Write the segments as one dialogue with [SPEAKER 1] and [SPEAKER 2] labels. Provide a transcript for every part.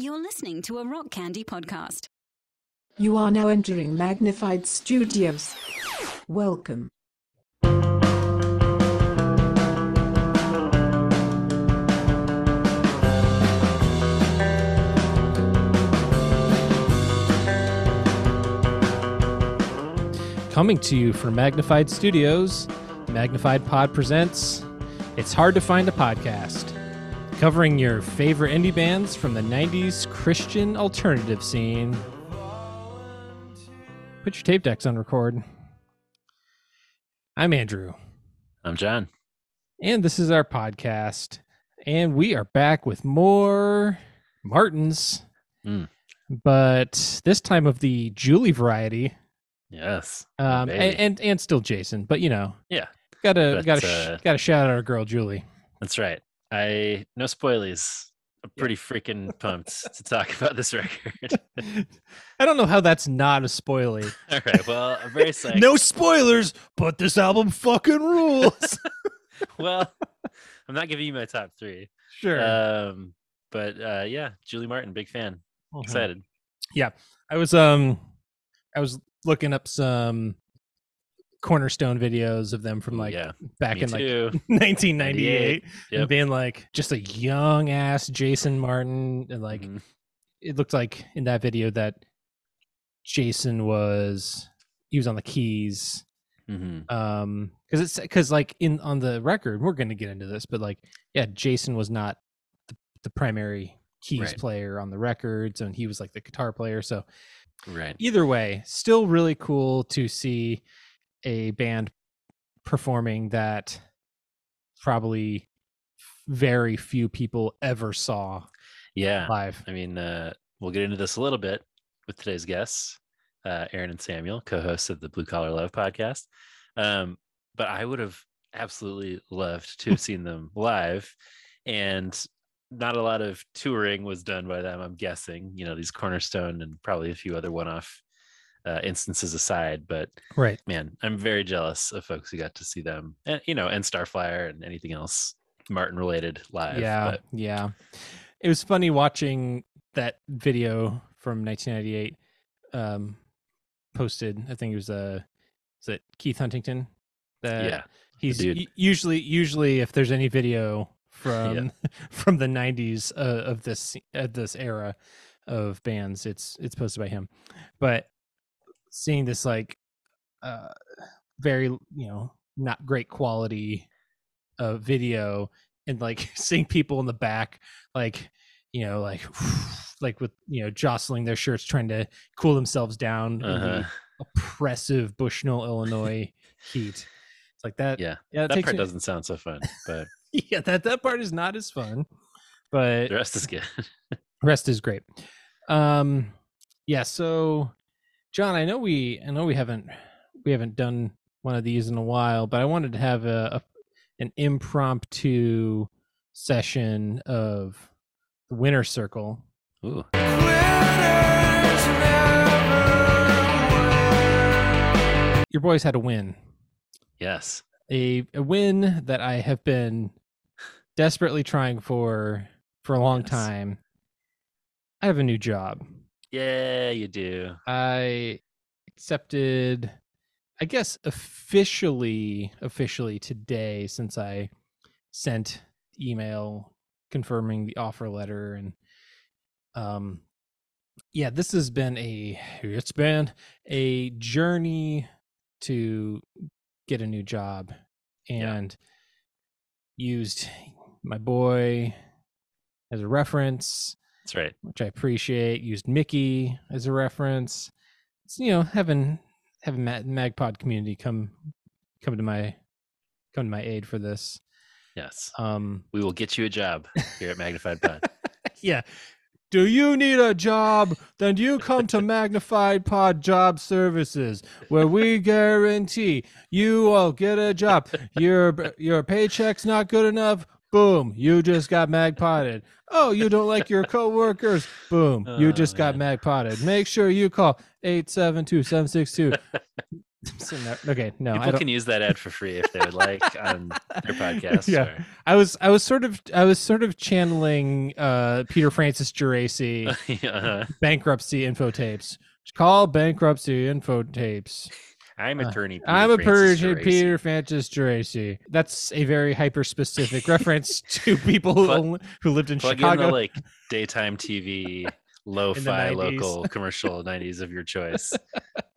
[SPEAKER 1] You're listening to a Rock Candy podcast.
[SPEAKER 2] You are now entering Magnified Studios. Welcome.
[SPEAKER 3] Coming to you from Magnified Studios, Magnified Pod presents It's Hard to Find a Podcast, covering your favorite indie bands from the 90s Christian alternative scene. Put your tape decks on record. I'm Andrew,
[SPEAKER 4] I'm John.
[SPEAKER 3] and this is our podcast. And we are back with more Martins,
[SPEAKER 4] Mm.
[SPEAKER 3] but this time of the Julie variety.
[SPEAKER 4] Yes.
[SPEAKER 3] Um, and, and and still Jason, but you know,
[SPEAKER 4] Yeah.
[SPEAKER 3] gotta
[SPEAKER 4] But,
[SPEAKER 3] gotta
[SPEAKER 4] uh,
[SPEAKER 3] gotta shout out our girl Julie.
[SPEAKER 4] That's right. I no spoilers. I'm pretty freaking pumped to talk about this record.
[SPEAKER 3] I don't know how that's not a spoiler.
[SPEAKER 4] All right. Well, I'm very psyched.
[SPEAKER 3] no spoilers, but this album fucking rules.
[SPEAKER 4] Well, I'm not giving you my top three.
[SPEAKER 3] sure.
[SPEAKER 4] Um, but uh, yeah, Julie Martin, big fan.
[SPEAKER 3] Mhm.
[SPEAKER 4] Excited.
[SPEAKER 3] Yeah, I was um, I was looking up some cornerstone videos of them from like
[SPEAKER 4] yeah.
[SPEAKER 3] back in like
[SPEAKER 4] too.
[SPEAKER 3] 1998 and being like just a young ass Jason Martin and like
[SPEAKER 4] Mhm.
[SPEAKER 3] it looked like in that video that Jason was he was on the keys
[SPEAKER 4] Mhm.
[SPEAKER 3] um because it's because like in on the record we're gonna get into this but like yeah Jason was not the, the primary keys
[SPEAKER 4] Right.
[SPEAKER 3] player on the records and he was like the guitar player so
[SPEAKER 4] Right.
[SPEAKER 3] either way still really cool to see a band performing that probably very few people ever saw
[SPEAKER 4] Yeah.
[SPEAKER 3] live
[SPEAKER 4] I mean, uh, we'll get into this a little bit with today's guests, uh, Aaron and Samuel, co-hosts of the Blue Collar Love podcast. Um, but I would have absolutely loved to have seen them live, and not a lot of touring was done by them. I'm guessing, you know, these Cornerstone and probably a few other one-off uh, instances aside. But
[SPEAKER 3] right
[SPEAKER 4] man, I'm very jealous of folks who got to see them, and you know, and Starflyer and anything else Martin related live.
[SPEAKER 3] yeah
[SPEAKER 4] but
[SPEAKER 3] yeah it was funny watching that video from 1998 um posted i think it was uh is it keith huntington that
[SPEAKER 4] yeah,
[SPEAKER 3] he's u- usually usually if there's any video from from the 90s uh, of this of this era of bands it's it's posted by him but seeing this like uh very you know not great quality uh video and like seeing people in the back like you know like like with you know jostling their shirts trying to cool themselves down
[SPEAKER 4] uh-huh.
[SPEAKER 3] the oppressive bushnell illinois heat it's like that
[SPEAKER 4] yeah.
[SPEAKER 3] yeah it
[SPEAKER 4] that part
[SPEAKER 3] me-
[SPEAKER 4] doesn't sound so fun, but
[SPEAKER 3] yeah that that part is not as fun but
[SPEAKER 4] the rest is good.
[SPEAKER 3] rest is great um yeah so john i know we i know we haven't we haven't done one of these in a while but i wanted to have a, a an impromptu session of the winner circle.
[SPEAKER 4] Ooh,
[SPEAKER 3] your boys had a win.
[SPEAKER 4] Yes.
[SPEAKER 3] a, a win that i have been desperately trying for for a long
[SPEAKER 4] Yes.
[SPEAKER 3] time. I have a new job
[SPEAKER 4] Yeah, you do.
[SPEAKER 3] I accepted, I guess officially, officially today, since I sent email confirming the offer letter and um yeah this has been a it's been a journey to get a new job
[SPEAKER 4] Yeah.
[SPEAKER 3] and used my boy as a reference
[SPEAKER 4] That's right.
[SPEAKER 3] which I appreciate. Used Mickey as a reference. It's, you know, having having Ma- Magpod community come come to my come to my aid for this.
[SPEAKER 4] Yes.
[SPEAKER 3] Um,
[SPEAKER 4] We will get you a job here at Magnified Pod.
[SPEAKER 3] yeah. Do you need a job? Then you come to Magnified Pod Job Services, where we guarantee you will get a job. Your your paycheck's not good enough. Boom, you just got magpotted. Oh, you don't like your coworkers. Boom, you
[SPEAKER 4] Oh,
[SPEAKER 3] just got
[SPEAKER 4] man.
[SPEAKER 3] magpotted. Make sure you call 872-762 okay, no,
[SPEAKER 4] People can use that ad for free if they would like on their podcast.
[SPEAKER 3] Yeah.
[SPEAKER 4] or-
[SPEAKER 3] I was I was sort of I was sort of channeling uh Peter Francis Geraci
[SPEAKER 4] Yeah.
[SPEAKER 3] bankruptcy info tapes. Call bankruptcy info tapes.
[SPEAKER 4] I'm
[SPEAKER 3] Uh,
[SPEAKER 4] attorney. Peter
[SPEAKER 3] I'm a Persian
[SPEAKER 4] Geraci.
[SPEAKER 3] Peter Francis Geraci. That's a very hyper specific reference to people who, only- who lived in
[SPEAKER 4] Plug
[SPEAKER 3] Chicago.
[SPEAKER 4] in the like daytime TV, lo-fi local commercial '90s of your choice.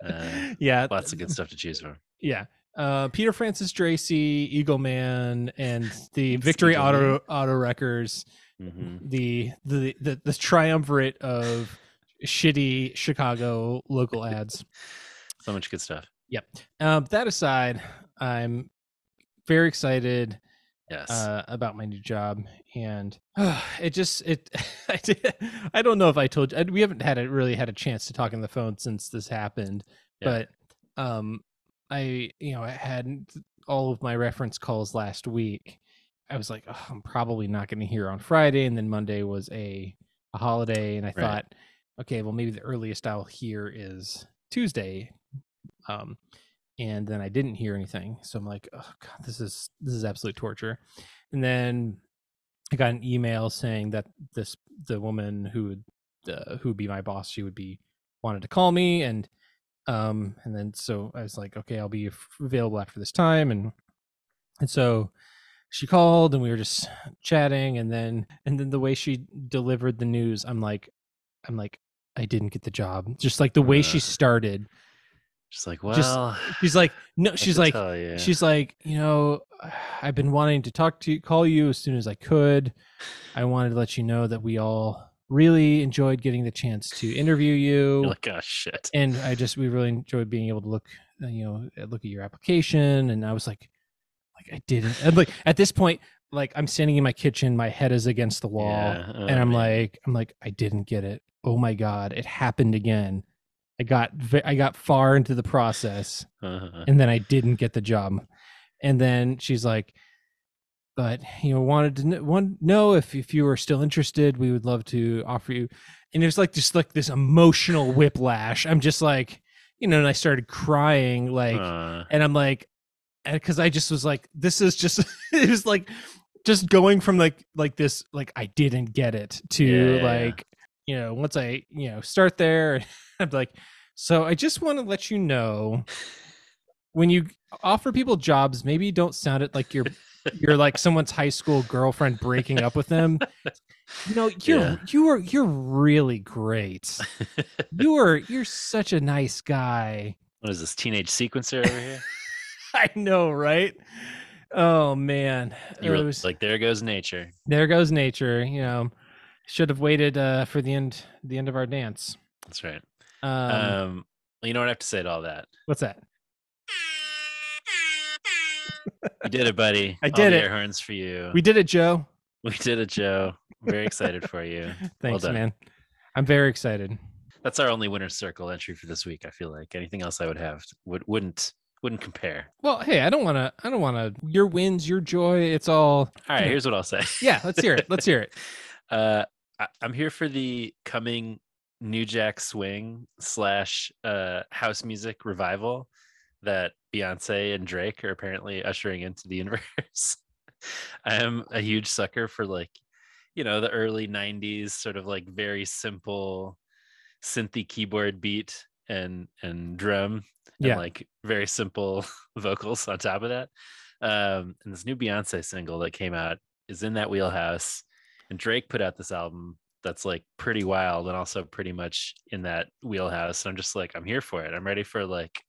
[SPEAKER 4] Uh,
[SPEAKER 3] yeah,
[SPEAKER 4] lots of good stuff to choose from.
[SPEAKER 3] yeah. Uh, Peter Francis Geraci, Eagle Man, and the Victory
[SPEAKER 4] Eagle
[SPEAKER 3] Auto
[SPEAKER 4] Man.
[SPEAKER 3] Auto Wreckers.
[SPEAKER 4] hmm
[SPEAKER 3] the the the, the triumvirate of shitty Chicago local ads.
[SPEAKER 4] So much good stuff.
[SPEAKER 3] Um, that aside, I'm very excited
[SPEAKER 4] Yes.
[SPEAKER 3] uh, about my new job, and it just it I, did, I don't know if I told you we haven't had a, really had a chance to talk on the phone since this happened,
[SPEAKER 4] Yeah.
[SPEAKER 3] but um, I you know I had all of my reference calls last week. I was like, oh, I'm probably not going to hear on Friday, and then Monday was a a holiday, and I
[SPEAKER 4] Right.
[SPEAKER 3] thought, okay, well maybe the earliest I'll hear is Tuesday. Um, and then I didn't hear anything, so I'm like, oh god, this is this is absolute torture. And then I got an email saying that this the woman who would uh, who would be my boss, she would be wanted to call me, and um, and then so I was like, okay, I'll be available after this time, and and so she called and we were just chatting and then and then the way she delivered the news i'm like i'm like i didn't get the job. Just like the way she started
[SPEAKER 4] Just like,
[SPEAKER 3] just-
[SPEAKER 4] well,
[SPEAKER 3] she's like no she's like she's like you know i've been wanting to talk to you call you as soon as i could i wanted to let you know that we all really enjoyed getting the chance to interview you
[SPEAKER 4] You're like, oh shit.
[SPEAKER 3] and I just we really enjoyed being able to look, uh, you know, look at your application. And I was like, like I didn't. And like at this point, like I'm standing in my kitchen, my head is against the wall,
[SPEAKER 4] Yeah, oh,
[SPEAKER 3] and I'm
[SPEAKER 4] man.
[SPEAKER 3] like, I'm like, I didn't get it. Oh my god, it happened again. I got I got far into the process,
[SPEAKER 4] Uh-huh.
[SPEAKER 3] and then I didn't get the job. And then she's like, but you know, wanted to kn- one know if if you were still interested, we would love to offer you. And it was like just like this emotional whiplash. I'm just like, you know, and I started crying, like,
[SPEAKER 4] Uh,
[SPEAKER 3] and I'm like, because I just was like, this is just it was like just going from like like this like I didn't get it to
[SPEAKER 4] Yeah, yeah, yeah.
[SPEAKER 3] like you know once I you know start there, I'm like, so I just want to let you know when you offer people jobs, maybe don't sound it like you're you're like someone's high school girlfriend breaking up with them. You know, you're
[SPEAKER 4] Yeah.
[SPEAKER 3] you are you're really great. You are you're such a nice guy.
[SPEAKER 4] what is this teenage sequencer over here?
[SPEAKER 3] I know, right? Oh man.
[SPEAKER 4] You
[SPEAKER 3] It was-
[SPEAKER 4] like, there goes nature.
[SPEAKER 3] there goes nature, you know. Should have waited uh for the end the end of our dance.
[SPEAKER 4] That's right.
[SPEAKER 3] Um,
[SPEAKER 4] Um, you know what I have to say to all that.
[SPEAKER 3] what's that?
[SPEAKER 4] You did it, buddy.
[SPEAKER 3] I
[SPEAKER 4] All
[SPEAKER 3] did
[SPEAKER 4] the
[SPEAKER 3] it.
[SPEAKER 4] Air horns for you.
[SPEAKER 3] We did it, Joe.
[SPEAKER 4] We did it, Joe. Very excited for you.
[SPEAKER 3] Thanks,
[SPEAKER 4] done.
[SPEAKER 3] man. I'm very excited.
[SPEAKER 4] That's our only winner's circle entry for this week. I feel like anything else I would have would wouldn't wouldn't compare.
[SPEAKER 3] Well, hey, I don't want to. I don't want to. Your wins, your joy. It's all.
[SPEAKER 4] All right, here's what I'll say.
[SPEAKER 3] Yeah, let's hear it. Let's hear it.
[SPEAKER 4] Uh, I, I'm here for the coming New Jack Swing slash uh, house music revival that Beyonce and Drake are apparently ushering into the universe. I am a huge sucker for like, you know, the early '90s sort of like very simple synthy keyboard beat and and drum and
[SPEAKER 3] Yeah.
[SPEAKER 4] like very simple vocals on top of that. Um, and this new Beyonce single that came out is in that wheelhouse. And Drake put out this album that's like pretty wild and also pretty much in that wheelhouse. And I'm just like, I'm here for it. I'm ready for like,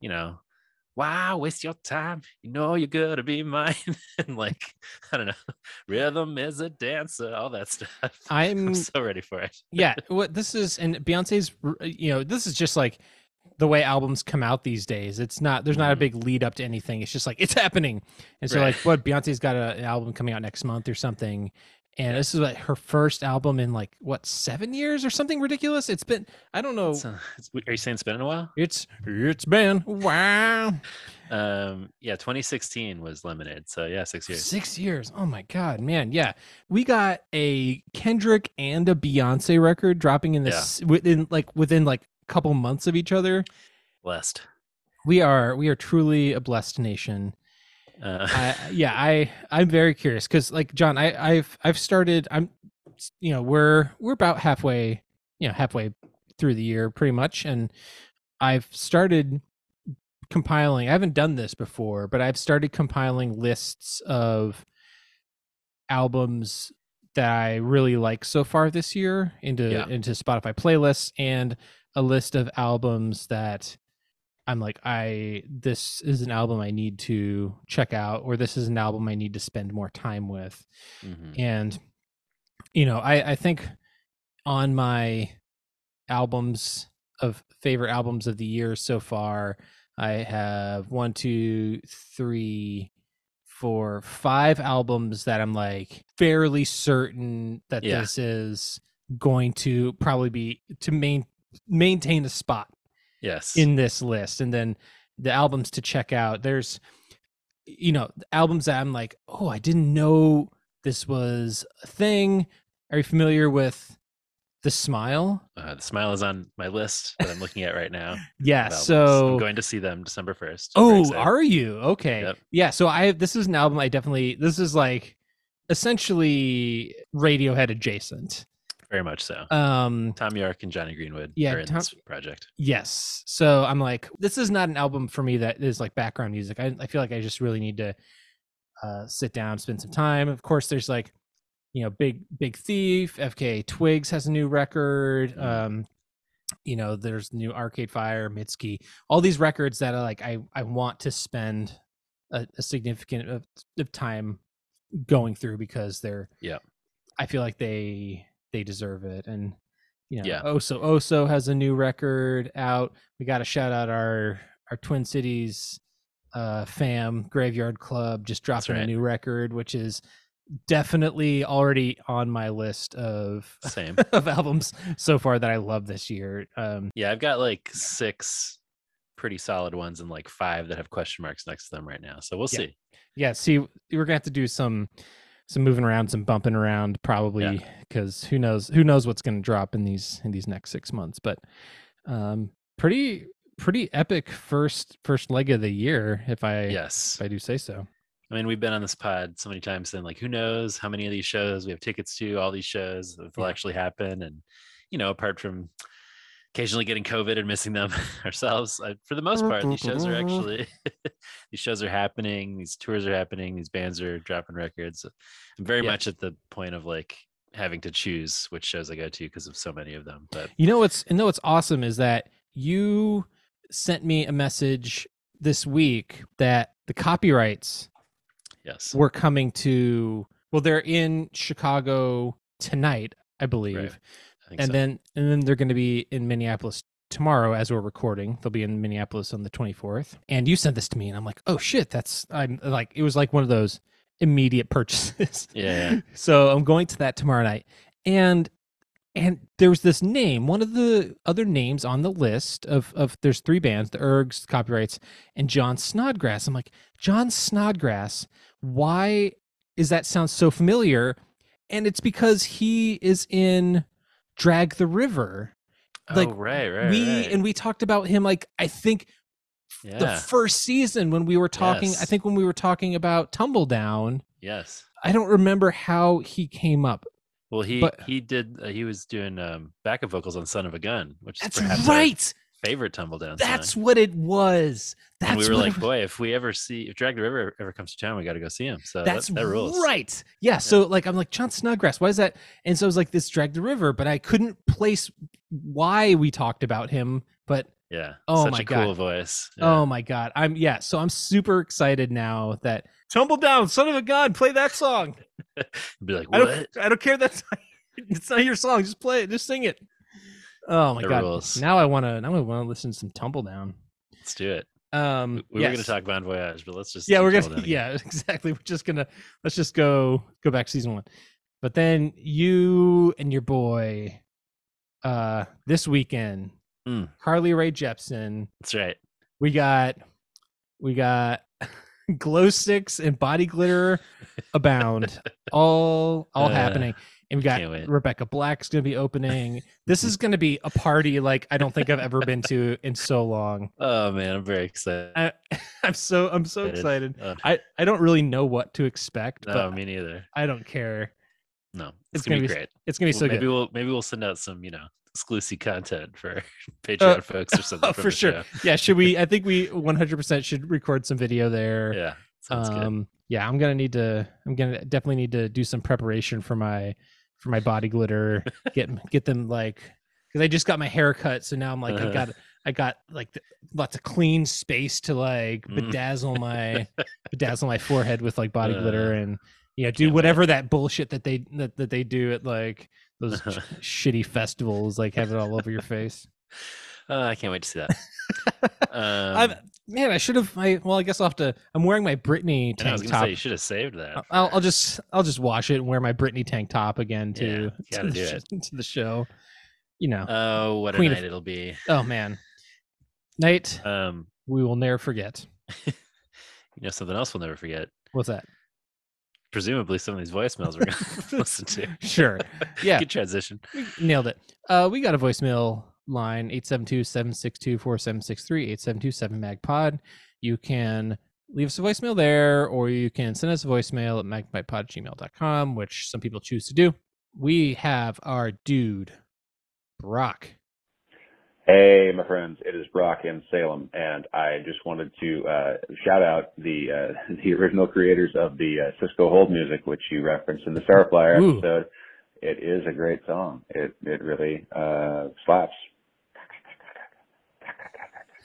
[SPEAKER 4] you know, wow, waste your time. You know you're gonna be mine. and like, I don't know, rhythm is a dancer, all that stuff.
[SPEAKER 3] I'm
[SPEAKER 4] I'm so ready for it.
[SPEAKER 3] yeah what this is and beyonce's you know this is just like the way albums come out these days it's not there's not a
[SPEAKER 4] Mhm.
[SPEAKER 3] big lead up to anything. It's just like it's happening. And so
[SPEAKER 4] Right.
[SPEAKER 3] like what beyonce's got a, an album coming out next month or something. And this is like her first album in like what seven years or something ridiculous? It's been i don't know.
[SPEAKER 4] So, it's- are you saying it's been a while?
[SPEAKER 3] it's it's been wow
[SPEAKER 4] Um, yeah, 2016 was limited. So yeah, six years.
[SPEAKER 3] six years. Oh my god man. Yeah. We got a kendrick and a beyonce record dropping in this within like within like couple months of each other
[SPEAKER 4] Blessed.
[SPEAKER 3] we are we are truly a blessed nation.
[SPEAKER 4] Uh,
[SPEAKER 3] I, yeah, I I'm very curious because like John, I I've I've started. I'm you know we're we're about halfway you know halfway through the year pretty much, and I've started compiling. I haven't done this before, but I've started compiling lists of albums that I really like so far this year into
[SPEAKER 4] Yeah.
[SPEAKER 3] into Spotify playlists and a list of albums that I'm like I this is an album I need to check out or this is an album I need to spend more time with
[SPEAKER 4] mhm.
[SPEAKER 3] and you know I I think on my albums of favorite albums of the year so far I have one two three four five albums that I'm like fairly certain that
[SPEAKER 4] Yeah.
[SPEAKER 3] this is going to probably be to main maintain a spot
[SPEAKER 4] Yes.
[SPEAKER 3] in this list and then the albums to check out there's you know albums that i'm like oh i didn't know this was a thing are you familiar with the smile
[SPEAKER 4] uh, the smile is on my list that I'm looking at right now.
[SPEAKER 3] yeah so
[SPEAKER 4] I'm going to see them December 1st.
[SPEAKER 3] oh are you okay
[SPEAKER 4] Yep.
[SPEAKER 3] yeah so i this is an album i definitely this is like essentially radiohead adjacent
[SPEAKER 4] very much so.
[SPEAKER 3] um
[SPEAKER 4] Thom Yorke and Jonny Greenwood
[SPEAKER 3] Yeah,
[SPEAKER 4] are in
[SPEAKER 3] Tom-
[SPEAKER 4] this project.
[SPEAKER 3] Yes. So I'm like, this is not an album for me that is like background music. I, I feel like I just really need to uh, sit down, spend some time. Of course, there's like, you know, Big Big Thief, FKA twigs has a new record.
[SPEAKER 4] Mhm.
[SPEAKER 3] Um, you know, there's new Arcade Fire, Mitski, all these records that I like. I I want to spend a, a significant of, of time going through because they're.
[SPEAKER 4] Yeah.
[SPEAKER 3] I feel like they they deserve it, and you know,
[SPEAKER 4] Yeah.
[SPEAKER 3] Oso Oso has a new record out. We got to shout out our our Twin Cities uh fam Graveyard Club just dropping a new record, which is definitely already on my list of
[SPEAKER 4] Same.
[SPEAKER 3] of albums so far that I love this year. Um
[SPEAKER 4] yeah, I've got like six pretty solid ones and like five that have question marks next to them right now. So we'll
[SPEAKER 3] Yeah.
[SPEAKER 4] see.
[SPEAKER 3] yeah, see we're gonna have to do some some moving around, some bumping around probably because who knows who knows what's gonna drop in these in these next six months. But um pretty pretty epic first first leg of the year if I
[SPEAKER 4] Yes.
[SPEAKER 3] if I do say so.
[SPEAKER 4] I mean, we've been on this pod so many times and like who knows how many of these shows we have tickets to, all these shows that will
[SPEAKER 3] Yeah.
[SPEAKER 4] actually happen. And, you know, apart from occasionally getting COVID and missing them ourselves, uh, for the most part, these shows are actually these shows are happening, these tours are happening, these bands are dropping records. I'm very
[SPEAKER 3] Yeah.
[SPEAKER 4] much at the point of like having to choose which shows I go to because of so many of them. But
[SPEAKER 3] You know what's you know what's awesome is that you sent me a message this week that the copyrights
[SPEAKER 4] yes.
[SPEAKER 3] were coming to well they're in Chicago tonight, I believe.
[SPEAKER 4] I think
[SPEAKER 3] And
[SPEAKER 4] so.
[SPEAKER 3] then and then they're going to be in Minneapolis tomorrow as we're recording. They'll be in Minneapolis on the 24th. And you sent this to me and I'm like, "Oh shit, that's I'm like it was like one of those immediate purchases."
[SPEAKER 4] Yeah,
[SPEAKER 3] so I'm going to that tomorrow night. And and there was this name, one of the other names on the list of of there's three bands, the Ergs, copyrights, and Jon Snodgrass. I'm like, Jon Snodgrass, why is that sound so familiar? And it's because he is in Drag the River. Like,
[SPEAKER 4] oh, right, right.
[SPEAKER 3] we
[SPEAKER 4] right.
[SPEAKER 3] and we talked about him like I think the first season when we were talking, I think when we were talking about Tumbledown.
[SPEAKER 4] yes.
[SPEAKER 3] I don't remember how he came up.
[SPEAKER 4] Well, he
[SPEAKER 3] But-
[SPEAKER 4] he did. Uh, he was doing um, backup vocals on "Son of a Gun," which is
[SPEAKER 3] That's right.
[SPEAKER 4] Favorite Tumbledown
[SPEAKER 3] That's
[SPEAKER 4] song.
[SPEAKER 3] what it was. That's
[SPEAKER 4] and we were like, boy, if we ever see if Drag the River ever comes to town, we got to go see him. So
[SPEAKER 3] that's
[SPEAKER 4] that, that rules.
[SPEAKER 3] right. Yeah, So like, I'm like Jon Snodgrass. Why is that? And so I was like, this Drag the River, but I couldn't place why we talked about him. But
[SPEAKER 4] Yeah.
[SPEAKER 3] Oh
[SPEAKER 4] Such
[SPEAKER 3] my
[SPEAKER 4] a cool
[SPEAKER 3] God.
[SPEAKER 4] voice.
[SPEAKER 3] oh my god, I'm yeah. So I'm super excited now that Tumbledown, Son of a Gun, play that song.
[SPEAKER 4] Be like,
[SPEAKER 3] I
[SPEAKER 4] what?
[SPEAKER 3] don't, I don't care. That's it's not your song. Just play it. Just sing it. Oh my
[SPEAKER 4] The
[SPEAKER 3] god.
[SPEAKER 4] rules.
[SPEAKER 3] Now I want to. Now I want to listen to some Tumbledown.
[SPEAKER 4] Let's do it.
[SPEAKER 3] Um,
[SPEAKER 4] We were going to talk Bon Voyage, but let's just
[SPEAKER 3] yeah we're gonna yeah exactly we're just gonna let's just go go back to season one but then you and your boy uh this weekend
[SPEAKER 4] Mm.
[SPEAKER 3] carly rae jepsen
[SPEAKER 4] That's right.
[SPEAKER 3] we got we got glow sticks and body glitter abound all all
[SPEAKER 4] Uh.
[SPEAKER 3] happening and we got. Rebecca Black's going to be opening. This is going to be a party like I don't think I've ever been to in so long.
[SPEAKER 4] Oh man, I'm very excited.
[SPEAKER 3] I, I'm so I'm so
[SPEAKER 4] Excited. Uh,
[SPEAKER 3] I I don't really know what to expect,
[SPEAKER 4] no, me neither.
[SPEAKER 3] I don't care.
[SPEAKER 4] No,
[SPEAKER 3] It's
[SPEAKER 4] it's, gonna,
[SPEAKER 3] gonna
[SPEAKER 4] be great.
[SPEAKER 3] It's going to be
[SPEAKER 4] Well,
[SPEAKER 3] so
[SPEAKER 4] maybe
[SPEAKER 3] good.
[SPEAKER 4] we'll maybe we'll send out some you know exclusive content for Patreon folks or something.
[SPEAKER 3] Oh, for sure.
[SPEAKER 4] show.
[SPEAKER 3] Yeah, should we? I think we 100% should record some video there.
[SPEAKER 4] Yeah, sounds good.
[SPEAKER 3] um yeah i'm gonna need to i'm gonna definitely need to do some preparation for my for my body glitter get get them like because i just got my hair cut so now i'm like i
[SPEAKER 4] Uh-huh.
[SPEAKER 3] got i got like th- lots of clean space to like
[SPEAKER 4] Mm.
[SPEAKER 3] bedazzle my bedazzle my forehead with like body
[SPEAKER 4] Uh,
[SPEAKER 3] glitter and you know do
[SPEAKER 4] can't wait.
[SPEAKER 3] whatever that bullshit that they that, that they do at like those sh- shitty festivals like have it all over your face
[SPEAKER 4] Uh, I can't wait to see that. Um,
[SPEAKER 3] man i should have i well i guess i'll have to i'm wearing my britney
[SPEAKER 4] and I was
[SPEAKER 3] tank
[SPEAKER 4] gonna
[SPEAKER 3] top
[SPEAKER 4] say you should have saved that.
[SPEAKER 3] I'll- I'll, just I'll just wash it and wear my Britney tank top again to,
[SPEAKER 4] Yeah,
[SPEAKER 3] to, the, to the show. You know.
[SPEAKER 4] Oh, what
[SPEAKER 3] Queen
[SPEAKER 4] a
[SPEAKER 3] of-
[SPEAKER 4] night it'll be.
[SPEAKER 3] oh man, night
[SPEAKER 4] Um,
[SPEAKER 3] we will never forget.
[SPEAKER 4] you know something else we'll never forget.
[SPEAKER 3] What's that?
[SPEAKER 4] Presumably, some of these voicemails we're gonna listen to.
[SPEAKER 3] Sure. Yeah.
[SPEAKER 4] Good transition.
[SPEAKER 3] We nailed it. Uh, we got a voicemail line 872-762-4763 872-7magpod. You can leave us a voicemail there, or you can send us a voicemail at magpipod@gmail.com, which some people choose to do. We have our dude, Brock.
[SPEAKER 5] Hey, my friends, it is Brock in Salem, and I just wanted to uh, shout out the uh, the original creators of the uh, Cisco Hold music, which you referenced in the Starflyer
[SPEAKER 3] Ooh.
[SPEAKER 5] episode. It is a great song. It it really uh, slaps.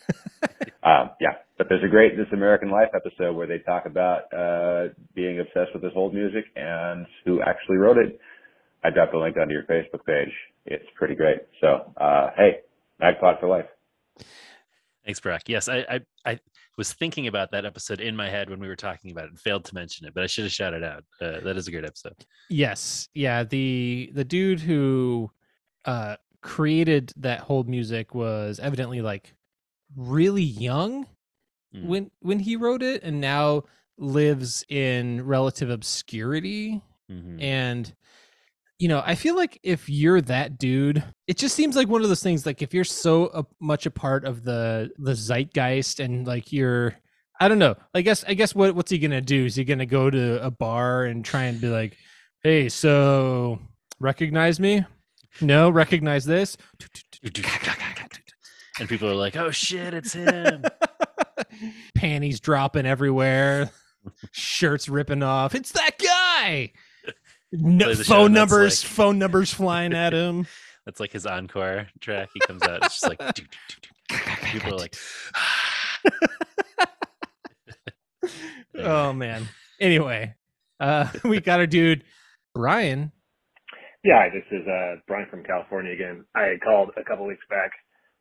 [SPEAKER 5] um, yeah, but there's a great This American Life episode where they talk about uh, being obsessed with this hold music and who actually wrote it. I dropped a link onto your Facebook page. It's pretty great. So, uh, hey, Magpod for life.
[SPEAKER 4] Thanks, Brock. Yes, I, I I was thinking about that episode in my head when we were talking about it and failed to mention it, but I should have shouted out. Uh, that is a great episode.
[SPEAKER 3] Yes, yeah. The the dude who uh created that hold music was evidently like really young
[SPEAKER 4] Mm.
[SPEAKER 3] when when he wrote it, and now lives in relative obscurity.
[SPEAKER 4] Mhm.
[SPEAKER 3] And you know, I feel like if you're that dude, it just seems like one of those things. Like if you're so uh, much a part of the the zeitgeist, and like you're, I don't know. I guess I guess what what's he gonna do? Is he gonna go to a bar and try and be like, "Hey, so recognize me? No, recognize this."
[SPEAKER 4] And people are like, "Oh shit, it's him!"
[SPEAKER 3] Panties dropping everywhere, shirts ripping off. It's that guy. No,
[SPEAKER 4] Plays a show
[SPEAKER 3] phone numbers,
[SPEAKER 4] like-
[SPEAKER 3] phone numbers flying at him.
[SPEAKER 4] That's like his encore track. He comes out, it's just like "Doo, doo, doo, doo." people are like,
[SPEAKER 3] oh man. Anyway, uh, we got our dude Brian.
[SPEAKER 6] Yeah, this is uh, Brian from California again. I called a couple weeks back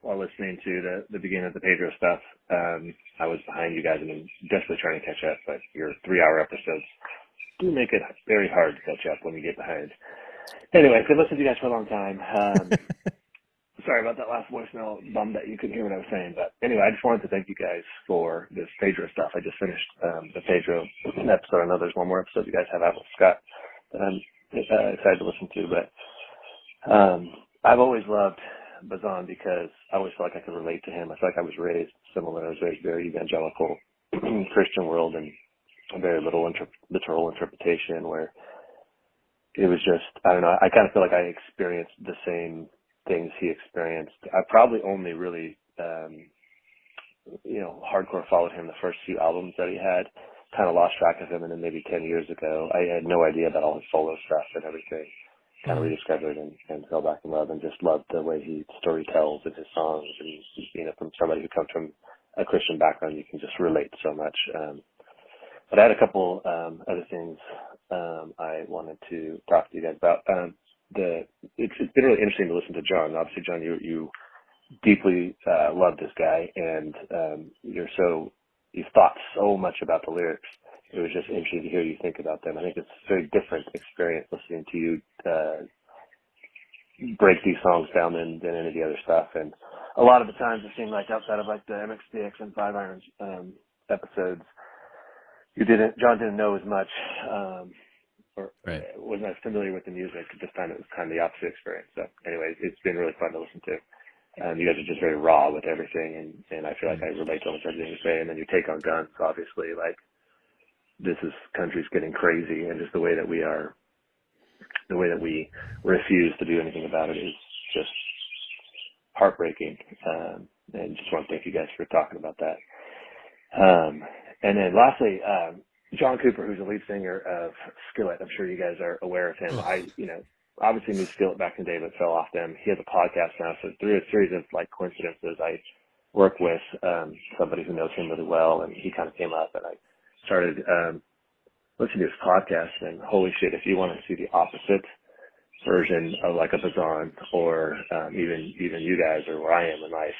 [SPEAKER 6] while listening to the, the beginning of the Pedro stuff. Um, I was behind you guys and I'm desperately trying to catch up, but your three hour episodes do make it very hard to catch up when you get behind. Anyway, I've listened to you guys for a long time. Um, sorry about that last voicemail. Bummed that you couldn't hear what I was saying. But anyway, I just wanted to thank you guys for this Pedro stuff. I just finished um, the Pedro episode. I know there's one more episode you guys have out with Scott that I'm uh, excited to listen to. But um, I've always loved Bazan because I always felt like I could relate to him. I felt like I was raised similar. I was raised very evangelical Christian world and very little inter- literal interpretation where it was just, I don't know, I kind of feel like I experienced the same things he experienced. I probably only really, um, you know, hardcore followed him the first few albums that he had. Kind of lost track of him, and then maybe ten years ago, I had no idea about all his solo stuff and everything. Kind of
[SPEAKER 3] Mhm.
[SPEAKER 6] rediscovered and, and fell back in love, and just loved the way he story tells in his songs. And you know, from somebody who comes from a Christian background, you can just relate so much. Um, but I had a couple um, other things um, I wanted to talk to you guys about. Um, the it's, it's been really interesting to listen to John. Obviously, John, you you deeply uh, love this guy, and um, you're so you've thought so much about the lyrics. It was just interesting to hear you think about them. I think it's a very different experience listening to you uh, break these songs down than, than any of the other stuff. And a lot of the times it seemed like outside of like the MXPX and Five Irons um, episodes, you didn't John didn't know as much um, or
[SPEAKER 4] Right.
[SPEAKER 6] uh, wasn't as familiar with the music. This time it was kind of the opposite experience. So, anyways, it's been really fun to listen to. Um, you guys are just very raw with everything, and and I feel like I relate to almost everything you say. And then your take on guns, obviously, like this is country's getting crazy, and just the way that we are, the way that we refuse to do anything about it is just heartbreaking. Um, and just want to thank you guys for talking about that. Um, and then lastly, um, John Cooper, who's the lead singer of Skillet. I'm sure you guys are aware of him. I, you know, obviously knew Skillet back in the day, but fell off them. He has a podcast now. So through a series of like coincidences, I work with, um, somebody who knows him really well and he kind of came up and I started, um, listening to his podcast and holy shit, if you want to see the opposite version of like a Bazan or, um, even, even you guys or where I am in life,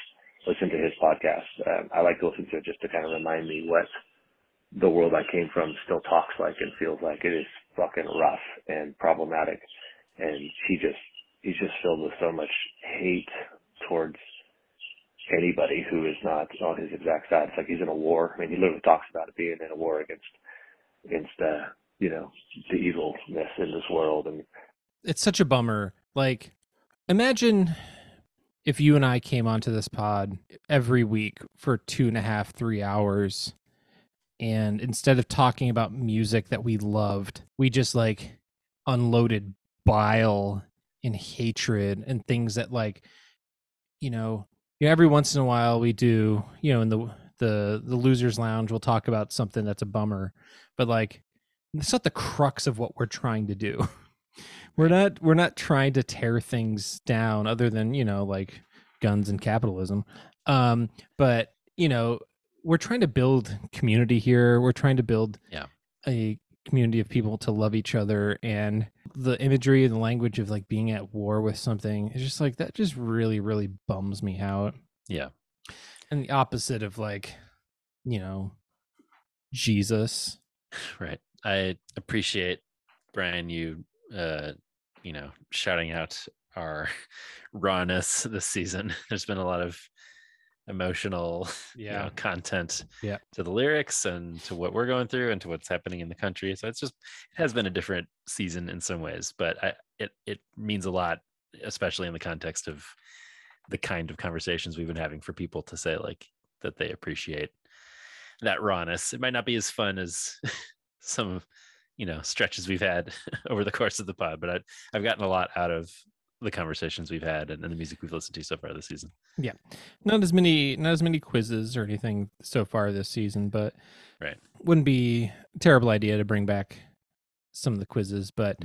[SPEAKER 6] listen to his podcast. Um, I like to listen to it just to kind of remind me what the world I came from still talks like and feels like it is fucking rough and problematic. And he just, he's just filled with so much hate towards anybody who is not on his exact side. It's like he's in a war. I mean, he literally talks about it being in a war against, against, uh, you know, the evilness in this world. And
[SPEAKER 3] it's such a bummer. Like, imagine if you and I came onto this pod every week for two and a half, three hours, and instead of talking about music that we loved, we just like unloaded bile and hatred and things that like, you know, you know, every once in a while we do, you know, in the the the losers lounge, we'll talk about something that's a bummer, but like, it's not the crux of what we're trying to do. we're not we're not trying to tear things down other than you know like guns and capitalism um but you know we're trying to build community here we're trying to build
[SPEAKER 4] Yeah.
[SPEAKER 3] a community of people to love each other and the imagery and the language of like being at war with something is just like that just really really bums me out
[SPEAKER 4] Yeah.
[SPEAKER 3] and the opposite of like you know jesus
[SPEAKER 4] Right. I appreciate Brian you uh you know shouting out our rawness this season. There's been a lot of emotional you know, content
[SPEAKER 3] Yeah.
[SPEAKER 4] to the lyrics and to what we're going through and to what's happening in the country. So it's just it has been a different season in some ways, but I it it means a lot, especially in the context of the kind of conversations we've been having for people to say like that they appreciate that rawness. It might not be as fun as some you know stretches we've had over the course of the pod, but I, I've gotten a lot out of the conversations we've had and, and the music we've listened to so far this season.
[SPEAKER 3] Yeah, not as many not as many quizzes or anything so far this season but
[SPEAKER 4] Right.
[SPEAKER 3] wouldn't be a terrible idea to bring back some of the quizzes but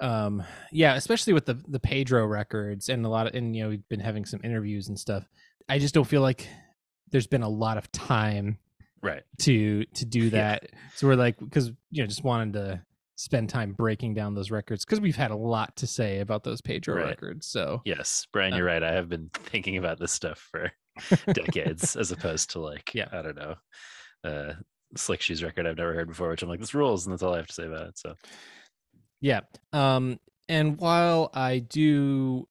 [SPEAKER 3] um yeah especially with the the pedro records and a lot of and you know we've been having some interviews and stuff i just don't feel like there's been a lot of time
[SPEAKER 4] Right.
[SPEAKER 3] to to do
[SPEAKER 4] Yeah.
[SPEAKER 3] that so we're like because you know just wanted to spend time breaking down those records because we've had a lot to say about those pedro
[SPEAKER 4] Right.
[SPEAKER 3] records so
[SPEAKER 4] Yes, Brian,
[SPEAKER 3] Uh,
[SPEAKER 4] you're right. I have been thinking about this stuff for decades, as opposed to like,
[SPEAKER 3] Yeah.
[SPEAKER 4] I don't know, uh, Slick Shoes record I've never heard before, which I'm like, this rules, and that's all I have to say about it. So,
[SPEAKER 3] Yeah. Um and while I do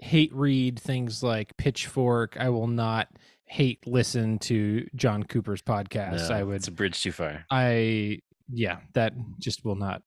[SPEAKER 3] hate read things like Pitchfork, I will not hate listen to John Cooper's podcast.
[SPEAKER 4] no,
[SPEAKER 3] I would
[SPEAKER 4] it's a bridge too far.
[SPEAKER 3] I yeah, that just will not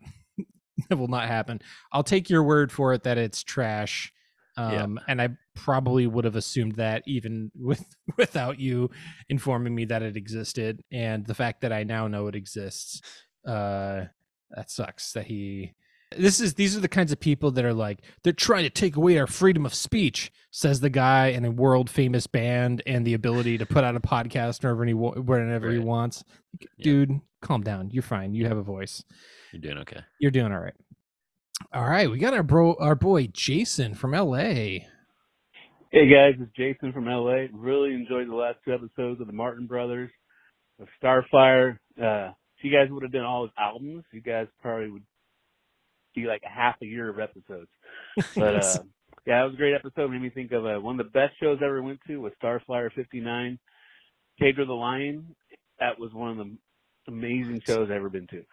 [SPEAKER 3] that will not happen. I'll take your word for it that it's trash.
[SPEAKER 4] Yeah.
[SPEAKER 3] Um and I probably would have assumed that even with without you informing me that it existed and the fact that I now know it exists uh that sucks that he this is these are the kinds of people that are like they're trying to take away our freedom of speech says the guy in a world famous band and the ability to put out a podcast whenever he wa- whenever he
[SPEAKER 4] Right.
[SPEAKER 3] wants
[SPEAKER 4] Yeah.
[SPEAKER 3] dude calm down you're fine you have a voice
[SPEAKER 4] You're doing okay.
[SPEAKER 3] you're doing all right all right we got our bro our boy jason from la
[SPEAKER 7] Hey guys, it's Jason from LA. Really enjoyed the last two episodes of the Martin Brothers, of Starflyer. Uh, if you guys would have done all his albums, you guys probably would be like a half a year of episodes. But uh, yeah, it was a great episode. Made me think of uh, one of the best shows I ever went to was Starflyer '59. Pedro the Lion. That was one of the amazing shows I've ever been to.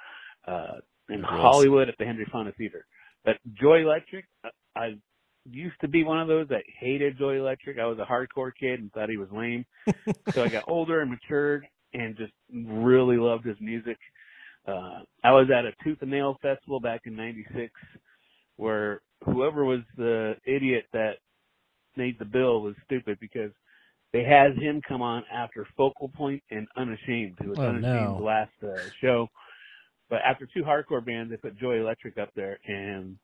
[SPEAKER 7] Uh, in
[SPEAKER 4] rules.
[SPEAKER 7] Hollywood at the Henry Fonda Theater. But Joy Electric, I, I used to be one of those that hated Joy Electric. I was a hardcore kid and thought he was lame. so I got older and matured and just really loved his music. Uh, I was at a Tooth and Nail festival back in '96, where whoever was the idiot that made the bill was stupid because they had him come on after Focal Point and Unashamed, who was
[SPEAKER 3] Oh,
[SPEAKER 7] Unashamed's
[SPEAKER 3] no.
[SPEAKER 7] last uh, show. But after two hardcore bands, they put Joy Electric up there, and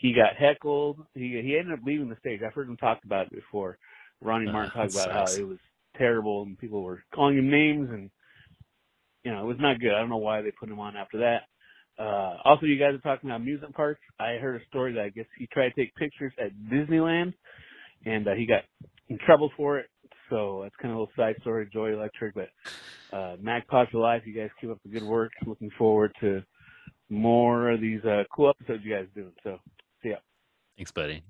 [SPEAKER 7] he got heckled. He he ended up leaving the stage. I've heard him talk about it before. Ronnie
[SPEAKER 4] Uh,
[SPEAKER 7] Martin talked about how it was terrible and people were calling him names, and you know it was not good. I don't know why they put him on after that. Uh, also, you guys are talking about amusement parks. I heard a story that I guess he tried to take pictures at Disneyland, and uh, he got in trouble for it. So that's kind of a little side story, Joy Electric. But uh, Magpies for Life, you guys keep up the good work. Looking forward to more of these uh, cool episodes you guys are doing. So, see ya.
[SPEAKER 4] Thanks, buddy.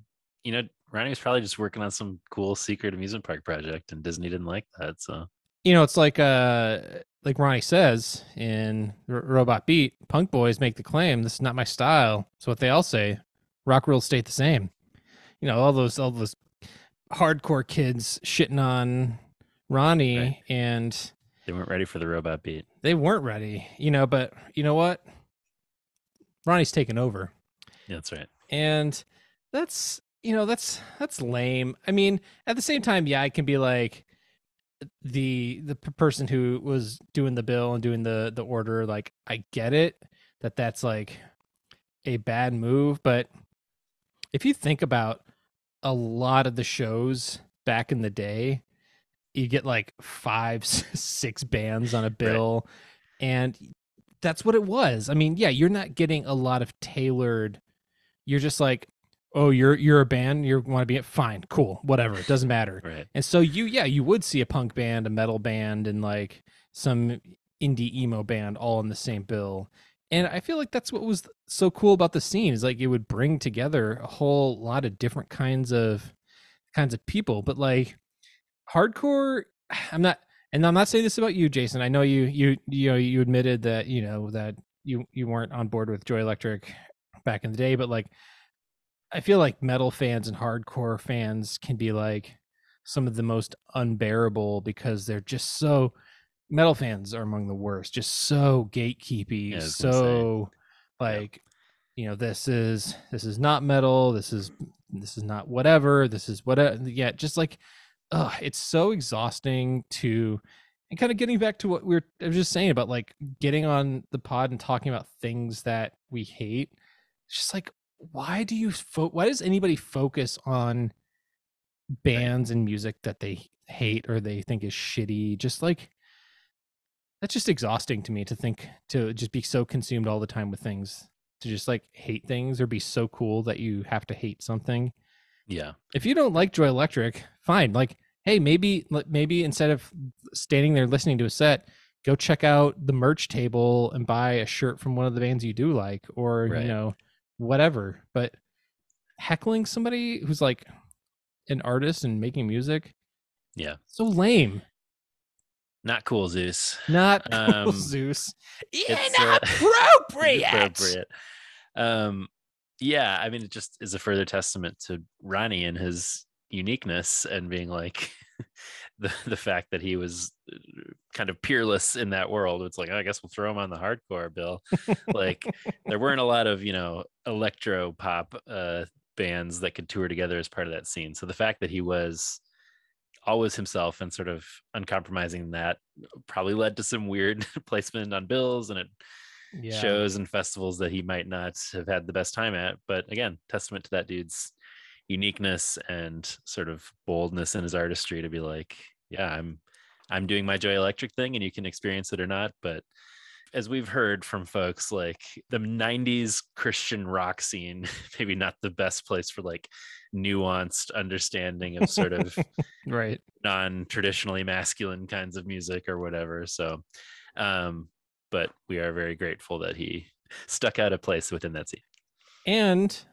[SPEAKER 4] You know, Ronnie was probably just working on some cool secret amusement park project, and Disney didn't like that. So
[SPEAKER 3] You know, it's like uh like Ronnie says in R- Robot Beat, punk boys make the claim this is not my style. So what they all say, rock rules stayed the same. You know, all those all those hardcore kids shitting on Ronnie
[SPEAKER 4] Right.
[SPEAKER 3] and
[SPEAKER 4] they weren't ready for the robot beat.
[SPEAKER 3] they weren't ready, you know, but you know what? Ronnie's taken over.
[SPEAKER 4] Yeah, that's right.
[SPEAKER 3] and that's you know that's that's lame i mean at the same time yeah i can be like the the person who was doing the bill and doing the the order like i get it that that's like a bad move but if you think about a lot of the shows back in the day you get like five six bands on a bill and that's what it was. I mean yeah you're not getting a lot of tailored you're just like oh you're you're a band you want to be it. fine cool whatever it doesn't matter
[SPEAKER 4] Right.
[SPEAKER 3] and so you yeah you would see a punk band a metal band and like some indie emo band all in the same bill and i feel like that's what was so cool about the scene is like it would bring together a whole lot of different kinds of kinds of people but like hardcore i'm not and i'm not saying this about you jason i know you you you know you admitted that you know that you you weren't on board with joy electric back in the day but like i feel like metal fans and hardcore fans can be like some of the most unbearable because they're just so metal fans are among the worst just so gatekeepy
[SPEAKER 4] Yeah,
[SPEAKER 3] so like you know this is this is not metal this is this is not whatever this is whatever yeah just like uh it's so exhausting to and kind of getting back to what we were I was just saying about like getting on the pod and talking about things that we hate it's just like why do you fo- why does anybody focus on bands and music that they hate or they think is shitty just like that's just exhausting to me to think to just be so consumed all the time with things to just like hate things or be so cool that you have to hate something
[SPEAKER 4] Yeah.
[SPEAKER 3] if you don't like joy electric fine like hey maybe maybe instead of standing there listening to a set go check out the merch table and buy a shirt from one of the bands you do like or
[SPEAKER 4] Right.
[SPEAKER 3] you know whatever but heckling somebody who's like an artist and making music
[SPEAKER 4] Yeah.
[SPEAKER 3] so lame
[SPEAKER 4] Not cool, Zeus.
[SPEAKER 3] not cool,
[SPEAKER 4] Um,
[SPEAKER 3] zeus
[SPEAKER 4] uh,
[SPEAKER 3] inappropriate
[SPEAKER 4] appropriate. Um, yeah, I mean, it just is a further testament to Ronnie and his uniqueness and being like the the fact that he was uh, kind of peerless in that world. It's like, "Oh, I guess we'll throw him on the hardcore bill. like there weren't a lot of you know electro pop uh, bands that could tour together as part of that scene. So the fact that he was always himself and sort of uncompromising that probably led to some weird placement on bills and it
[SPEAKER 3] yeah.
[SPEAKER 4] shows and festivals that he might not have had the best time at. But again, testament to that dude's uniqueness and sort of boldness in his artistry to be like, yeah, I'm I'm doing my Joy Electric thing and you can experience it or not. But as we've heard from folks, like the 90s Christian rock scene, maybe not the best place for like nuanced understanding of sort of
[SPEAKER 3] right
[SPEAKER 4] non-traditionally masculine kinds of music or whatever so um but we are very grateful that he stuck out a place within that scene
[SPEAKER 3] and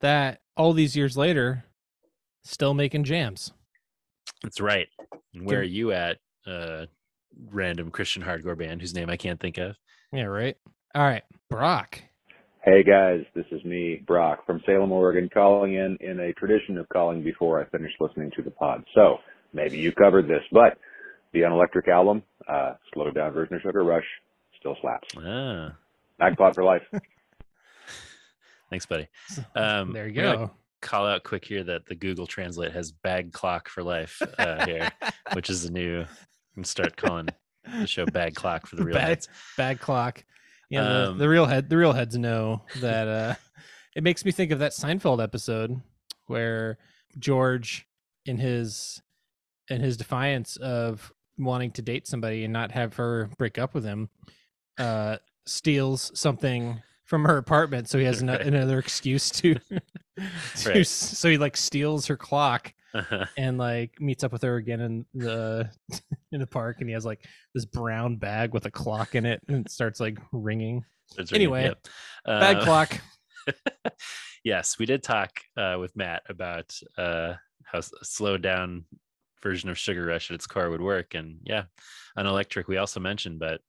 [SPEAKER 3] that all these years later still making jams
[SPEAKER 4] that's right and where are you at uh random christian hardcore band whose name i can't think of
[SPEAKER 3] yeah right all right brock
[SPEAKER 5] Hey guys, this is me, Brock from Salem, Oregon, calling in in a tradition of calling before I finish listening to the pod. So maybe you covered this, but the Unelectric album, uh, slowed down version of Sugar Rush, still slaps.
[SPEAKER 4] Ah,
[SPEAKER 5] Bag clock for life.
[SPEAKER 4] thanks, buddy. Um,
[SPEAKER 3] there you
[SPEAKER 4] we're
[SPEAKER 3] go.
[SPEAKER 4] Call out quick here that the Google Translate has "bag clock for life" uh, here, which is the new. I'm start calling the show "bag clock" for the real
[SPEAKER 3] Bag-
[SPEAKER 4] heads.
[SPEAKER 3] Bag clock. Yeah, the,
[SPEAKER 4] Um,
[SPEAKER 3] the real head the real heads know that uh it makes me think of that Seinfeld episode where George in his in his defiance of wanting to date somebody and not have her break up with him uh steals something from her apartment so he has
[SPEAKER 4] Right.
[SPEAKER 3] another excuse to, to
[SPEAKER 4] Right.
[SPEAKER 3] so he like steals her clock and like meets up with her again in the in the park and he has like this brown bag with a clock in it and it starts like ringing
[SPEAKER 4] That's ringing,
[SPEAKER 3] Anyway,
[SPEAKER 4] yep. Uh,
[SPEAKER 3] clock
[SPEAKER 4] yes, we did talk uh, with Matt about uh, how slowed down version of Sugar Rush at its core would work, and yeah, on electric we also mentioned, but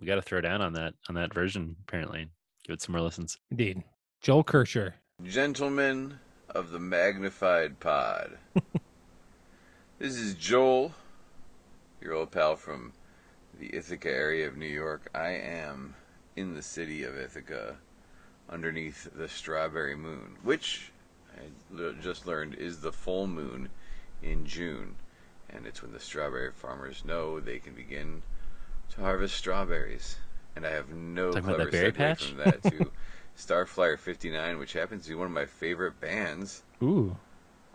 [SPEAKER 4] we got to throw down on that on that version apparently. Give it some more listens.
[SPEAKER 3] indeed joel kirscher
[SPEAKER 8] Gentlemen of the Magnified Pod. this is Joel, your old pal from the Ithaca area of New York. I am in the city of Ithaca underneath the strawberry moon, which I just learned is the full moon in June. And it's when the strawberry farmers know they can begin to harvest strawberries. And I have no
[SPEAKER 4] Talking about
[SPEAKER 8] clever
[SPEAKER 4] that
[SPEAKER 8] segue
[SPEAKER 4] patch?
[SPEAKER 8] from that to Starflyer 59, which happens to be one of my favorite bands.
[SPEAKER 3] ooh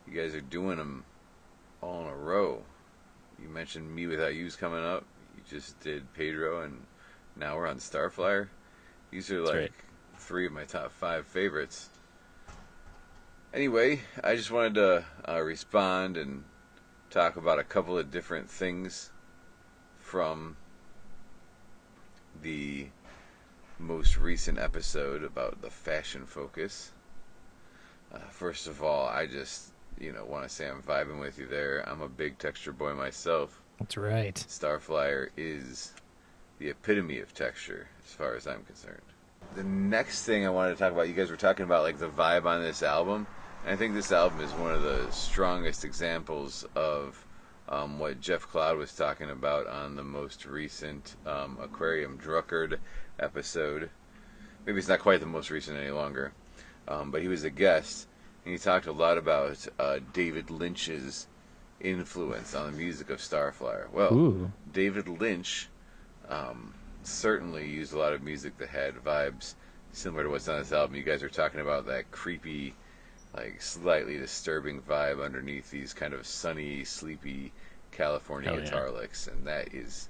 [SPEAKER 8] You guys are doing them all in a row. You mentioned mewithoutYou's coming up. You just did Pedro, and now we're on Starflyer. These are
[SPEAKER 4] That's
[SPEAKER 8] like
[SPEAKER 4] right.
[SPEAKER 8] three of my top five favorites. Anyway, I just wanted to uh, respond and talk about a couple of different things from the most recent episode about the fashion focus. Uh, first of all, I just, you know, want to say I'm vibing with you there. I'm a big texture boy myself.
[SPEAKER 3] that's right
[SPEAKER 8] Starflyer is the epitome of texture, as far as I'm concerned. The next thing I wanted to talk about, you guys were talking about like the vibe on this album, and I think this album is one of the strongest examples of um, what Jeff Cloud was talking about on the most recent um, Aquarium Drunkard episode. Maybe it's not quite the most recent any longer, um, but he was a guest, and he talked a lot about uh, David Lynch's influence on the music of Starflyer. Well,
[SPEAKER 3] ooh
[SPEAKER 8] David Lynch um, certainly used a lot of music that had vibes similar to what's on this album. You guys are talking about that creepy, like slightly disturbing vibe underneath these kind of sunny, sleepy California
[SPEAKER 4] Hell yeah.
[SPEAKER 8] guitar licks, and that is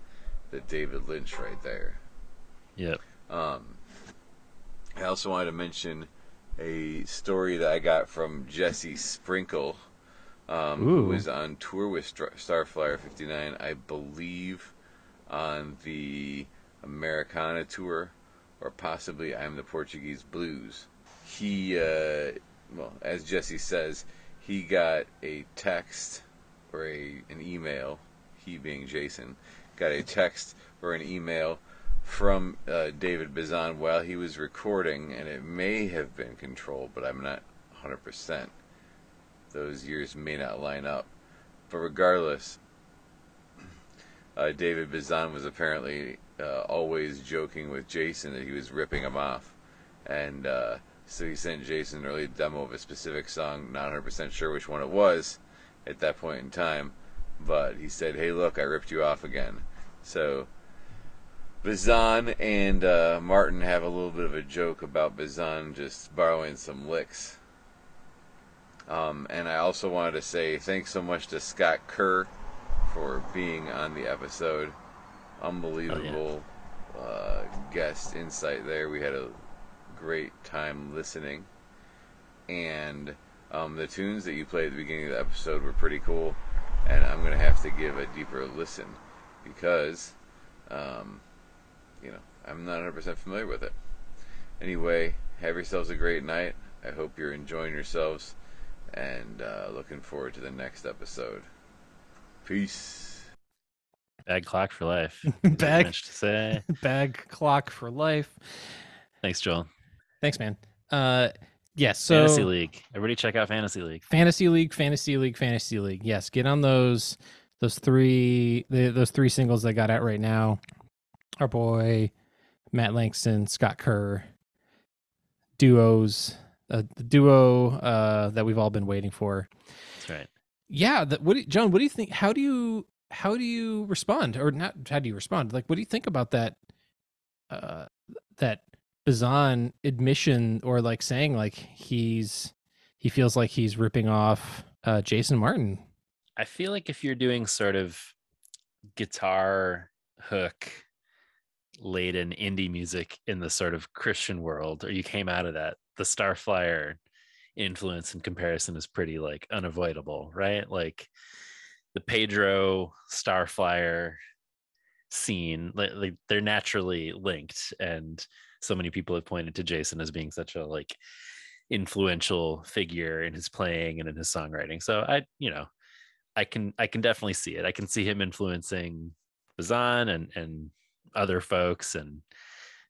[SPEAKER 8] the David Lynch right there.
[SPEAKER 4] Yep.
[SPEAKER 8] Um, I also wanted to mention a story that I got from Jesse Sprinkle, um, who was on tour with Star- Starflyer 59, I believe, on the Americana tour, or possibly I'm the Portuguese Blues. He, uh, well, as Jesse says, he got a text or a an email. He being Jason, got a text or an email from uh, David Bazan while he was recording, and it may have been controlled, but I'm not 100%. Those years may not line up. But regardless, uh, David Bazan was apparently uh, always joking with Jason that he was ripping him off. And uh, so he sent Jason an early demo of a specific song, not 100% sure which one it was at that point in time. But he said, hey, look, I ripped you off again. So Bazan and uh, Martin have a little bit of a joke about Bazan just borrowing some licks. Um, and I also wanted to say thanks so much to Scott Kerr for being on the episode. Unbelievable uh, guest insight there. We had a great time listening. And um, the tunes that you played at the beginning of the episode were pretty cool. And I'm going to have to give a deeper listen because, um, you know, I'm not 100% familiar with it. Anyway, have yourselves a great night. I hope you're enjoying yourselves and uh, looking forward to the next episode. Peace.
[SPEAKER 4] Bag clock for life.
[SPEAKER 3] Bag-
[SPEAKER 4] Bag. Much to say.
[SPEAKER 3] bag clock for life
[SPEAKER 4] Thanks, Joel.
[SPEAKER 3] Thanks man uh yes so
[SPEAKER 4] Fantasy League. Everybody, check out Fantasy League.
[SPEAKER 3] fantasy league fantasy league fantasy league yes get on those those three the, those three singles that got out right now our boy Matt Langston, Scott Kerr duos, uh, the duo uh, that we've all been waiting for.
[SPEAKER 4] That's right.
[SPEAKER 3] Yeah, the, what do, John? What do you think? How do you how do you respond, or not? How do you respond? Like, what do you think about that? Uh, that Bazan admission, or like saying like he's he feels like he's ripping off uh, Jason Martin.
[SPEAKER 4] I feel like if you're doing sort of guitar hook laden indie music in the sort of Christian world, or you came out of that, the Starflyer influence in comparison is pretty like unavoidable, right? Like the Pedro Starflyer scene, like they're naturally linked, and so many people have pointed to Jason as being such a like influential figure in his playing and in his songwriting. So I, you know, I can I can definitely see it. I can see him influencing Bazan and and other folks and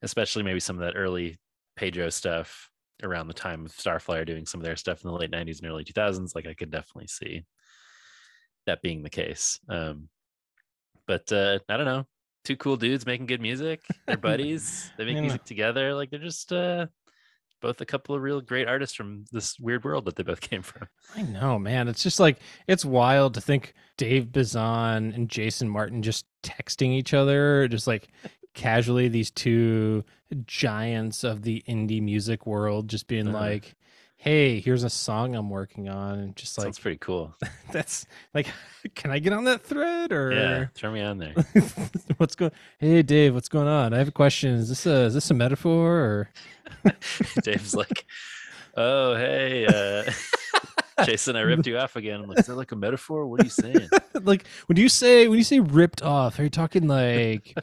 [SPEAKER 4] especially maybe some of that early Pedro stuff around the time of Starflyer doing some of their stuff in the late 90s and early 2000s like I could definitely see that being the case. Um but uh I don't know, two cool dudes making good music. They're buddies. they make
[SPEAKER 3] Yeah.
[SPEAKER 4] music together like they're just uh both a couple of real great artists from this weird world that they both came from.
[SPEAKER 3] I know, man. It's just like it's wild to think Dave Bazan and Jason Martin just texting each other, just like casually. These two giants of the indie music world, just being
[SPEAKER 4] Uh-huh.
[SPEAKER 3] like, "Hey, here's a song I'm working on," and just like
[SPEAKER 4] that's pretty cool.
[SPEAKER 3] that's like, can I get on that thread or?
[SPEAKER 4] Yeah, throw me on there.
[SPEAKER 3] what's going? Hey, Dave, what's going on? I have a question. Is this a is this a metaphor or?
[SPEAKER 4] Dave's like, "Oh, hey, uh, Jason, I ripped you off again." I'm like, "Is that like a metaphor? What are you saying?"
[SPEAKER 3] like when you say when you say ripped off are you talking like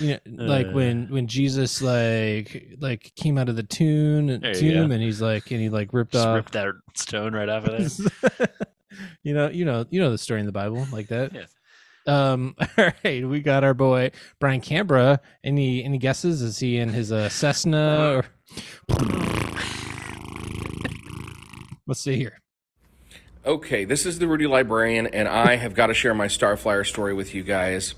[SPEAKER 3] you know like
[SPEAKER 4] Uh.
[SPEAKER 3] when when jesus like like came out of the tomb tomb and he's like and he like ripped
[SPEAKER 4] Just
[SPEAKER 3] off
[SPEAKER 4] ripped that stone right off of there.
[SPEAKER 3] you know you know you know the story in the bible like that
[SPEAKER 4] Yeah.
[SPEAKER 3] um all right we got our boy brian canberra any any guesses is he in his uh cessna or let's see here
[SPEAKER 9] Okay, this is the Rudy Librarian, and I have got to share my Starflyer story with you guys.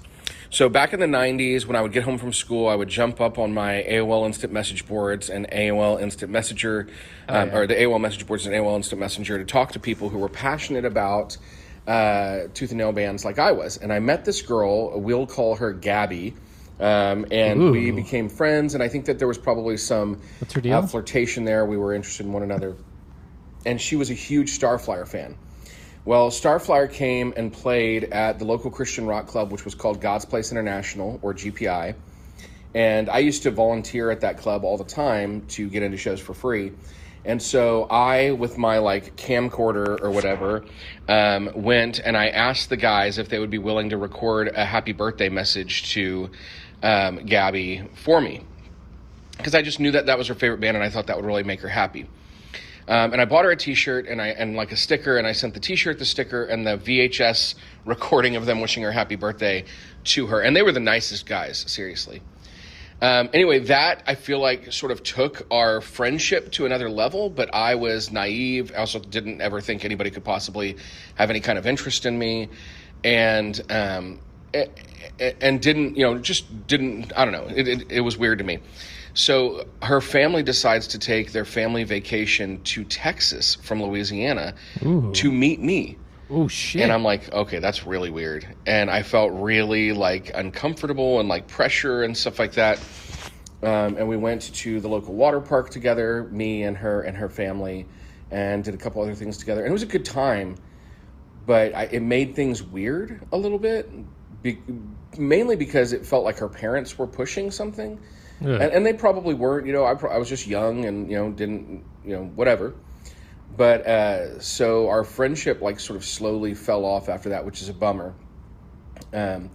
[SPEAKER 9] So, back in the 90s, when I would get home from school, I would jump up on my AOL Instant Message boards and AOL Instant Messenger, um, or the AOL Message boards and AOL Instant Messenger to talk to people who were passionate about uh, tooth and nail bands like I was. And I met this girl, we'll call her Gabby. Um, and we became friends, and I think that there was probably some
[SPEAKER 3] What's her deal?
[SPEAKER 9] uh, flirtation there. We were interested in one another and she was a huge Starflyer fan. Well, Starflyer came and played at the local Christian rock club, which was called God's Place International, or GPI. And I used to volunteer at that club all the time to get into shows for free. And so I, with my like camcorder or whatever, um, went and I asked the guys if they would be willing to record a happy birthday message to um, Gabby for me. Because I just knew that that was her favorite band and I thought that would really make her happy. Um, and I bought her a T-shirt and I and like a sticker, and I sent the T-shirt, the sticker, and the VHS recording of them wishing her happy birthday to her. And they were the nicest guys, seriously. Um, anyway, that I feel like sort of took our friendship to another level. But I was naive. I also didn't ever think anybody could possibly have any kind of interest in me, and um, and didn't you know just didn't I don't know. It, it, it was weird to me. So her family decides to take their family vacation to Texas from Louisiana to meet me.
[SPEAKER 3] oh shit
[SPEAKER 9] And I'm like, okay, that's really weird. And I felt really like uncomfortable and like pressure and stuff like that. Um, and we went to the local water park together, me and her and her family, and did a couple other things together. And it was a good time, but I, it made things weird a little bit, be, mainly because it felt like her parents were pushing something.
[SPEAKER 3] Ugh.
[SPEAKER 9] And, and they probably weren't, you know, I, pro- I was just young and, you know, didn't, you know, whatever. But uh, so our friendship like sort of slowly fell off after that, which is a bummer. Um,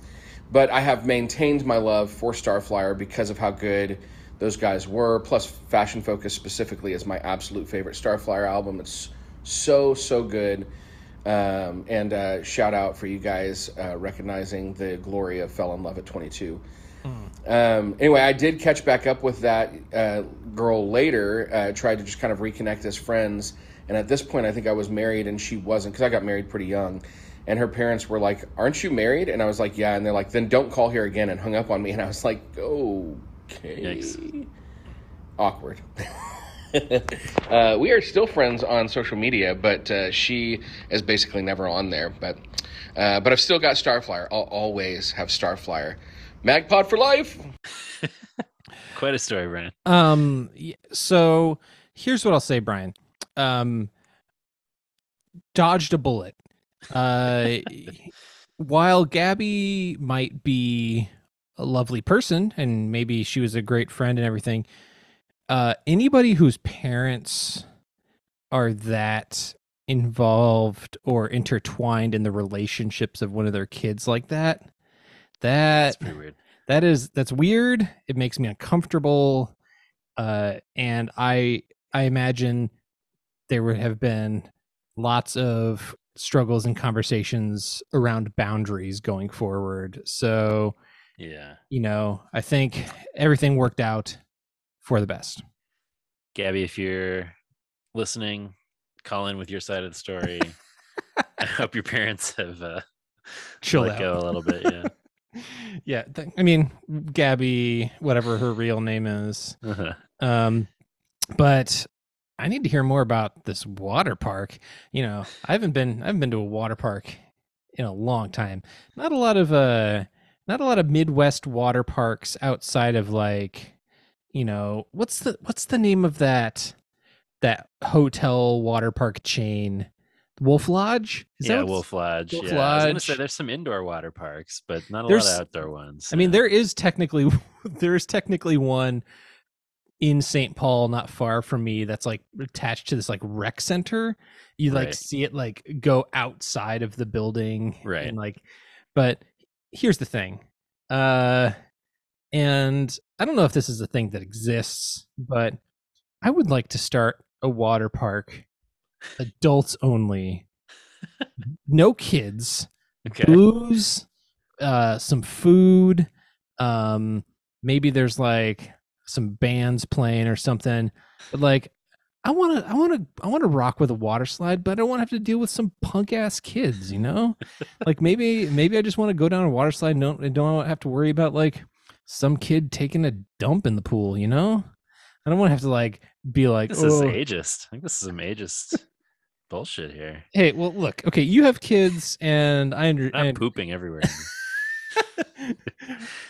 [SPEAKER 9] but I have maintained my love for Starflyer because of how good those guys were. Plus, Fashion Focus specifically is my absolute favorite Starflyer album. It's so so good. Um, and uh, shout out for you guys uh, recognizing the glory of Fell in Love at 22. Um, anyway, I did catch back up with that uh, girl later. Uh, tried to just kind of reconnect as friends, and at this point, I think I was married and she wasn't because I got married pretty young. And her parents were like, "Aren't you married?" And I was like, "Yeah." And they're like, "Then don't call here again," and hung up on me. And I was like, Okay.
[SPEAKER 4] Yikes.
[SPEAKER 9] Awkward. uh, we are still friends on social media, but uh, she is basically never on there. But uh, but I've still got Starflyer. I'll always have Starflyer. Magpod for life.
[SPEAKER 4] Quite a story, Brian.
[SPEAKER 3] Um. So here's what I'll say, Brian. Um. Dodged a bullet. Uh. while Gabby might be a lovely person and maybe she was a great friend and everything, uh, anybody whose parents are that involved or intertwined in the relationships of one of their kids like that,
[SPEAKER 4] That's
[SPEAKER 3] that
[SPEAKER 4] pretty weird.
[SPEAKER 3] that is that's weird it makes me uncomfortable uh and i i imagine there would have been lots of struggles and conversations around boundaries going forward so
[SPEAKER 4] Yeah.
[SPEAKER 3] you know i think everything worked out for the best
[SPEAKER 4] Gabby, if you're listening, call in with your side of the story. I hope your parents have uh,
[SPEAKER 3] Chill
[SPEAKER 4] let
[SPEAKER 3] out.
[SPEAKER 4] go a little bit. Yeah.
[SPEAKER 3] yeah th- i mean gabby whatever her real name is
[SPEAKER 4] Uh-huh.
[SPEAKER 3] Um, but I need to hear more about this water park. You know, I haven't been I haven't been to a water park in a long time. Not a lot of uh not a lot of Midwest water parks outside of like, you know, what's the what's the name of that that hotel water park chain? Wolf Lodge? Is that
[SPEAKER 4] yeah, Wolf Lodge.
[SPEAKER 3] Wolf
[SPEAKER 4] yeah, I was gonna say there's some indoor water parks, but not a
[SPEAKER 3] There's-
[SPEAKER 4] lot of outdoor ones.
[SPEAKER 3] I mean, there is technically there is technically one in St. Paul, not far from me, that's like attached to this like rec center. You like
[SPEAKER 4] Right.
[SPEAKER 3] see it like go outside of the building,
[SPEAKER 4] Right.
[SPEAKER 3] And like, but here's the thing, uh, and I don't know if this is a thing that exists, but I would like to start a water park, adults only, no kids
[SPEAKER 4] okay.
[SPEAKER 3] booze, uh, some food, um, maybe there's like some bands playing or something. But like, I want to, I want to, I want to rock with a water slide, but I don't want to have to deal with some punk ass kids, you know? like maybe, maybe I just want to go down a water slide and don't, and don't have to worry about like some kid taking a dump in the pool, you know? I don't want to have to like be like,
[SPEAKER 4] This is
[SPEAKER 3] "Oh,
[SPEAKER 4] ageist. I think this is some ageist bullshit here.
[SPEAKER 3] hey, well, look, okay, you have kids, and I under,
[SPEAKER 4] Not
[SPEAKER 3] I,
[SPEAKER 4] pooping everywhere.
[SPEAKER 3] well,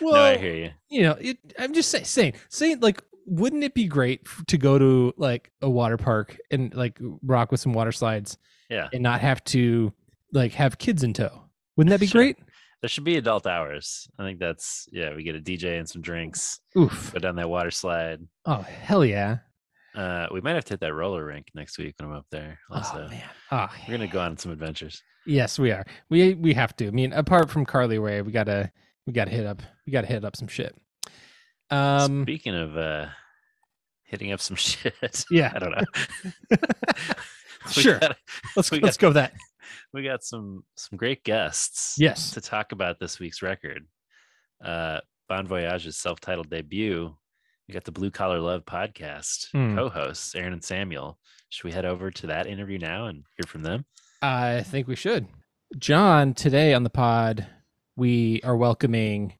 [SPEAKER 4] no, I hear you.
[SPEAKER 3] you know, it, I'm just say, saying, saying, like, wouldn't it be great to go to like a water park and like rock with some water slides
[SPEAKER 4] Yeah.
[SPEAKER 3] and not have to like have kids in tow? Wouldn't that be
[SPEAKER 4] Sure.
[SPEAKER 3] great?
[SPEAKER 4] There should be adult hours. I think that's yeah. We get a DJ and some drinks.
[SPEAKER 3] Oof!
[SPEAKER 4] Go down that water slide.
[SPEAKER 3] Oh hell yeah!
[SPEAKER 4] Uh, we might have to hit that roller rink next week when I'm up there. Also,
[SPEAKER 3] Oh man! Oh,
[SPEAKER 4] we're gonna go on some adventures.
[SPEAKER 3] yes, we are. We we have to. I mean, apart from Carly Rae, we gotta we gotta hit up we gotta hit up some shit. Um,
[SPEAKER 4] Speaking of uh, hitting up some shit,
[SPEAKER 3] Yeah.
[SPEAKER 4] I don't know.
[SPEAKER 3] Sure.
[SPEAKER 4] got-
[SPEAKER 3] let's let's go with that.
[SPEAKER 4] we got some some great guests.
[SPEAKER 3] Yes.
[SPEAKER 4] to talk about this week's record. Uh, Bon Voyage's self-titled debut. We got the Blue Collar Love podcast
[SPEAKER 3] Hmm.
[SPEAKER 4] co-hosts Aaron and Samuel. Should we head over to that interview now and hear from them?
[SPEAKER 3] I think we should. John, today on the pod, we are welcoming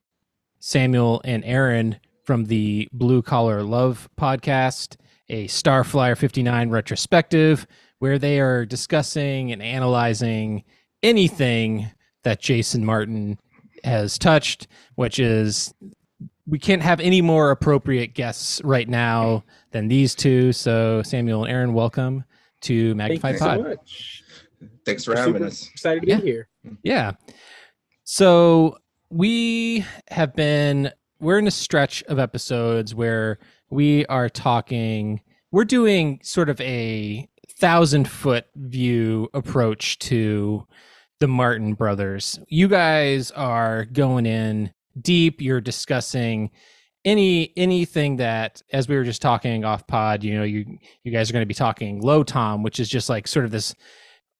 [SPEAKER 3] Samuel and Aaron from the Blue Collar Love podcast, a Starflyer 59 retrospective, where they are discussing and analyzing anything that Jason Martin has touched, which is we can't have any more appropriate guests right now than these two. So, Samuel and Aaron, welcome to Magnify
[SPEAKER 10] Thank
[SPEAKER 3] Pod.
[SPEAKER 10] so much. Thanks for
[SPEAKER 11] We're
[SPEAKER 10] having us.
[SPEAKER 11] Excited to
[SPEAKER 3] Yeah.
[SPEAKER 11] be here.
[SPEAKER 3] Yeah. So we have been we're in a stretch of episodes where we are talking we're doing sort of a thousand foot view approach to the Martin brothers. You guys are going in deep, you're discussing any anything that as we were just talking off pod, you know, you you guys are going to be talking Lo Tom, which is just like sort of this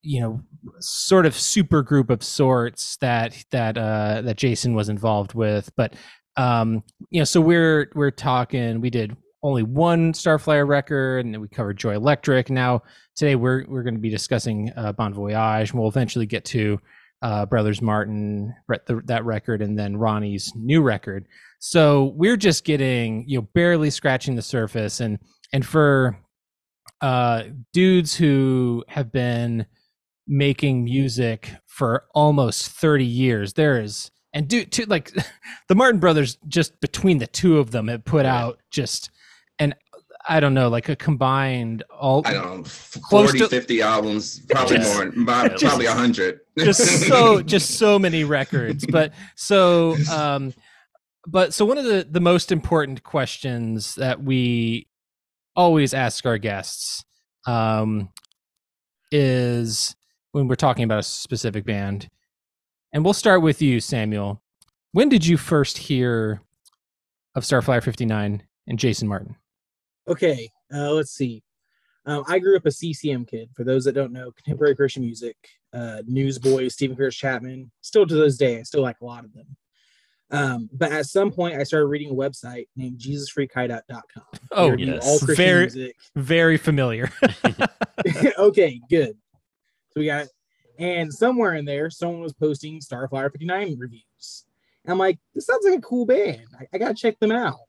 [SPEAKER 3] you know sort of super group of sorts that that uh that Jason was involved with. But um you know so we're we're talking we did only one Starflyer record and then we covered Joy Electric. Now today we're we're going to be discussing uh, Bon Voyage. And we'll eventually get to uh, Brothers Martin, that record, and then Ronnie's new record. So we're just getting, you know, barely scratching the surface. And and for uh, dudes who have been making music for almost 30 years, there is and do to like the Martin brothers just between the two of them have put out just I don't know, like a combined all
[SPEAKER 10] I don't know, 40, to, 50 albums, probably just, more, just, probably 100.
[SPEAKER 3] just so, just so many records. But so, um, but so one of the, the most important questions that we always ask our guests um, is when we're talking about a specific band, and we'll start with you, Samuel. When did you first hear of Starflyer 59 and Jason Martin?
[SPEAKER 11] Okay, uh, let's see. Um, I grew up a CCM kid. For those that don't know, contemporary Christian music, uh, Newsboys, Steven Curtis Chapman. Still to this day, I still like a lot of them. Um, but at some point, I started reading a website named JesusFreakHideout.com.
[SPEAKER 3] Oh, yes. All Christian very, music. very familiar.
[SPEAKER 11] okay, good. So we got, and somewhere in there, someone was posting Starflyer 59 reviews. And I'm like, this sounds like a cool band. I, I got to check them out.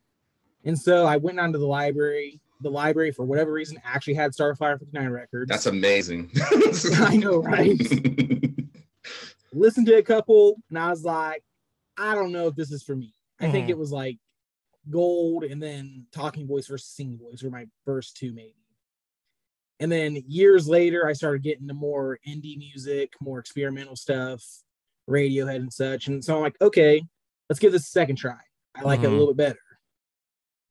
[SPEAKER 11] And so I went onto the library. The library, for whatever reason, actually had Starflyer 59 records.
[SPEAKER 10] That's amazing.
[SPEAKER 11] I know, right? Listened to a couple, and I was like, I don't know if this is for me. I mm-hmm. think it was like Gold and then Talking Voice versus Singing Voice were my first two, maybe. And then years later, I started getting to more indie music, more experimental stuff, Radiohead and such. And so I'm like, okay, let's give this a second try. I like mm-hmm. it a mm-hmm. little bit better.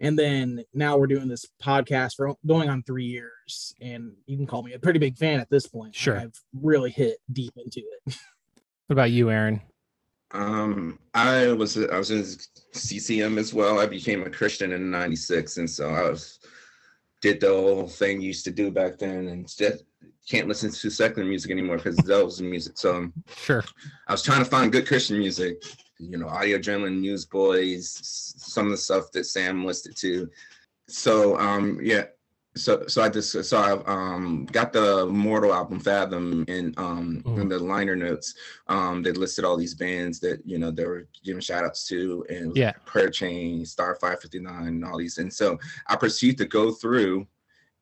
[SPEAKER 11] And then now we're doing this podcast for going on three years. And you can call me a pretty big fan at this point.
[SPEAKER 3] Sure.
[SPEAKER 11] I've really hit deep into it.
[SPEAKER 3] What about you, Aaron?
[SPEAKER 10] Um, I was I was in CCM as well. I became a Christian in '96, and so I was did the whole thing you used to do back then, and just can't listen to secular music anymore because that was the music. So
[SPEAKER 3] sure,
[SPEAKER 10] I was trying to find good Christian music, you know, Audio Adrenaline, Newsboys, some of the stuff that Sam listed too. So um, yeah, so so I just so I um got the Mortal album Fathom in um in the liner notes. Um, they listed all these bands that you know they were giving shout outs to, and
[SPEAKER 3] yeah,
[SPEAKER 10] Prayer Chain, Starflyer 59, and all these. And so I proceeded to go through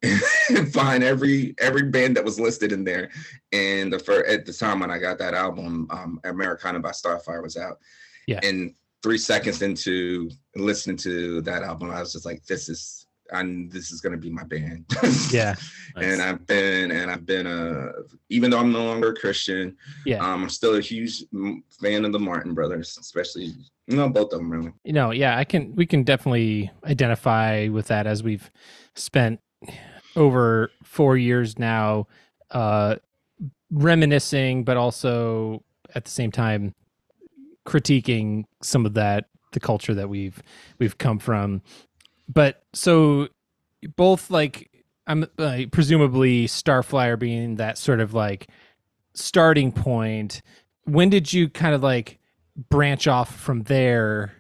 [SPEAKER 10] find every every band that was listed in there. And the first at the time when I got that album, um, Americana by Starflyer was out.
[SPEAKER 3] Yeah.
[SPEAKER 10] And three seconds into listening to that album, I was just like, this is and this is going to be my band.
[SPEAKER 3] yeah.
[SPEAKER 10] and. I've been, and I've been a, even though I'm no longer a Christian,
[SPEAKER 3] yeah,
[SPEAKER 10] um, I'm still a huge fan of the Martin brothers, especially, you know, both of them really.
[SPEAKER 3] You know, yeah, I can, we can definitely identify with that as we've spent over four years now, uh, reminiscing, but also at the same time critiquing some of that the culture that we've we've come from. But so both like i'm uh, presumably starflyer being that sort of like starting point when did you kind of like branch off from there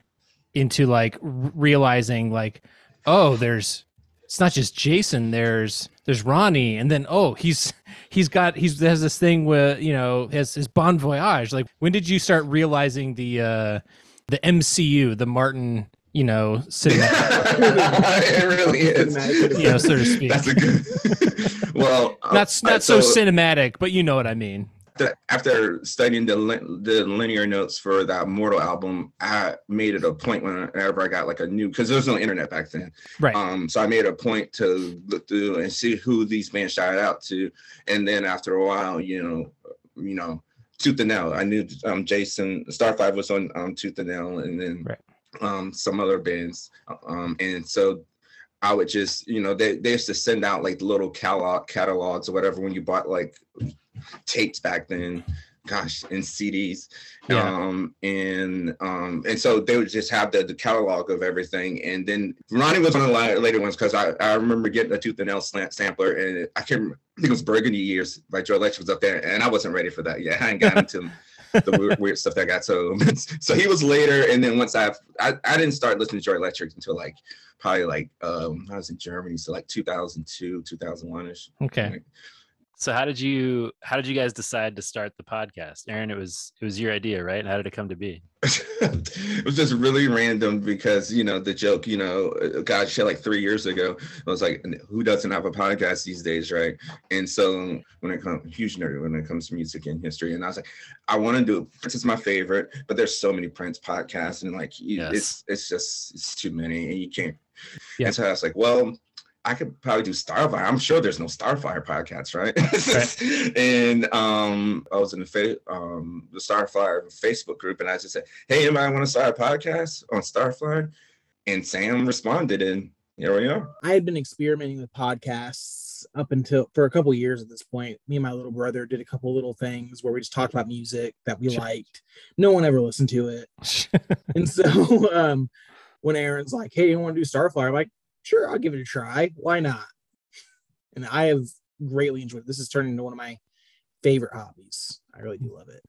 [SPEAKER 3] into like realizing like oh there's it's not just Jason. There's there's Ronnie, and then oh he's he's got he's has this thing with you know his his Bon Voyage. Like when did you start realizing the uh the MCU, the Martin you know
[SPEAKER 10] cinematic? it really is.
[SPEAKER 3] You know, so to speak.
[SPEAKER 10] That's a good. well,
[SPEAKER 3] not not so, so cinematic, but you know what I mean
[SPEAKER 10] after, after studying the the liner notes for that Mortal album, I made it a point whenever I got like a new because there was no internet back then.
[SPEAKER 3] Right.
[SPEAKER 10] Um. So I made a point to look through and see who these bands shouted out to, and then after a while, you know, you know, Tooth and Nail. I knew um Jason Starflyer was on um Tooth and Nail, and then
[SPEAKER 3] right.
[SPEAKER 10] um some other bands. Um. And so I would just, you know, they, they used to send out like little catalog catalogs or whatever when you bought like tapes back then gosh in cds yeah. um and um and so they would just have the, the catalog of everything. And then ronnie was one of the later ones because I, I remember getting a tooth and nail sampler and i can't remember, i think it was burgundy years by Joy Electric was up there and i wasn't ready for that yet. I hadn't gotten to the weird, weird, stuff that I got. So so he was later and then once I've, i i didn't start listening to Joy Electric until like probably like um i was in germany so like 2002 2001ish
[SPEAKER 3] okay.
[SPEAKER 10] Like,
[SPEAKER 4] So how did you how did you guys decide to start the podcast? Aaron, it was it was your idea, right? How did it come to be?
[SPEAKER 10] it was just really random because you know the joke you know uh, gosh like three years ago i was like who doesn't have a podcast these days right and so when it comes huge nerd when it comes to music and history and i was like i want to do prince is my favorite but there's so many prince podcasts and like
[SPEAKER 4] Yes.
[SPEAKER 10] it's it's just it's too many and you can't
[SPEAKER 3] Yeah.
[SPEAKER 10] and so i was like well I could probably do Starflyer. I'm sure there's no Starflyer podcast, right? and um, I was in the fa- um, the Starflyer Facebook group, and I just said, "Hey, anybody want to start a podcast on Starflyer?" And Sam responded, and here we are.
[SPEAKER 11] I had been experimenting with podcasts up until for a couple years at this point. Me and my little brother did a couple little things where we just talked about music that we liked. No one ever listened to it. And so um when Aaron's like, Hey, you want to do Starflyer? I'm like, sure, I'll give it a try. Why not? And I have greatly enjoyed it. This is turning into one of my favorite hobbies. I really do love it.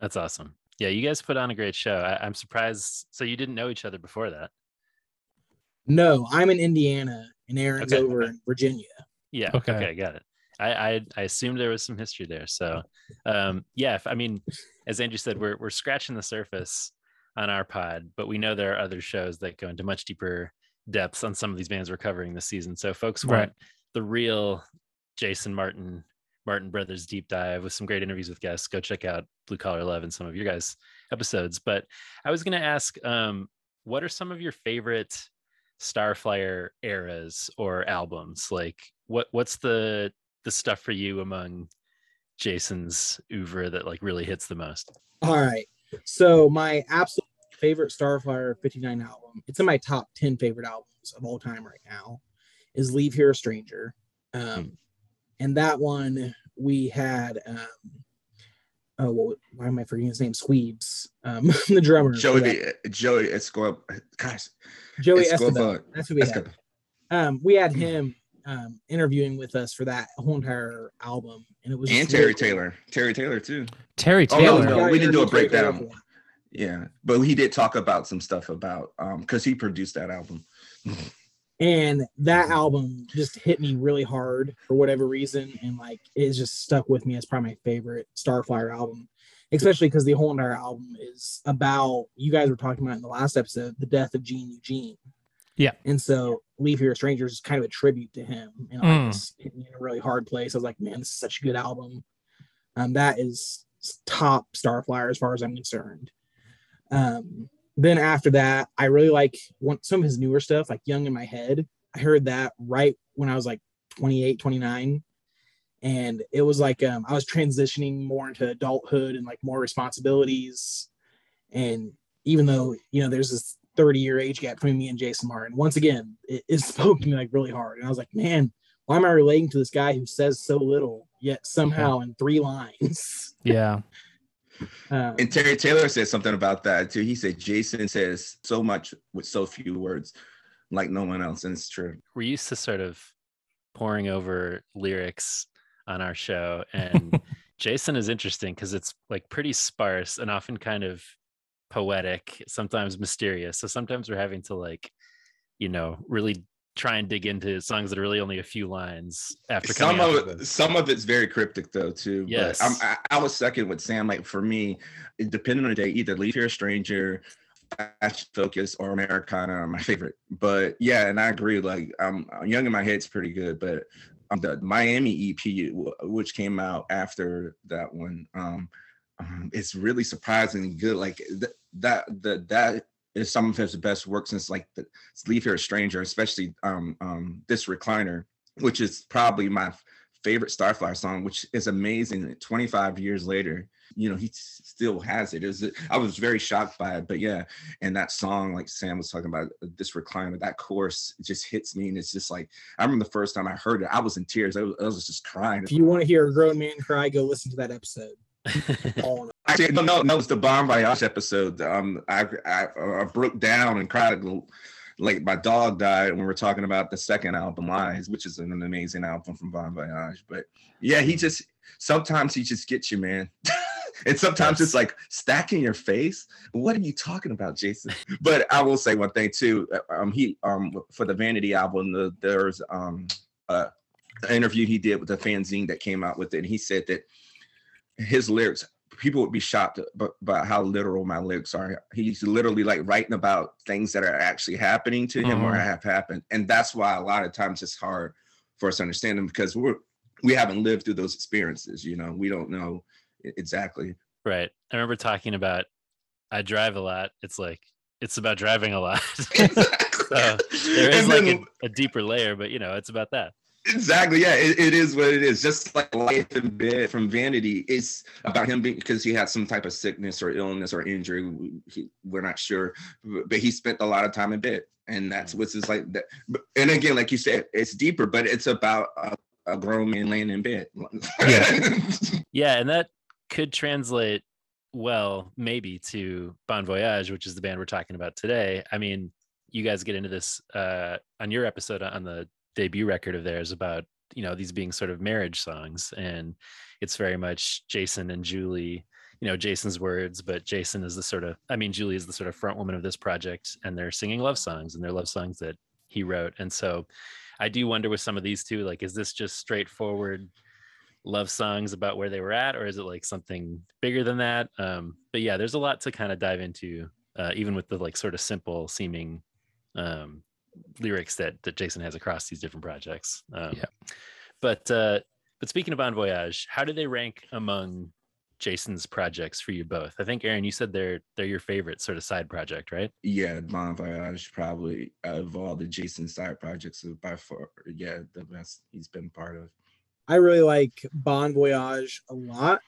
[SPEAKER 4] That's awesome. Yeah, you guys put on a great show. I, I'm surprised. So you didn't know each other before that?
[SPEAKER 11] No, I'm in Indiana and Aaron's
[SPEAKER 4] Okay,
[SPEAKER 11] over in Virginia.
[SPEAKER 4] Yeah.
[SPEAKER 3] Okay.
[SPEAKER 4] Okay. got it. I, I I assumed there was some history there. So, um, yeah. If, I mean, as Andrew said, we're we're scratching the surface on our pod, but we know there are other shows that go into much deeper depths on some of these bands we're covering this season. So, folks
[SPEAKER 3] Right.
[SPEAKER 4] want the real Jason Martin Martin Brothers deep dive with some great interviews with guests. Go check out Blue Collar Love and some of your guys' episodes. But I was going to ask, um, what are some of your favorite Starflyer eras or albums? Like, what what's the the stuff for you among Jason's oeuvre that like really hits the most?
[SPEAKER 11] All right. So my absolute favorite Starflyer 59 album, it's in my top 10 favorite albums of all time right now, is Leave Here a Stranger. Um, and that one we had um oh what, why am I forgetting his name? Squeebs, um, the drummer.
[SPEAKER 10] Joey,
[SPEAKER 11] that.
[SPEAKER 10] Joey Escobar, gosh,
[SPEAKER 11] Joey
[SPEAKER 10] Escobar.
[SPEAKER 11] Escobar. That's who we had. Um, we had him um interviewing with us for that whole entire album, and it was
[SPEAKER 10] and Terry
[SPEAKER 11] really-
[SPEAKER 10] Taylor, Terry Taylor too.
[SPEAKER 3] Terry
[SPEAKER 10] Oh
[SPEAKER 3] Taylor.
[SPEAKER 10] no, no, we didn't do a
[SPEAKER 11] Terry Taylor
[SPEAKER 10] breakdown.
[SPEAKER 11] For that.
[SPEAKER 10] Yeah, but he did talk about some stuff about um because he produced that album.
[SPEAKER 11] and that album just hit me really hard for whatever reason and like it's just stuck with me as probably my favorite starflyer album especially because the whole entire album is about you guys were talking about in the last episode the death of gene eugene
[SPEAKER 3] Yeah.
[SPEAKER 11] and so leave here strangers is kind of a tribute to him and like
[SPEAKER 3] Mm.
[SPEAKER 11] it's hit me in a really hard place i was like man this is such a good album um that is top starflyer as far as i'm concerned um then after that, I really like one, some of his newer stuff, like Young in My Head. I heard that right when I was like 28, 29. And it was like um, I was transitioning more into adulthood and like more responsibilities. And even though, you know, there's this 30 year age gap between me and Jason Martin, once again, it, it spoke to me like really hard. And I was like, man, why am I relating to this guy who says so little, yet somehow in three lines?
[SPEAKER 3] Yeah.
[SPEAKER 11] Um,
[SPEAKER 10] And Terry Taylor said something about that too. He said Jason says so much with so few words, like no one else, and it's true.
[SPEAKER 4] We're used to sort of pouring over lyrics on our show, and Jason is interesting because it's like pretty sparse and often kind of poetic, sometimes mysterious. So sometimes we're having to like, you know, really try and dig into songs that are really only a few lines after
[SPEAKER 10] Some of it, some of it's very cryptic though too.
[SPEAKER 4] Yes.
[SPEAKER 10] but I'm, I, I was second with Sam. Like for me, depending on the day, either Leave Here a Stranger, Fast Focus, or Americana are my favorite. But yeah, and I agree. Like I'm Young in My Head's pretty good, but um, the Miami EP, which came out after that one, um, um, it's really surprisingly good. Like th- that, the that is some of his best work since like the Leave Here a Stranger, especially um, um, this recliner, which is probably my f- favorite Starflyer song, which is amazing. that 25 years later, you know, he still has it. Is it I was very shocked by it, but yeah, and that song, like Sam was talking about, uh, this recliner, that chorus just hits me, and it's just like I remember the first time I heard it, I was in tears. I was, I was just crying.
[SPEAKER 11] if you want to hear a grown man cry, go listen to that episode. All in
[SPEAKER 10] Actually, no, no, no, it's the Bon Voyage episode. Um, I, I, I broke down and cried. Like my dog died when we were talking about the second album, Lies, which is an amazing album from Bon Voyage. But yeah, he just sometimes he just gets you, man. and sometimes it's like stacking your face. What are you talking about, Jason? But I will say one thing too. Um, he um for the Vanity album, the, there's um uh an interview he did with a fanzine that came out with it, and he said that his lyrics people would be shocked about how literal my lyrics are. He's literally like writing about things that are actually happening to him or
[SPEAKER 3] Mhm.
[SPEAKER 10] have happened, and that's why a lot of times it's hard for us to understand them because we're we haven't lived through those experiences. You know, we don't know exactly.
[SPEAKER 4] Right. I remember talking about I drive a lot. It's like it's about driving a lot. so there is
[SPEAKER 10] And
[SPEAKER 4] like a, a deeper layer, but you know, it's about that.
[SPEAKER 10] Exactly. Yeah, it, it is what it is. Just like life in bed from Vanity, it's about him being because he had some type of sickness or illness or injury. We- he- we're not sure, but he spent a lot of time in bed, and that's what's just like that. And again, like you said, it's deeper, but it's about a, a grown man laying in bed.
[SPEAKER 3] Yeah.
[SPEAKER 4] Yeah, and that could translate well, maybe to Bon Voyage, which is the band we're talking about today. I mean, you guys get into this uh, on your episode on the debut record of theirs about you know these being sort of marriage songs, and it's very much Jason and Julie. You know, Jason's words, but Jason is the sort of, I mean, Julie is the sort of front woman of this project, and they're singing love songs, and they're love songs that he wrote. And so I do wonder with some of these two, like, is this just straightforward love songs about where they were at, or is it like something bigger than that? Um, but yeah, there's a lot to kind of dive into, uh, even with the like sort of simple seeming um, lyrics that that Jason has across these different projects. Um,
[SPEAKER 3] Yeah.
[SPEAKER 4] But uh, but speaking of Bon Voyage, how do they rank among Jason's projects for you both? I think Aaron, you said they're they're your favorite sort of side project, right?
[SPEAKER 10] yeah, Bon Voyage probably of all the Jason side projects is by far, yeah, the best he's been part of.
[SPEAKER 11] I really like Bon Voyage a lot,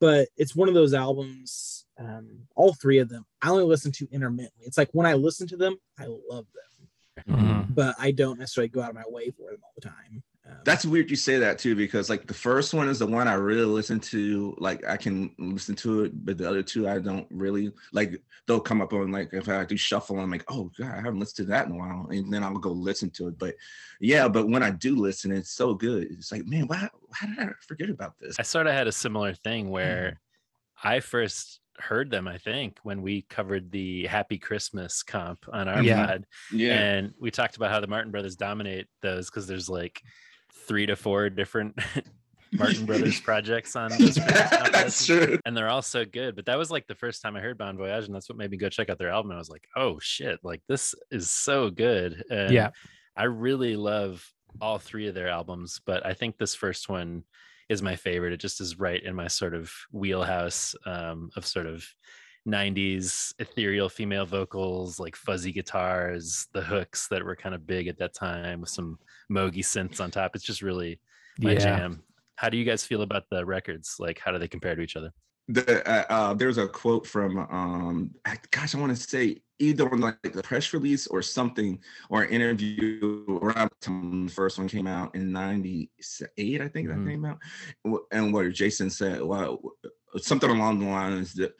[SPEAKER 11] but it's one of those albums. Um, all three of them, I only listen to intermittently. It's like when I listen to them, I love them,
[SPEAKER 3] Mhm.
[SPEAKER 11] but I don't necessarily go out of my way for them all the time. Um,
[SPEAKER 10] That's weird you say that too, because like the first one is the one I really listen to. Like I can listen to it, but the other two I don't really like. They'll come up on like if I do shuffle, I'm like, oh god, I haven't listened to that in a while, and then I'll go listen to it. But yeah, but when I do listen, it's so good. It's like, man, why? How did I forget about this?
[SPEAKER 4] I sort of had a similar thing where I first heard them, I think, when we covered the Happy Christmas comp on our
[SPEAKER 3] Yeah.
[SPEAKER 4] pod.
[SPEAKER 10] Yeah,
[SPEAKER 4] And we talked about how the Martin Brothers dominate those because there's like three to four different Martin Brothers projects on those Christmas
[SPEAKER 10] that's true.
[SPEAKER 4] and they're all so good. But that was like the first time I heard Bon Voyage, and that's what made me go check out their album. I was like, oh shit, like this is so good. And
[SPEAKER 3] Yeah.
[SPEAKER 4] I really love all three of their albums, but I think this first one is my favorite. It just is right in my sort of wheelhouse um, of sort of 90s ethereal female vocals, like fuzzy guitars, the hooks that were kind of big at that time with some Mogi synths on top. It's just really my
[SPEAKER 3] Yeah.
[SPEAKER 4] jam. How do you guys feel about the records? Like, how do they compare to each other?
[SPEAKER 10] the uh, uh, there's a quote from um gosh i want to say either on like the press release or something or an interview around the first one came out in 98 i think that
[SPEAKER 4] Mhm.
[SPEAKER 10] came out and what jason said well something along the lines that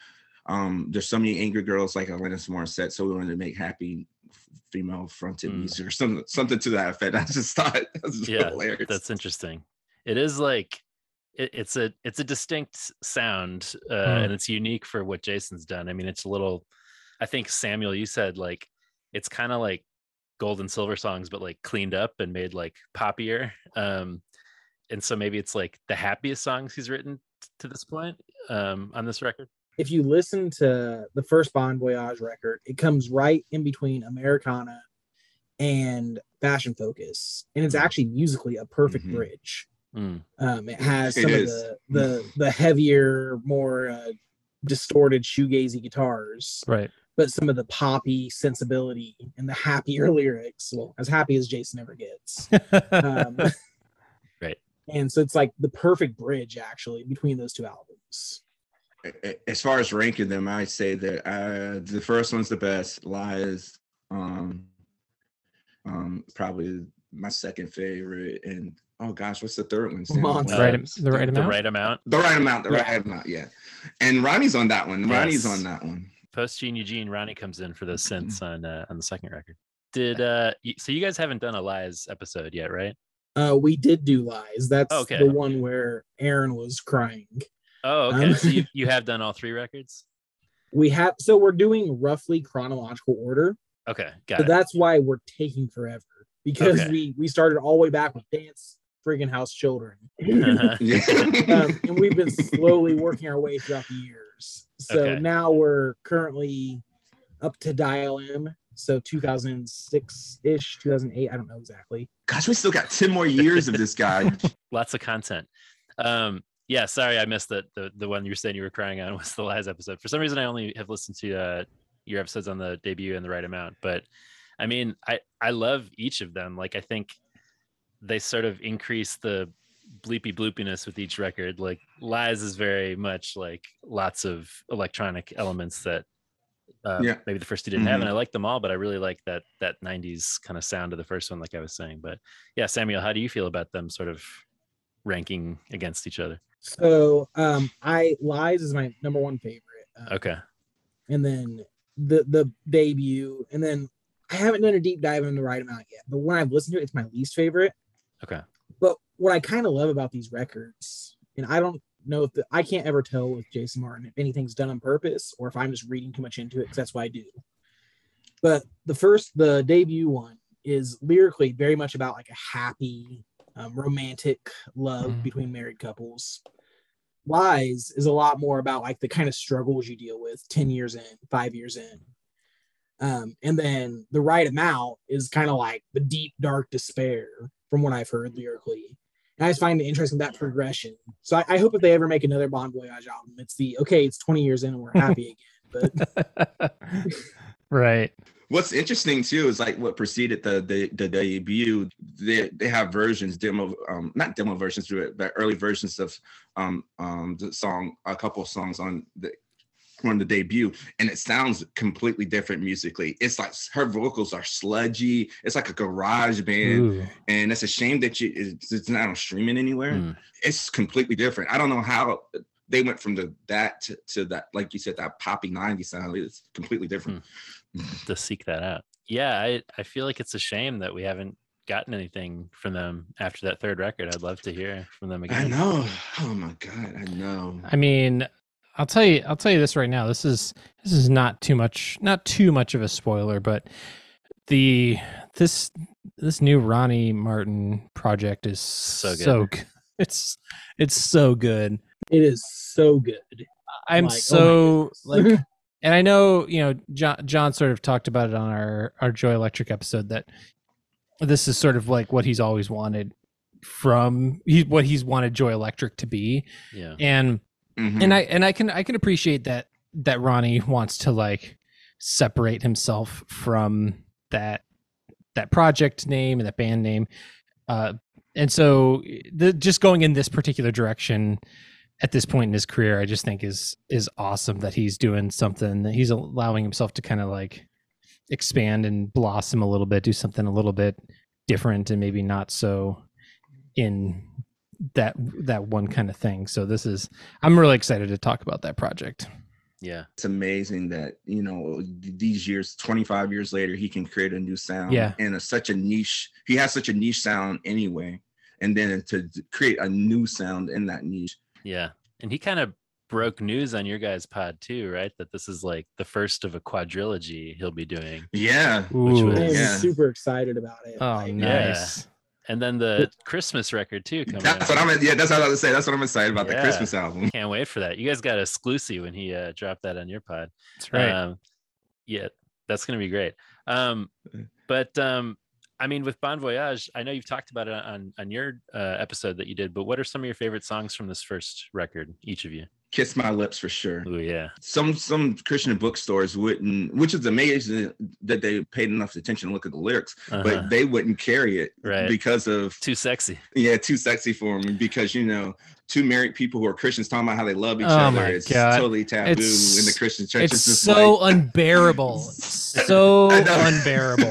[SPEAKER 10] um there's so many angry girls like Alanis Morissette, so we wanted to make happy female fronted
[SPEAKER 4] Mm.
[SPEAKER 10] music or something something to that effect. I just thought that was
[SPEAKER 4] Yeah,
[SPEAKER 10] hilarious.
[SPEAKER 4] That's interesting. It is like it, it's a it's a distinct sound, uh,
[SPEAKER 3] Mm.
[SPEAKER 4] and it's unique for what Jason's done. I mean, it's a little. I think Samuel, you said like it's kind of like gold and silver songs, but like cleaned up and made like poppier. Um, and so maybe it's like the happiest songs he's written t- to this point um, on this record.
[SPEAKER 11] if you listen to the first Bon Voyage record, it comes right in between Americana and Fashion Focus, and it's
[SPEAKER 10] Mhm.
[SPEAKER 11] actually musically a perfect
[SPEAKER 10] Mhm.
[SPEAKER 11] bridge.
[SPEAKER 4] Mm.
[SPEAKER 11] Um, it has some
[SPEAKER 10] is.
[SPEAKER 11] of the the the heavier, more uh, distorted shoegazy guitars,
[SPEAKER 3] Right.
[SPEAKER 11] But some of the poppy sensibility and the happier lyrics. Well, as happy as Jason ever gets. Um,
[SPEAKER 4] Right.
[SPEAKER 11] And so it's like the perfect bridge actually between those two albums.
[SPEAKER 10] as far as ranking them, I say that uh, the first one's the best. Lies, um, um, probably my second favorite, and oh gosh, what's the third one? Sam?
[SPEAKER 11] Monster.
[SPEAKER 4] Uh,
[SPEAKER 3] right. am- The right
[SPEAKER 4] The
[SPEAKER 3] amount.
[SPEAKER 4] right amount.
[SPEAKER 10] The right amount. The
[SPEAKER 11] Yeah.
[SPEAKER 10] right amount. Yeah. And Ronnie's on that one. Ronnie's on that one.
[SPEAKER 4] Post Gene Eugene, Ronnie comes in for those synths on uh, on the second record. Did uh so you guys haven't done a lies episode yet, right?
[SPEAKER 11] Uh, we did do lies. That's
[SPEAKER 4] Okay.
[SPEAKER 11] the one where Aaron was crying.
[SPEAKER 4] Oh, okay.
[SPEAKER 11] Um,
[SPEAKER 4] so you, you have done all three records?
[SPEAKER 11] We have so we're doing roughly chronological order.
[SPEAKER 4] Okay, got
[SPEAKER 11] So
[SPEAKER 4] it.
[SPEAKER 11] that's why we're taking forever because
[SPEAKER 4] Okay.
[SPEAKER 11] we we started all the way back with dance friggin' house children. Um, and we've been slowly working our way throughout the years. So
[SPEAKER 4] Okay.
[SPEAKER 11] now we're currently up to Dial M. So 2006 ish, 2008. I don't know exactly.
[SPEAKER 10] Gosh, we still got 10 more years of this guy.
[SPEAKER 4] Lots of content. Um, yeah, sorry, I missed that. The the one you were saying you were crying on was the last episode. For some reason, I only have listened to uh, your episodes on the debut and the right amount. But I mean, I I love each of them. Like I think they sort of increase the bleepy bloopiness with each record. Like Lies is very much like lots of electronic elements that uh,
[SPEAKER 10] Yeah.
[SPEAKER 4] maybe the first two didn't have, and I like them all. But I really like that that '90s kind of sound of the first one, like I was saying. But yeah, Samuel, how do you feel about them sort of ranking against each other?
[SPEAKER 11] So um, I Lies is my number one favorite. Uh,
[SPEAKER 4] Okay.
[SPEAKER 11] and then the the debut, and then I haven't done a deep dive into the right amount yet. But when I've listened to it, it's my least favorite.
[SPEAKER 4] Okay.
[SPEAKER 11] But what I kind of love about these records, and I don't know if the, I can't ever tell with Jason Martin if anything's done on purpose or if I'm just reading too much into it because that's what I do. But the first, the debut one is lyrically very much about like a happy, um, romantic love
[SPEAKER 3] Mhm.
[SPEAKER 11] between married couples. Lies is a lot more about like the kind of struggles you deal with 10 years in, five years in. Um, and then the right amount is kind of like the deep, dark despair from what I've heard lyrically. And I just find it interesting that progression. So I, I hope if they ever make another Bon Voyage album, it's the okay, it's 20 years in and we're happy again. But
[SPEAKER 3] right.
[SPEAKER 10] What's interesting too is like what preceded the the, the debut. They they have versions, demo, um, not demo versions to it, but early versions of um um the song, a couple of songs on the on the debut, and it sounds completely different musically. It's like her vocals are sludgy. It's like a garage band,
[SPEAKER 3] Ooh.
[SPEAKER 10] and it's a shame that you it's, it's not on streaming anywhere.
[SPEAKER 4] Mm.
[SPEAKER 10] It's completely different. I don't know how they went from the that to, to that, like you said, that poppy 90s sound. It's completely different.
[SPEAKER 4] to seek that out. Yeah, I, I feel like it's a shame that we haven't gotten anything from them after that third record. I'd love to hear from them again.
[SPEAKER 10] I know. Oh my god, I know.
[SPEAKER 3] I mean, I'll tell you, I'll tell you this right now. This is this is not too much, not too much of a spoiler, but the this this new Ronnie Martin project is so
[SPEAKER 4] good.
[SPEAKER 3] So. It's it's so good.
[SPEAKER 11] it is so good.
[SPEAKER 3] I'm
[SPEAKER 11] Like, oh
[SPEAKER 3] so
[SPEAKER 11] goodness.
[SPEAKER 3] like, and I know you know John. John sort of talked about it on our our Joy Electric episode that this is sort of like what he's always wanted from he what he's wanted Joy Electric to be,
[SPEAKER 4] Yeah.
[SPEAKER 3] and
[SPEAKER 10] Mhm.
[SPEAKER 3] and I and I can I can appreciate that that Ronnie wants to like separate himself from that that project name and that band name, uh, and so the just going in this particular direction at this point in his career, I just think is is awesome that he's doing something that he's allowing himself to kind of like expand and blossom a little bit, do something a little bit different and maybe not so in that that one kind of thing. So this is I'm really excited to talk about that project.
[SPEAKER 4] Yeah.
[SPEAKER 10] it's amazing that you know these years 25 years later he can create a new sound
[SPEAKER 3] Yeah.
[SPEAKER 10] and a, such a niche he has such a niche sound anyway and then to create a new sound in that niche
[SPEAKER 4] Yeah. And he kind of broke news on your guys' pod too, right? That this is like the first of a quadrilogy he'll be doing.
[SPEAKER 10] yeah
[SPEAKER 4] Which
[SPEAKER 3] Ooh.
[SPEAKER 4] was-
[SPEAKER 10] Yeah.
[SPEAKER 11] super excited about it.
[SPEAKER 3] Oh,
[SPEAKER 11] Like,
[SPEAKER 3] nice.
[SPEAKER 4] And then the Christmas record too coming
[SPEAKER 10] that's
[SPEAKER 4] out.
[SPEAKER 10] what i'm yeah that's what i was gonna say that's what i'm excited about the christmas album
[SPEAKER 4] Can't wait for that. You guys got exclusive when he uh, dropped that on your pod.
[SPEAKER 3] That's right.
[SPEAKER 4] Um, yeah, that's gonna be great. Um, but um, I mean, with Bon Voyage, I know you've talked about it on on your uh, episode that you did. But what are some of your favorite songs from this first record? Each of you.
[SPEAKER 10] Kiss my lips for sure
[SPEAKER 4] Oh yeah,
[SPEAKER 10] some some christian bookstores wouldn't which is amazing that they paid enough attention to look at the lyrics
[SPEAKER 4] Uh-huh.
[SPEAKER 10] but they wouldn't carry it
[SPEAKER 4] Right.
[SPEAKER 10] because of
[SPEAKER 4] too sexy.
[SPEAKER 10] yeah too sexy for them because you know two married people who are christians talking about how they love each
[SPEAKER 3] Oh
[SPEAKER 10] other
[SPEAKER 3] my
[SPEAKER 10] is
[SPEAKER 3] God.
[SPEAKER 10] totally taboo
[SPEAKER 3] It's-
[SPEAKER 10] in the christian church
[SPEAKER 3] it's
[SPEAKER 10] it's
[SPEAKER 3] so
[SPEAKER 10] like,
[SPEAKER 3] unbearable. So unbearable.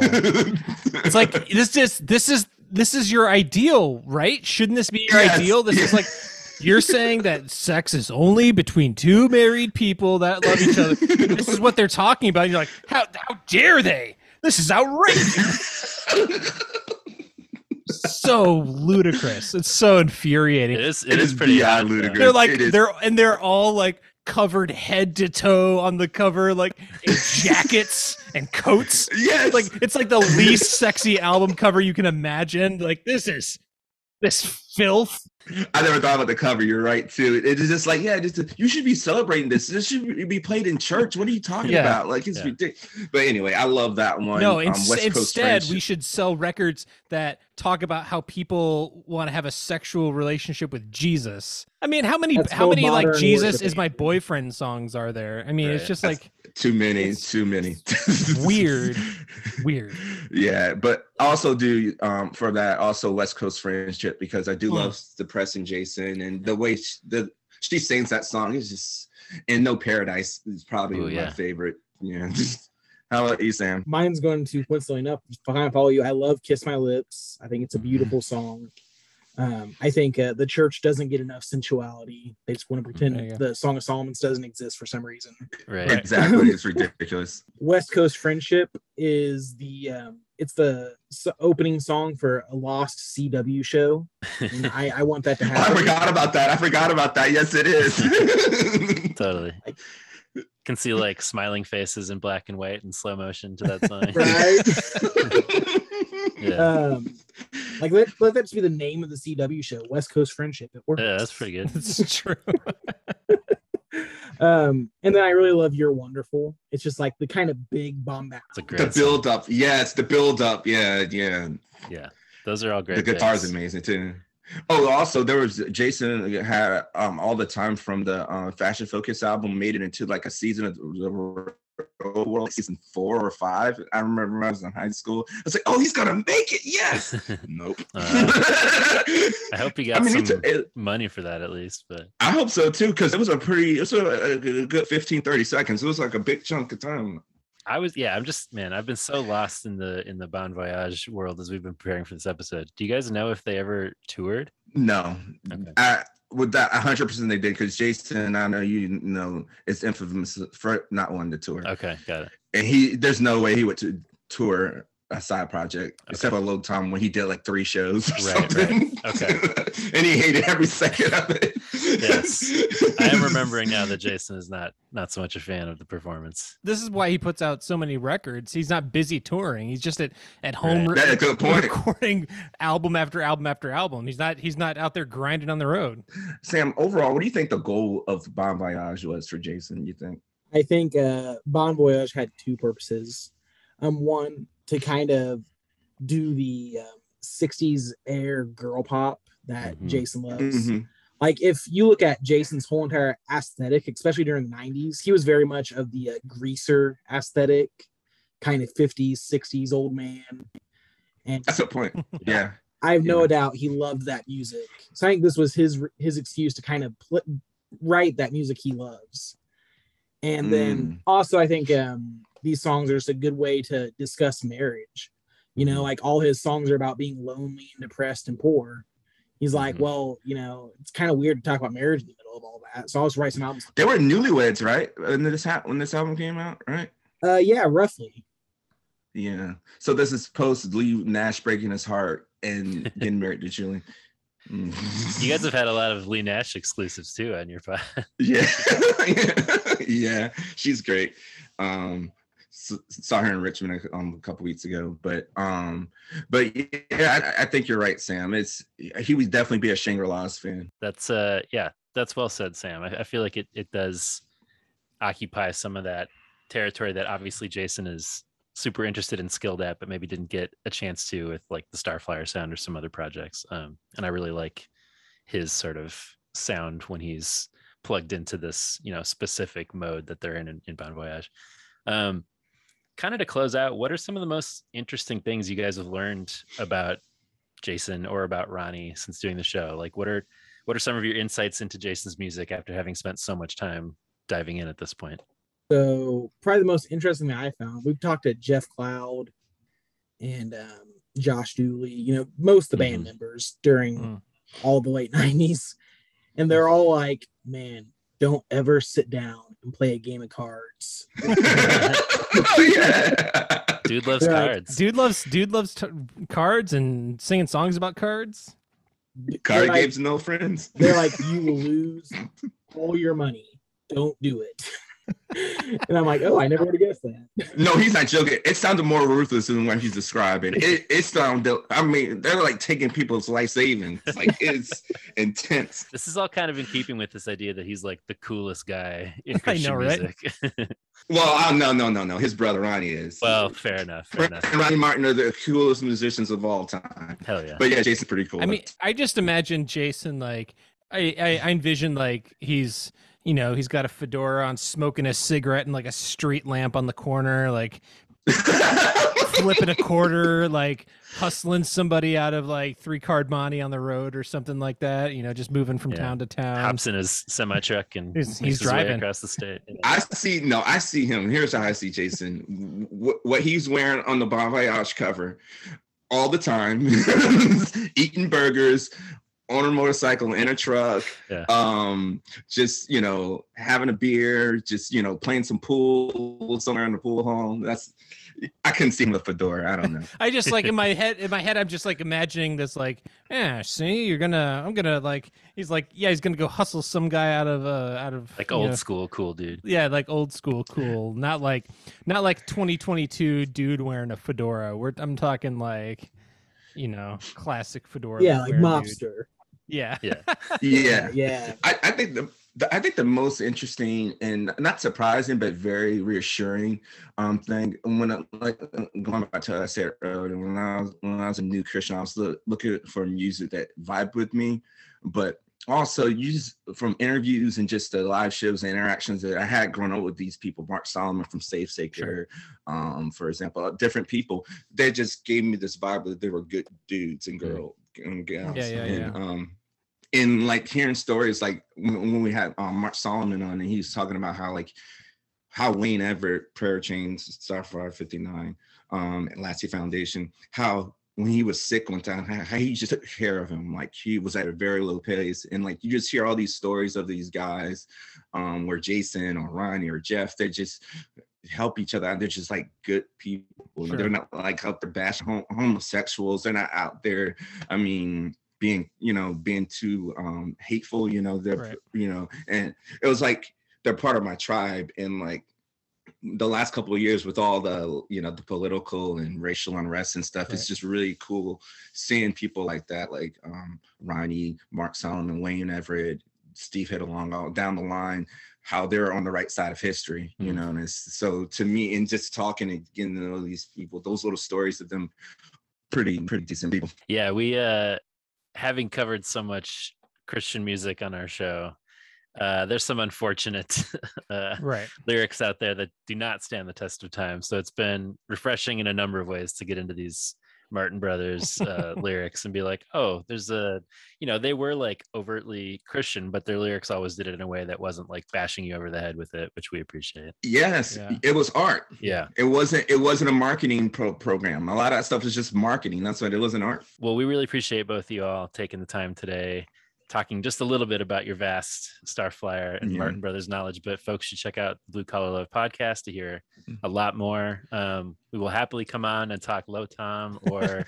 [SPEAKER 3] It's like this is this is this is your ideal, right? Shouldn't this be your
[SPEAKER 10] Yes,
[SPEAKER 3] ideal? This is like you're saying that sex is only between two married people that love each other. This is what they're talking about. You're like, how how dare they? This is outrageous. so ludicrous. It's so infuriating.
[SPEAKER 4] It is.
[SPEAKER 10] It
[SPEAKER 4] It is
[SPEAKER 10] is
[SPEAKER 4] pretty
[SPEAKER 10] beyond
[SPEAKER 4] odd, though.
[SPEAKER 10] ludicrous.
[SPEAKER 3] They're like they're and they're all like covered head to toe on the cover, like in jackets and coats.
[SPEAKER 10] yes
[SPEAKER 3] Like it's like the least sexy album cover you can imagine. Like this is this filth.
[SPEAKER 10] I never thought about the cover. You're right too. It's just like, yeah, just you should be celebrating this. This should be played in church. What are you talking
[SPEAKER 3] Yeah.
[SPEAKER 10] about? Like it's
[SPEAKER 4] Yeah.
[SPEAKER 10] ridiculous. But anyway, I love that one.
[SPEAKER 3] No,
[SPEAKER 10] um,
[SPEAKER 3] ins-
[SPEAKER 10] West Coast
[SPEAKER 3] instead we should sell records that talk about how people want to have a sexual relationship with Jesus. I mean, how many
[SPEAKER 11] That's
[SPEAKER 3] how
[SPEAKER 11] called
[SPEAKER 3] many like
[SPEAKER 11] modern
[SPEAKER 3] Jesus is my boyfriend songs are there? I mean, it's just
[SPEAKER 10] That's
[SPEAKER 3] like
[SPEAKER 10] too many, too many.
[SPEAKER 3] weird. weird.
[SPEAKER 10] Yeah, but also do um for that also West Coast friendship because I do
[SPEAKER 3] Mm.
[SPEAKER 10] love depressing Jason and the way she, the she sings that song is just and No Paradise is probably
[SPEAKER 4] Ooh,
[SPEAKER 10] my
[SPEAKER 4] yeah.
[SPEAKER 10] favorite. Yeah. How about you, Sam?
[SPEAKER 11] Mine's going to coincidentally enough behind follow you. I love Kiss My Lips. I think it's a beautiful song. Um, I think uh, the church doesn't get enough sensuality. They just want to
[SPEAKER 3] There you
[SPEAKER 11] pretend
[SPEAKER 3] go.
[SPEAKER 11] the Song of Solomon's doesn't exist for some reason.
[SPEAKER 4] Right.
[SPEAKER 10] Exactly, it's ridiculous.
[SPEAKER 11] West Coast Friendship is the um, it's the opening song for a lost CW show. And I, I want that to
[SPEAKER 10] I forgot about that. I forgot about that. Yes, it is.
[SPEAKER 4] Totally. I, Can see like smiling faces in black and white in slow motion to that song.
[SPEAKER 11] right?
[SPEAKER 4] Yeah.
[SPEAKER 11] um, like let, let that just be the name of the CW show, West Coast Friendship. It works.
[SPEAKER 4] Yeah, that's pretty good.
[SPEAKER 3] It's true.
[SPEAKER 11] Um, and then I really love You're Wonderful. It's just like the kind of big bombast.
[SPEAKER 4] It's a
[SPEAKER 10] the
[SPEAKER 4] great song.
[SPEAKER 10] build up. Yes, the build up. Yeah, yeah.
[SPEAKER 4] Yeah. Those are all great.
[SPEAKER 10] the guitar's
[SPEAKER 4] picks.
[SPEAKER 10] amazing too. Oh, also there was Jason had um all the time from the uh, Fashion Focus album made it into like a season of the World season four or five. I remember when I was in high school. I was like, oh, he's gonna make it. Yes. nope.
[SPEAKER 4] Uh, I hope he got
[SPEAKER 10] I mean,
[SPEAKER 4] some
[SPEAKER 10] it's- it-
[SPEAKER 4] money for that at least, but
[SPEAKER 10] I hope so too, because it was a pretty, it was a, a good 15, 30 seconds. It was like a big chunk of time.
[SPEAKER 4] I was yeah, I'm just man, I've been so lost in the in the Bon Voyage world as we've been preparing for this episode. Do you guys know if they ever toured?
[SPEAKER 10] No,
[SPEAKER 4] Okay.
[SPEAKER 10] I with that 100 percent they did because Jason, I know you know, it's infamous for not wanting to tour.
[SPEAKER 4] Okay, got it.
[SPEAKER 10] and he there's no way he would to tour a side project except for a little time when he did like three shows or
[SPEAKER 4] Right, right.
[SPEAKER 10] something.
[SPEAKER 4] Okay.
[SPEAKER 10] and he hated every second of it
[SPEAKER 4] Yes. I am remembering now that Jason is not not so much a fan of the performance.
[SPEAKER 3] This is why he puts out so many records. He's not busy touring. He's just at, at home
[SPEAKER 4] Right.
[SPEAKER 3] re-
[SPEAKER 10] That's a good point.
[SPEAKER 3] recording album after album after album. He's not he's not out there grinding on the road.
[SPEAKER 10] sam overall what do you think the goal of bon voyage was for jason you think
[SPEAKER 11] I think uh, Bon Voyage had two purposes. Um, one to kind of do the um, '60s air girl pop that
[SPEAKER 4] Mhm.
[SPEAKER 11] Jason loves.
[SPEAKER 10] Mhm.
[SPEAKER 11] Like if you look at Jason's whole entire aesthetic, especially during the '90s, he was very much of the uh, greaser aesthetic, kind of '50s, '60s old man. And
[SPEAKER 10] that's a point yeah
[SPEAKER 11] I have no
[SPEAKER 10] Yeah.
[SPEAKER 11] doubt he loved that music. So I think this was his his excuse to kind of pl- write that music he loves. And then
[SPEAKER 10] Mm.
[SPEAKER 11] also I think um, these songs are just a good way to discuss marriage. You know, like all his songs are about being lonely and depressed and poor. He's like,
[SPEAKER 4] Mhm.
[SPEAKER 11] well, you know, it's kind of weird to talk about marriage in the middle of all that. So I was writing some albums.
[SPEAKER 10] they were newlyweds right when this ha- when this album came out right
[SPEAKER 11] Uh, yeah, roughly.
[SPEAKER 10] yeah so this is post leigh nash breaking his heart and getting married to julie Mm.
[SPEAKER 4] You guys have had a lot of Leigh Nash exclusives too on your pod.
[SPEAKER 10] Yeah, yeah, she's great. Um, s- saw her in Richmond a, um, a couple weeks ago, but um, but yeah, I, I think you're right, Sam. It's he would definitely be a Shangri La's fan.
[SPEAKER 4] That's uh yeah, that's well said, Sam. I, I feel like it it does occupy some of that territory that obviously Jason is super interested and skilled at, but maybe didn't get a chance to with like the Starflyer sound or some other projects. Um, and I really like his sort of sound when he's plugged into this, you know, specific mode that they're in in, in Bon Voyage. Um, kind of to close out, what are some of the most interesting things you guys have learned about Jason or about Ronnie since doing the show? Like, what are what are some of your insights into Jason's music after having spent so much time diving in at this point?
[SPEAKER 11] So probably the most interesting thing I found, we've talked to Jeff Cloud and um, Josh Dooley, you know, most of the band
[SPEAKER 4] Mhm.
[SPEAKER 11] members during
[SPEAKER 3] Mm.
[SPEAKER 11] all the late nineties. And they're all like, man, don't ever sit down and play a game of cards.
[SPEAKER 10] oh yeah,
[SPEAKER 4] Dude loves
[SPEAKER 11] They're like,
[SPEAKER 4] cards.
[SPEAKER 3] Dude loves dude loves t- cards and singing songs about cards.
[SPEAKER 11] They're
[SPEAKER 10] card
[SPEAKER 11] like,
[SPEAKER 10] games, no friends.
[SPEAKER 11] they're like, you will lose all your money. Don't do it. And I'm like, oh, I never would have guessed that.
[SPEAKER 10] No, he's not joking. It sounded more ruthless than what he's describing. It it sounded. I mean, they're like taking people's life savings. Like it's intense.
[SPEAKER 4] This is all kind of in keeping with this idea that he's like the coolest guy in
[SPEAKER 3] I
[SPEAKER 4] Christian
[SPEAKER 3] know, right?
[SPEAKER 4] music.
[SPEAKER 10] Well, uh, no, no, no, no. His brother Ronnie is.
[SPEAKER 4] well, fair enough. Fair enough.
[SPEAKER 10] and Ronnie Martin are the coolest musicians of all time.
[SPEAKER 4] Hell yeah.
[SPEAKER 10] But yeah, Jason's pretty cool.
[SPEAKER 3] I mean, I just imagine Jason like I, I I envision like he's you know he's got a fedora on, smoking a cigarette and like a street lamp on the corner, like flipping a quarter, like hustling somebody out of like three card money on the road or something like that. You know, just moving from
[SPEAKER 4] Yeah.
[SPEAKER 3] town to town.
[SPEAKER 4] Hops in his semi truck and
[SPEAKER 3] He's- he's driving.
[SPEAKER 4] across the state. you know.
[SPEAKER 10] I see. No, I see him. Here's how I see Jason. What, what he's wearing on the Bon Voyage cover all the time, eating burgers on a motorcycle in a truck.
[SPEAKER 4] Yeah.
[SPEAKER 10] Um, just you know, having a beer, just you know, playing some pool somewhere in the pool hall. That's I couldn't see him with a fedora. I don't know.
[SPEAKER 3] I just like in my head, in my head, I'm just like imagining this, like, yeah, see, you're gonna, I'm gonna like, he's like, yeah, he's gonna go hustle some guy out of, uh, out of
[SPEAKER 4] like old
[SPEAKER 3] know,
[SPEAKER 4] school cool dude.
[SPEAKER 3] Yeah, like old school cool, not like, not like 2022 dude wearing a fedora. We're, I'm talking like, you know, classic fedora.
[SPEAKER 11] Yeah, like
[SPEAKER 3] wearing dude.
[SPEAKER 11] Mobster.
[SPEAKER 3] Yeah,
[SPEAKER 4] Yeah.
[SPEAKER 10] Yeah.
[SPEAKER 11] Yeah.
[SPEAKER 10] I, I think the, the I think the most interesting and not surprising but very reassuring um thing when I, like going back to what I said earlier when I was when I was a new Christian I was look, looking for music that vibe with me but also you just from interviews and just the live shows and interactions that I had growing up with these people Mark Solomon from Stavesacre um for example uh, different people they just gave me this vibe that they were good dudes and girl and gals
[SPEAKER 3] Yeah, yeah,
[SPEAKER 10] and, um and like hearing stories like when, we had um, Mark Solomon on and he was talking about how like how Wayne Everett, Prayer Chains, Starflyer 59, um, and Lassie Foundation, how when he was sick one time, how, how he just took care of him. Like he was at a very low pace. And like you just hear all these stories of these guys um, where Jason or Ronnie or Jeff, they just help each other out. They're just like good people.
[SPEAKER 3] Sure.
[SPEAKER 10] They're not like out there hom- homosexuals. They're not out there. I mean, being you know being too um hateful you know they're
[SPEAKER 3] Right.
[SPEAKER 10] you know and it was like they're part of my tribe and like the last couple of years with all the you know the political and racial unrest and stuff it's just really cool seeing people like that like um ronnie mark solomon wayne everett steve Hindalong all down the line how they're on the right side of history you
[SPEAKER 4] Mm.
[SPEAKER 10] know and it's so to me and just talking and getting to know these people those little stories of them pretty pretty decent people
[SPEAKER 4] Yeah, we uh having covered so much Christian music on our show, uh there's some unfortunate uh
[SPEAKER 3] right.
[SPEAKER 4] lyrics out there that do not stand the test of time. So it's been refreshing in a number of ways to get into these Martin Brothers uh, lyrics and be like, oh, there's a, you know, they were like overtly Christian, but their lyrics always did it in a way that wasn't like bashing you over the head with it, which we appreciate.
[SPEAKER 10] Yes,
[SPEAKER 3] Yeah.
[SPEAKER 10] it was art.
[SPEAKER 4] Yeah.
[SPEAKER 10] It wasn't. It wasn't a marketing pro- program. A lot of that stuff is just marketing. That's what it wasn't art.
[SPEAKER 4] Well, we really appreciate both of you all taking the time today, talking just a little bit about your vast Starflyer and
[SPEAKER 10] Yeah.
[SPEAKER 4] Martin Brothers knowledge. But folks should check out the Blue Collar Love podcast to hear a lot more. Um, we will happily come on and talk Lo Tom or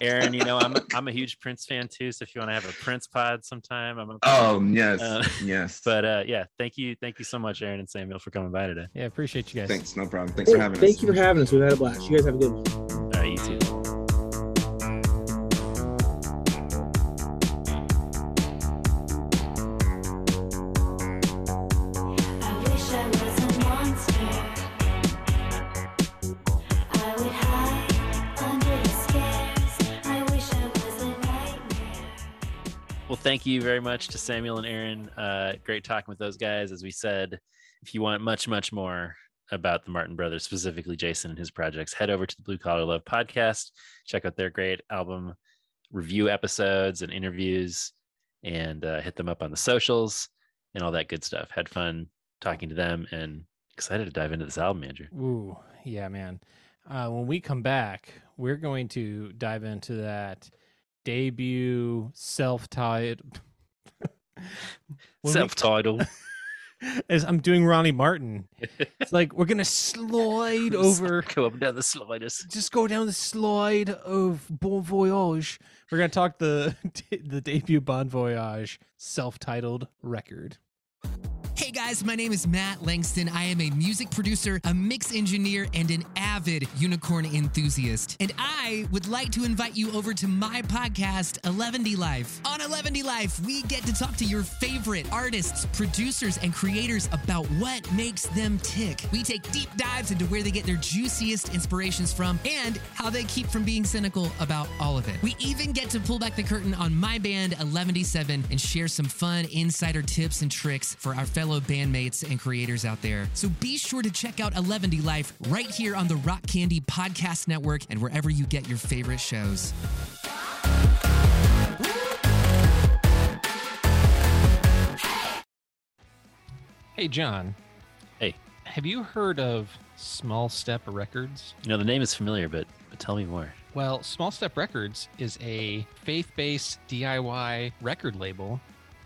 [SPEAKER 4] Aaron. You know, I'm I'm a huge Prince fan too. So if you want to have a Prince pod sometime, I'm.
[SPEAKER 10] Oh yes,
[SPEAKER 4] Uh,
[SPEAKER 10] yes.
[SPEAKER 4] But uh, yeah, thank you, thank you so much, Aaron and Samuel, for coming by today.
[SPEAKER 3] Yeah, appreciate you guys.
[SPEAKER 10] Thanks, no problem. Thanks for having
[SPEAKER 11] Thank
[SPEAKER 10] us.
[SPEAKER 11] Thank you for having us. We've had a blast. You guys have a good one.
[SPEAKER 4] Thank you very much to Samuel and Aaron. Uh, great talking with those guys. As we said, if you want much, much more about the Martin Brothers, specifically Jason and his projects, head over to the Blue Collar Love podcast. Check out their great album review episodes and interviews, and uh, hit them up on the socials and all that good stuff. Had fun talking to them, and excited to dive into this album, Andrew.
[SPEAKER 3] Ooh, yeah, man. Uh, when we come back, we're going to dive into that debut self-titled.
[SPEAKER 4] Self-titled.
[SPEAKER 3] As I'm doing Ronnie Martin, it's like we're gonna slide over.
[SPEAKER 4] Go up down the sliders.
[SPEAKER 3] Just go down the slide of Bon Voyage. We're gonna talk the the debut Bon Voyage self-titled record.
[SPEAKER 12] Guys. my name is Matt Langston. I am a music producer, a mix engineer, and an avid unicorn enthusiast. And I would like to invite you over to my podcast, 11D Life. On 11D Life, we get to talk to your favorite artists, producers, and creators about what makes them tick. We take deep dives into where they get their juiciest inspirations from and how they keep from being cynical about all of it. We even get to pull back the curtain on my band, Eleventyseven, and share some fun insider tips and tricks for our fellow bandmates and creators out there. So be sure to check out 11D Life right here on the Rock Candy Podcast Network and wherever you get your favorite shows.
[SPEAKER 3] Hey, John.
[SPEAKER 4] Hey.
[SPEAKER 3] Have you heard of Small Step Records?
[SPEAKER 4] You know, the name is familiar, but, but tell me more.
[SPEAKER 3] Well, Small Step Records is a faith based DIY record label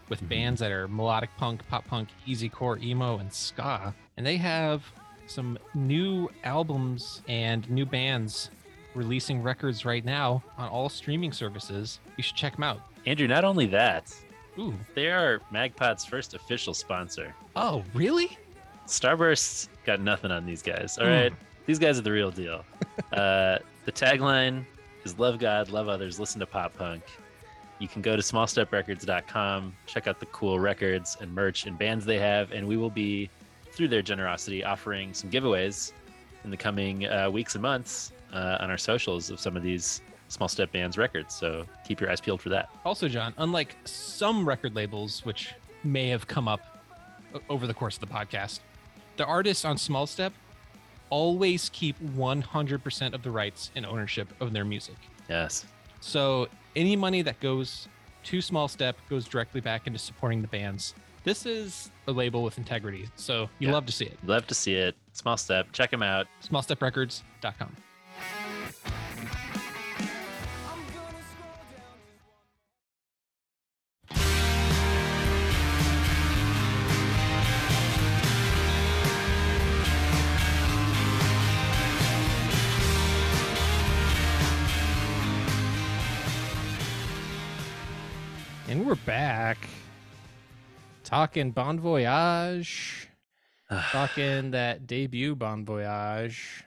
[SPEAKER 3] with bands that are melodic punk, pop punk, easy core, emo, and ska. And they have some new albums and new bands releasing records right now on all streaming services. You should check them out.
[SPEAKER 4] Andrew, not only that,
[SPEAKER 3] Ooh.
[SPEAKER 4] they are Magpod's first official sponsor.
[SPEAKER 3] Oh, really?
[SPEAKER 4] Starburst got nothing on these guys. All
[SPEAKER 3] Hmm.
[SPEAKER 4] right, these guys are the real deal. uh, the tagline is "Love God, love others, listen to pop punk." You can go to smallsteprecords.com, check out the cool records and merch and bands they have, and we will be, through their generosity, offering some giveaways in the coming uh, weeks and months uh, on our socials of some of these Small Step Bands records. So keep your eyes peeled for that.
[SPEAKER 3] Also, John, unlike some record labels, which may have come up over the course of the podcast, the artists on Small Step always keep 100% of the rights and ownership of their music.
[SPEAKER 4] Yes.
[SPEAKER 3] So any money that goes to Small Step goes directly back into supporting the bands. This is a label with integrity, so you
[SPEAKER 4] Yeah.
[SPEAKER 3] love to see it.
[SPEAKER 4] Love to see it. Small Step, check them out.
[SPEAKER 3] SmallStepRecords.com. And we're back talking Bon Voyage, talking that debut Bon Voyage.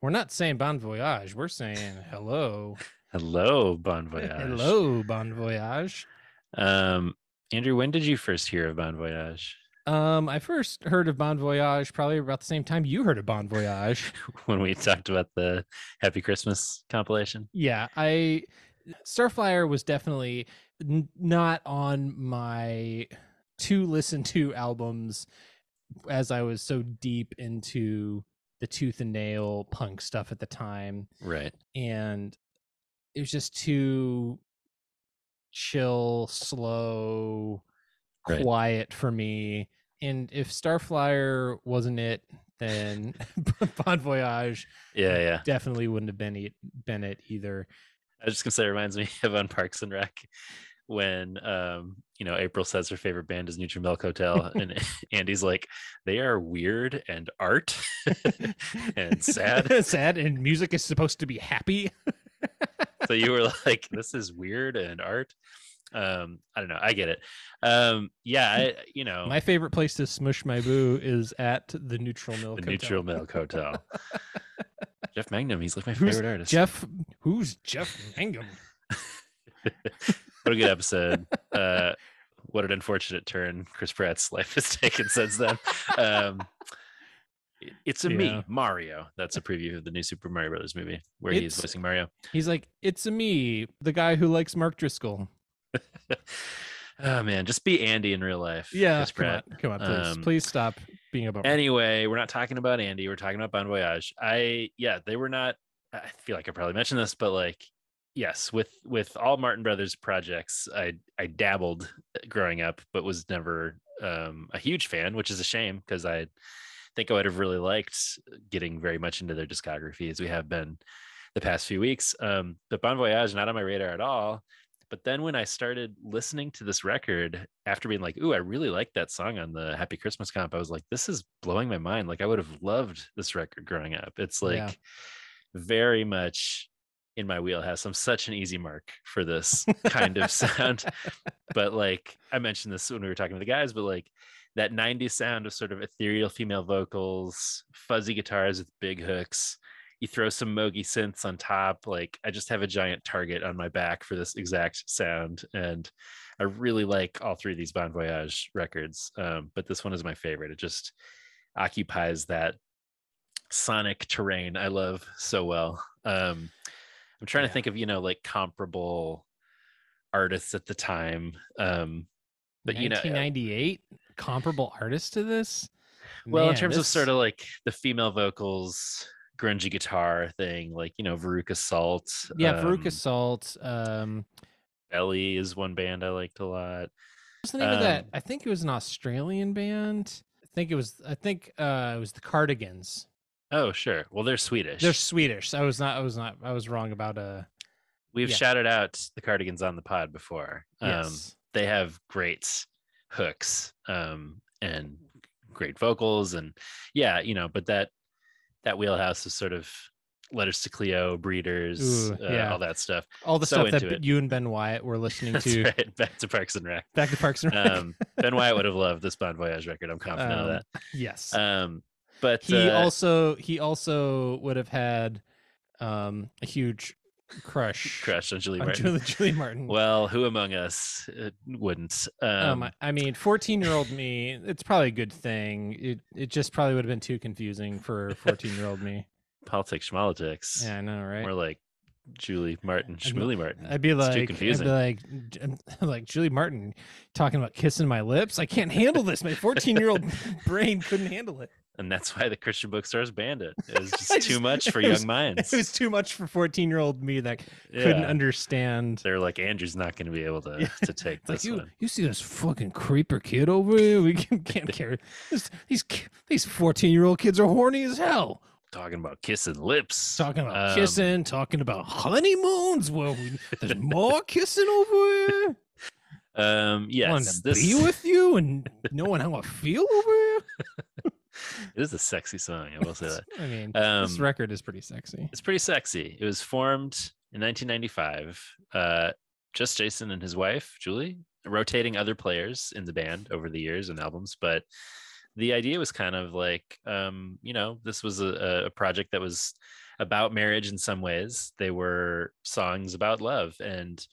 [SPEAKER 3] We're not saying Bon Voyage, we're saying hello.
[SPEAKER 4] Hello, Bon Voyage.
[SPEAKER 3] Hello, Bon Voyage.
[SPEAKER 4] Um, Andrew, when did you first hear of Bon Voyage?
[SPEAKER 3] Um, I first heard of Bon Voyage probably about the same time you heard of Bon Voyage.
[SPEAKER 4] when we talked about the Happy Christmas compilation.
[SPEAKER 3] yeah, I Starflyer was definitely n- not on my to listen to albums as I was so deep into the tooth and nail punk stuff at the time.
[SPEAKER 4] Right.
[SPEAKER 3] And it was just too chill, slow,
[SPEAKER 4] Right.
[SPEAKER 3] quiet for me. And if Starflyer wasn't it, then Bon Voyage
[SPEAKER 4] Yeah, yeah.
[SPEAKER 3] definitely wouldn't have been it, been it either.
[SPEAKER 4] I was just gonna say it reminds me of on Parks and Rec when um, you know, April says her favorite band is Neutral Milk Hotel and Andy's like, they are weird and art and sad.
[SPEAKER 3] sad, and music is supposed to be happy.
[SPEAKER 4] so you were like, this is weird and art. Um, I don't know. I get it. Um, yeah, I you know
[SPEAKER 3] My favorite place to smush my boo is at the Neutral Milk.
[SPEAKER 4] the
[SPEAKER 3] Hotel.
[SPEAKER 4] Neutral Milk Hotel. Jeff Mangum, he's like my
[SPEAKER 3] Who's
[SPEAKER 4] favorite artist.
[SPEAKER 3] Jeff? Who's Jeff Mangum?
[SPEAKER 4] what a good episode. Uh, what an unfortunate turn Chris Pratt's life has taken since then. Um, it's a
[SPEAKER 3] Yeah.
[SPEAKER 4] me, Mario. That's a preview of the new Super Mario Brothers movie where he's voicing Mario.
[SPEAKER 3] He's like, it's a me, the guy who likes Mark Driscoll.
[SPEAKER 4] Oh man, just be Andy in real life.
[SPEAKER 3] Yeah,
[SPEAKER 4] Chris
[SPEAKER 3] come
[SPEAKER 4] Pratt.
[SPEAKER 3] on, come on, please,
[SPEAKER 4] Um,
[SPEAKER 3] please stop being a bummer.
[SPEAKER 4] Anyway, we're not talking about Andy. We're talking about Bon Voyage. I yeah, they were not. I feel like I probably mentioned this, but like yes, with with all Martin Brothers projects, I I dabbled growing up, but was never um, a huge fan, which is a shame because I think I would have really liked getting very much into their discography as we have been the past few weeks. Um, but Bon Voyage not on my radar at all. But then when I started listening to this record after being like, "Ooh, I really like that song on the Happy Christmas comp," I was like, "This is blowing my mind." Like I would have loved this record growing up. It's like
[SPEAKER 3] Yeah.
[SPEAKER 4] very much in my wheelhouse. I'm such an easy mark for this kind of sound. But like I mentioned this when we were talking to the guys, but like that 90s sound of sort of ethereal female vocals, fuzzy guitars with big hooks. You throw some Moog synths on top. Like I just have a giant target on my back for this exact sound. And I really like all three of these Bon Voyage records. Um, but this one is my favorite. It just occupies that sonic terrain I love so well. Um, I'm trying to think of, you know, like comparable artists at the time. Um, but you know,
[SPEAKER 3] 1998 comparable artists to this.
[SPEAKER 4] well, in
[SPEAKER 3] Man,
[SPEAKER 4] terms of sort of like the female vocals, grungy guitar thing, like you know, Veruca Salt.
[SPEAKER 3] yeah,
[SPEAKER 4] um,
[SPEAKER 3] Veruca Salt. Um,
[SPEAKER 4] Belly is one band I liked a lot.
[SPEAKER 3] what's the name of that?
[SPEAKER 4] Um,
[SPEAKER 3] I think it was an Australian band. I think it was. I think uh, it was the Cardigans.
[SPEAKER 4] Oh, sure. Well, they're Swedish.
[SPEAKER 3] They're Swedish. I was not. I was not. I was wrong about uh
[SPEAKER 4] We've
[SPEAKER 3] yeah.
[SPEAKER 4] shouted out the Cardigans on the pod before. Um,
[SPEAKER 3] Yes.
[SPEAKER 4] They have great hooks um, and great vocals, and yeah, you know, but that that wheelhouse is sort of letters to Cleo, breeders,
[SPEAKER 3] Ooh,
[SPEAKER 4] uh, all that stuff.
[SPEAKER 3] all the
[SPEAKER 4] So
[SPEAKER 3] stuff that
[SPEAKER 4] it.
[SPEAKER 3] you and Ben Wyatt were listening to.
[SPEAKER 4] right. Back to Parks and Rec.
[SPEAKER 3] Back to Parks and Rec.
[SPEAKER 4] Um, ben Wyatt would have loved this Bon Voyage record. I'm confident of
[SPEAKER 3] Um,
[SPEAKER 4] that.
[SPEAKER 3] Yes.
[SPEAKER 4] Um, but
[SPEAKER 3] he
[SPEAKER 4] uh,
[SPEAKER 3] also he also would have had um a huge crush
[SPEAKER 4] crushed on Julie
[SPEAKER 3] on
[SPEAKER 4] Martin.
[SPEAKER 3] Julie, Julie Martin.
[SPEAKER 4] Well, who among us wouldn't? Um,
[SPEAKER 3] um, I- mean, fourteen-year-old me. It's probably a good thing. It it just probably would have been too confusing for fourteen-year-old me.
[SPEAKER 4] politics, schmalitics.
[SPEAKER 3] Yeah, I know, right?
[SPEAKER 4] More like Julie Martin, Schmooly Martin.
[SPEAKER 3] I'd be
[SPEAKER 4] It's
[SPEAKER 3] like,
[SPEAKER 4] too
[SPEAKER 3] I'd be
[SPEAKER 4] confusing.
[SPEAKER 3] like, like Julie Martin talking about kissing my lips. I can't handle this. My fourteen-year-old brain couldn't handle it.
[SPEAKER 4] And that's why the Christian bookstores banned it. It was
[SPEAKER 3] I
[SPEAKER 4] just too
[SPEAKER 3] just-
[SPEAKER 4] much for
[SPEAKER 3] it was-
[SPEAKER 4] young minds.
[SPEAKER 3] It was too much for fourteen-year-old me that couldn't understand.
[SPEAKER 4] They're like, Andrew's not going to be able to
[SPEAKER 3] Yeah.
[SPEAKER 4] to take
[SPEAKER 3] like
[SPEAKER 4] this
[SPEAKER 3] you,
[SPEAKER 4] one.
[SPEAKER 3] you see this fucking creeper kid over here? We can, can't care. This, these these fourteen year old kids are horny as hell.
[SPEAKER 4] Talking about kissing lips.
[SPEAKER 3] Talking about
[SPEAKER 4] Um,
[SPEAKER 3] kissing, talking about honeymoons. Well, we, there's more kissing over here.
[SPEAKER 4] Um, yes,
[SPEAKER 3] to
[SPEAKER 4] this
[SPEAKER 3] be with you and knowing how I feel over here.
[SPEAKER 4] It is a sexy song. I will say that.
[SPEAKER 3] I mean,
[SPEAKER 4] Um,
[SPEAKER 3] this record is pretty sexy.
[SPEAKER 4] It's pretty sexy. It was formed in 1995. Uh, just Jason and his wife, Julie, rotating other players in the band over the years and albums. But the idea was kind of like, um, you know, this was a, a project that was about marriage in some ways. They were songs about love. And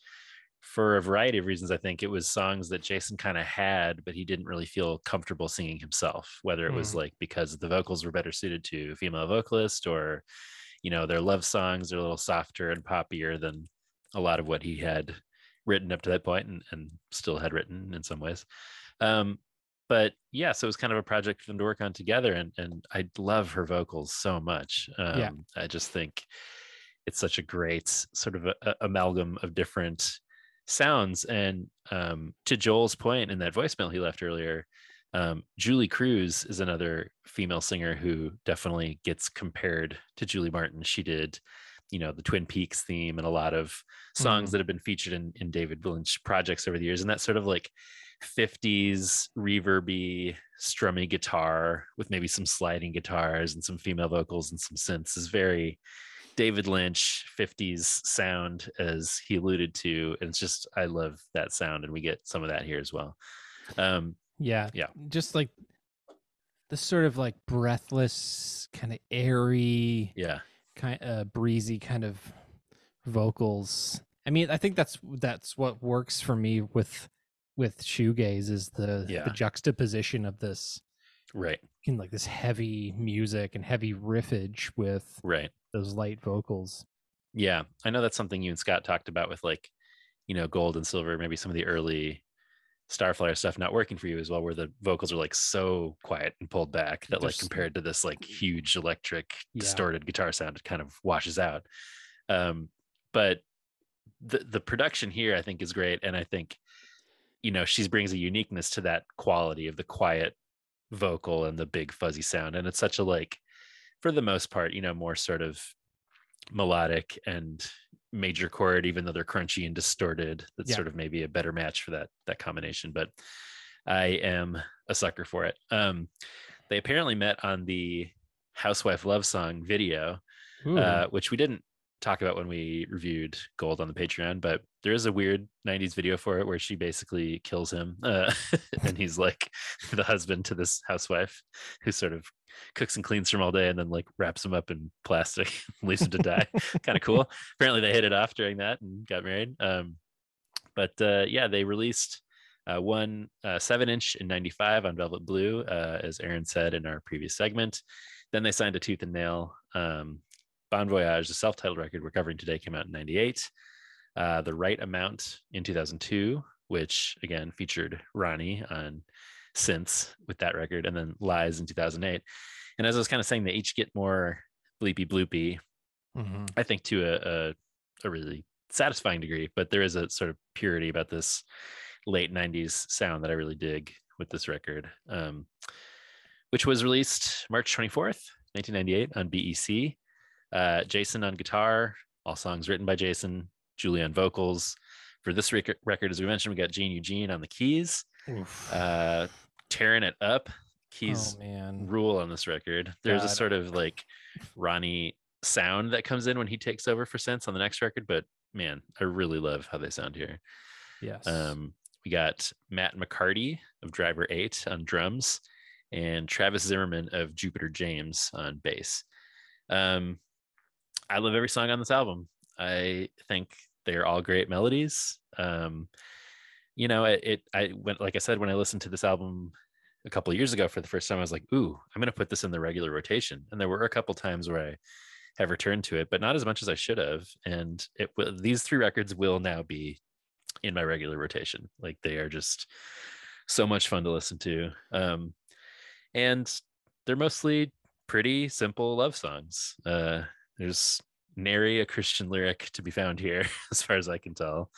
[SPEAKER 4] for a variety of reasons, I think it was songs that Jason kind of had, but he didn't really feel comfortable singing himself, whether it was
[SPEAKER 3] Hmm.
[SPEAKER 4] like because the vocals were better suited to female vocalist or you know their love songs are a little softer and poppier than a lot of what he had written up to that point and, and still had written in some ways um but yeah so it was kind of a project for them to work on together and and i love her vocals so much um
[SPEAKER 3] Yeah.
[SPEAKER 4] i just think it's such a great sort of a, a- amalgam of different sounds and um to joel's point in that voicemail he left earlier um, Julee Cruise is another female singer who definitely gets compared to Julie Martin. She did, you know, the Twin Peaks theme and a lot of songs
[SPEAKER 3] Mhm.
[SPEAKER 4] that have been featured in, in David Lynch projects over the years. And that sort of like 50s reverby, strummy guitar with maybe some sliding guitars and some female vocals and some synths is very David Lynch 50s sound, as he alluded to. And it's just, I love that sound. And we get some of that here as well. Um,
[SPEAKER 3] Yeah.
[SPEAKER 4] Yeah.
[SPEAKER 3] Just like this sort of like breathless, kind of airy,
[SPEAKER 4] yeah.
[SPEAKER 3] kind uh, breezy kind of vocals. I mean, I think that's that's what works for me with with shoegaze is the
[SPEAKER 4] Yeah.
[SPEAKER 3] the juxtaposition of this
[SPEAKER 4] Right.
[SPEAKER 3] in like this heavy music and heavy riffage with
[SPEAKER 4] Right.
[SPEAKER 3] Those light vocals.
[SPEAKER 4] Yeah, I know that's something you and Scott talked about with like, you know, gold and silver, maybe some of the early Starflyer stuff not working for you as well, where the vocals are like so quiet and pulled back that like compared to this like huge electric
[SPEAKER 3] Yeah.
[SPEAKER 4] distorted guitar sound, it kind of washes out. Um, but the the production here I think is great, and I think you know she brings a uniqueness to that quality of the quiet vocal and the big fuzzy sound, and it's such a like for the most part, you know, more sort of melodic and major chord, even though they're crunchy and distorted. That's
[SPEAKER 3] Yeah.
[SPEAKER 4] sort of maybe a better match for that that combination. But I am a sucker for it. Um, they apparently met on the Housewife Love Song video, uh, which we didn't talk about when we reviewed Gold on the Patreon, but there is a weird 90s video for it where she basically kills him. Uh, and he's like the husband to this housewife who sort of cooks and cleans him all day and then like wraps him up in plastic leaves him to die. kind of cool. Apparently they hit it off during that and got married. Um, but uh, yeah, they released uh, one uh, seven inch in 95 on Velvet Blue, uh, as Aaron said in our previous segment. Then they signed a Tooth and Nail. Um, bon Voyage, the self titled record we're covering today, came out in 98. Uh, the Right Amount in 2002, which again featured Ronnie on synths with that record, and then Lies in 2008. And as I was kind of saying, they each get more bleepy bloopy,
[SPEAKER 3] Mhm.
[SPEAKER 4] I think to a, a, a really satisfying degree, but there is a sort of purity about this late 90s sound that I really dig with this record, um, which was released March 24th, 1998 on BEC. Uh, Jason on guitar, all songs written by Jason, Julie on vocals. For this rec- record, as we mentioned, we got Gene Eugene on the keys,
[SPEAKER 3] Oof.
[SPEAKER 4] uh, tearing it up. Keys
[SPEAKER 3] oh man.
[SPEAKER 4] rule on this record. There's a sort of like Ronnie sound that comes in when he takes over for synths on the next record, but man, I really love how they sound here.
[SPEAKER 3] Yes.
[SPEAKER 4] Um, we got Matt McCarty of Driver 8 on drums and Travis Zimmerman of Jupiter James on bass. Um, I love every song on this album. I think they're all great melodies. Um, you know, it, it I went like I said when I listened to this album a couple years ago for the first time, I was like, "Ooh, I'm gonna put this in the regular rotation." And there were a couple times where I have returned to it, but not as much as I should have. And it will these three records will now be in my regular rotation. Like they are just so much fun to listen to. Um, and they're mostly pretty simple love songs. Uh, there's nary a Christian lyric to be found here, as far as I can tell.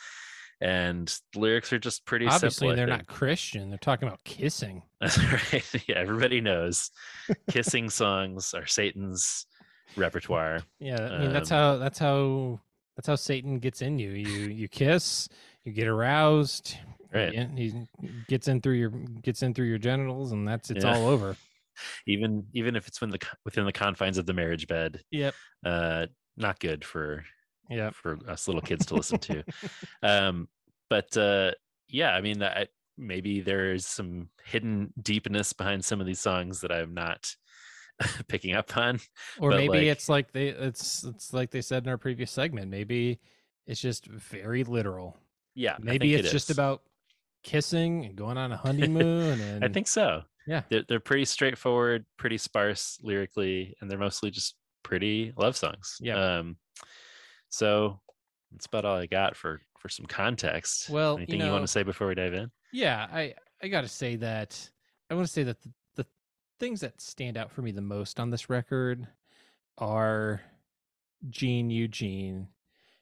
[SPEAKER 4] And the lyrics are just pretty
[SPEAKER 3] Obviously,
[SPEAKER 4] simple.
[SPEAKER 3] They're not Christian. They're talking about kissing.
[SPEAKER 4] That's right. Yeah, everybody knows kissing songs are Satan's repertoire.
[SPEAKER 3] Yeah, I mean that's
[SPEAKER 4] Um,
[SPEAKER 3] how that's how that's how Satan gets in you. You you kiss, you get aroused,
[SPEAKER 4] Right.
[SPEAKER 3] yeah, he gets in through your gets in through your genitals, and that's it's
[SPEAKER 4] Yeah.
[SPEAKER 3] all over.
[SPEAKER 4] Even even if it's within the within the confines of the marriage bed.
[SPEAKER 3] Yep.
[SPEAKER 4] Uh, not good for
[SPEAKER 3] Yep.
[SPEAKER 4] for us little kids to listen to. um, but uh, yeah, I mean, I, maybe there is some hidden deepness behind some of these songs that I'm not picking up on.
[SPEAKER 3] Or maybe
[SPEAKER 4] like,
[SPEAKER 3] it's like they it's it's like they said in our previous segment. Maybe it's just very literal.
[SPEAKER 4] yeah,
[SPEAKER 3] Maybe it's
[SPEAKER 4] it
[SPEAKER 3] just about kissing and going on a honeymoon. And
[SPEAKER 4] I think so.
[SPEAKER 3] Yeah.
[SPEAKER 4] they're, they're pretty straightforward, pretty sparse lyrically, and they're mostly just pretty love songs.
[SPEAKER 3] Yeah.
[SPEAKER 4] Um, so that's about all I got for for some context.
[SPEAKER 3] Well, you
[SPEAKER 4] anything you, want to say before we dive in?
[SPEAKER 3] Yeah, I I got to say that I want to say that the, the things that stand out for me the most on this record are Gene Eugene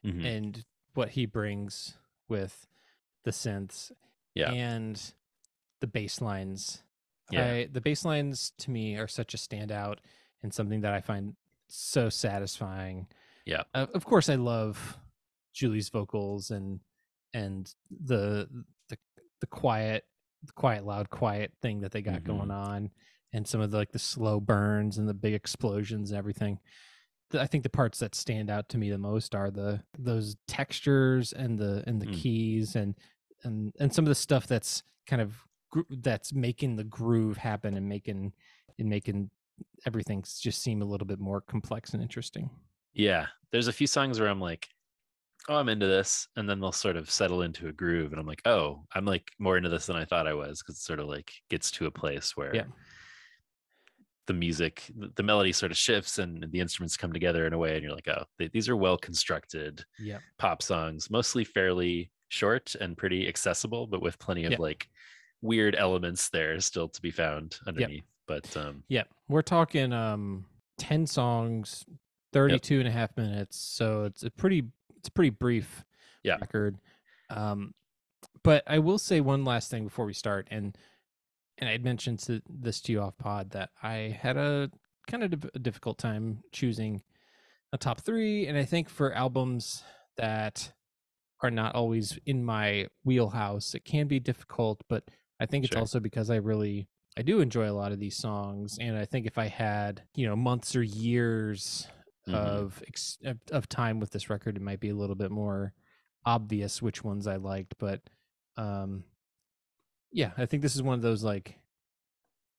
[SPEAKER 4] Mhm.
[SPEAKER 3] and what he brings with the synths
[SPEAKER 4] Yeah.
[SPEAKER 3] and the bass lines.
[SPEAKER 4] Yeah.
[SPEAKER 3] I, the bass lines to me are such a standout and something that I find so satisfying.
[SPEAKER 4] Yeah.
[SPEAKER 3] Uh, of course, I love Julie's vocals and and the the the quiet, the quiet, loud, quiet thing that they got going
[SPEAKER 4] Mm-hmm.
[SPEAKER 3] on, and some of the like the slow burns and the big explosions and everything. I think the parts that stand out to me the most are the those textures and the and the
[SPEAKER 4] Mm.
[SPEAKER 3] keys and and and some of the stuff that's kind of that's making the groove happen and making and making everything just seem a little bit more complex and interesting.
[SPEAKER 4] Yeah, there's a few songs where I'm like, oh, I'm into this, and then they'll sort of settle into a groove, and I'm like, oh, I'm like more into this than I thought I was, because it sort of like gets to a place where
[SPEAKER 3] Yeah.
[SPEAKER 4] the music, the melody sort of shifts, and the instruments come together in a way, and you're like, oh, th- these are well constructed
[SPEAKER 3] Yep.
[SPEAKER 4] pop songs, mostly fairly short and pretty accessible, but with plenty of
[SPEAKER 3] Yeah.
[SPEAKER 4] like weird elements there still to be found underneath. But um,
[SPEAKER 3] Yeah, we're talking um 10 songs, 32 and a half minutes. So it's a pretty it's a pretty brief
[SPEAKER 4] Yeah.
[SPEAKER 3] record. Um but I will say one last thing before we start and and I'd mentioned to this to you off pod that I had a kind of a difficult time choosing a top 3 and I think for albums that are not always in my wheelhouse it can be difficult but I think it's
[SPEAKER 4] Sure.
[SPEAKER 3] also because I really I do enjoy a lot of these songs, and I think if I had you know months or years
[SPEAKER 4] Mhm.
[SPEAKER 3] of ex- of of time with this record, it might be a little bit more obvious which ones I liked, but um, yeah, I think this is one of those like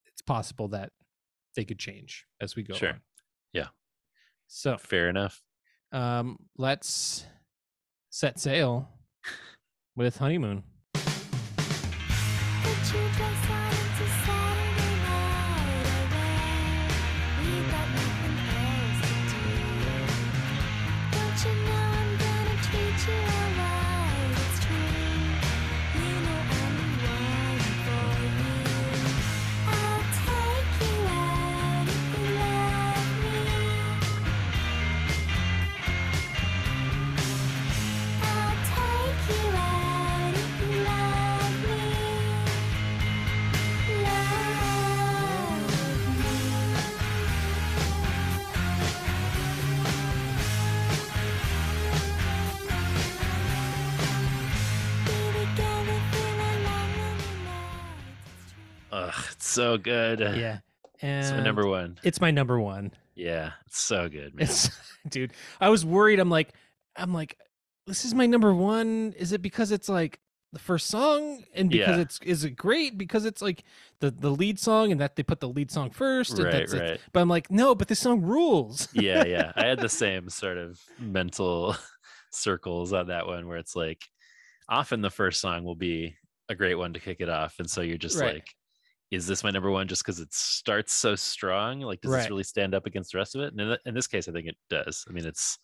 [SPEAKER 3] it's possible that they could change as we go.
[SPEAKER 4] Sure.
[SPEAKER 3] on.
[SPEAKER 4] Yeah.
[SPEAKER 3] So
[SPEAKER 4] Fair enough.
[SPEAKER 3] um, let's set sail with honeymoon that you just like
[SPEAKER 4] Ugh, it's so good.
[SPEAKER 3] Yeah. And
[SPEAKER 4] It's my number one.
[SPEAKER 3] It's my number one.
[SPEAKER 4] Yeah, it's so good, man.
[SPEAKER 3] It's dude. I was worried. I'm like, I'm like, this is my number one. Is it because it's like the first song, and because
[SPEAKER 4] Yeah.
[SPEAKER 3] it's is it great because it's like the the lead song, and that they put the lead song first. and
[SPEAKER 4] Right,
[SPEAKER 3] that's it.
[SPEAKER 4] right.
[SPEAKER 3] But I'm like, no, but this song rules.
[SPEAKER 4] yeah, yeah. I had the same sort of mental circles on that one where it's like often the first song will be a great one to kick it off. And so you're just
[SPEAKER 3] Right.
[SPEAKER 4] like, is this my number one just because it starts so strong? Like, does
[SPEAKER 3] Right.
[SPEAKER 4] this really stand up against the rest of it? And in, in this case, I think it does. I mean, it's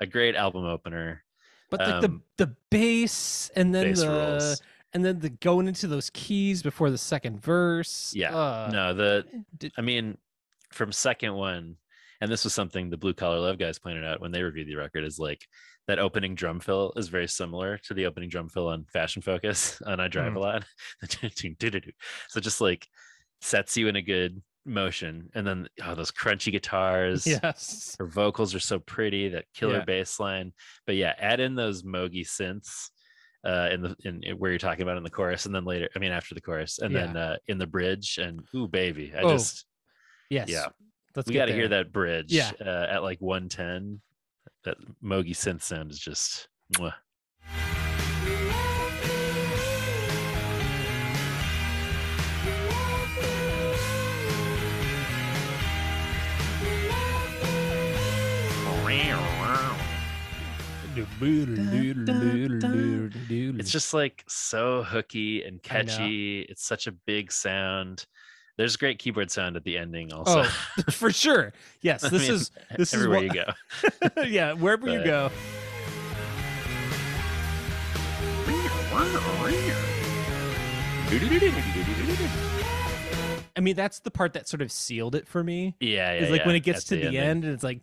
[SPEAKER 4] a great album opener.
[SPEAKER 3] But like
[SPEAKER 4] Um,
[SPEAKER 3] the the bass, and then
[SPEAKER 4] bass
[SPEAKER 3] the
[SPEAKER 4] rules.
[SPEAKER 3] and then the going into those keys before the second verse.
[SPEAKER 4] Yeah.
[SPEAKER 3] uh,
[SPEAKER 4] no, the
[SPEAKER 3] did-
[SPEAKER 4] I mean, from second one, and this was something the Blue Collar Love guys pointed out when they reviewed the record, is like that opening drum fill is very similar to the opening drum fill on Fashion Focus on I Drive
[SPEAKER 3] Mm.
[SPEAKER 4] a Lot. so just like sets you in a good motion, and then oh, those crunchy guitars.
[SPEAKER 3] Yes.
[SPEAKER 4] her vocals are so pretty. That killer
[SPEAKER 3] Yeah.
[SPEAKER 4] bass line, but yeah, add in those Mogi synths. Uh, in the in, in where you're talking about in the chorus, and then later, I mean after the chorus, and then uh, in the bridge, and ooh baby, I
[SPEAKER 3] Oh,
[SPEAKER 4] just
[SPEAKER 3] Yes.
[SPEAKER 4] yeah,
[SPEAKER 3] Let's
[SPEAKER 4] we got to hear that bridge
[SPEAKER 3] Yeah.
[SPEAKER 4] uh, at like 110. That Mogi synth sound is just. mwah. It's just like so hooky and catchy. It's such a big sound. There's a great keyboard sound at the ending also.
[SPEAKER 3] Oh, for sure. Yes, this
[SPEAKER 4] mean,
[SPEAKER 3] is this
[SPEAKER 4] everywhere
[SPEAKER 3] is
[SPEAKER 4] you go.
[SPEAKER 3] yeah, wherever you go. I mean, that's the part that sort of sealed it for me.
[SPEAKER 4] Yeah, yeah.
[SPEAKER 3] is like when it gets
[SPEAKER 4] at
[SPEAKER 3] to the,
[SPEAKER 4] ending.
[SPEAKER 3] end and it's like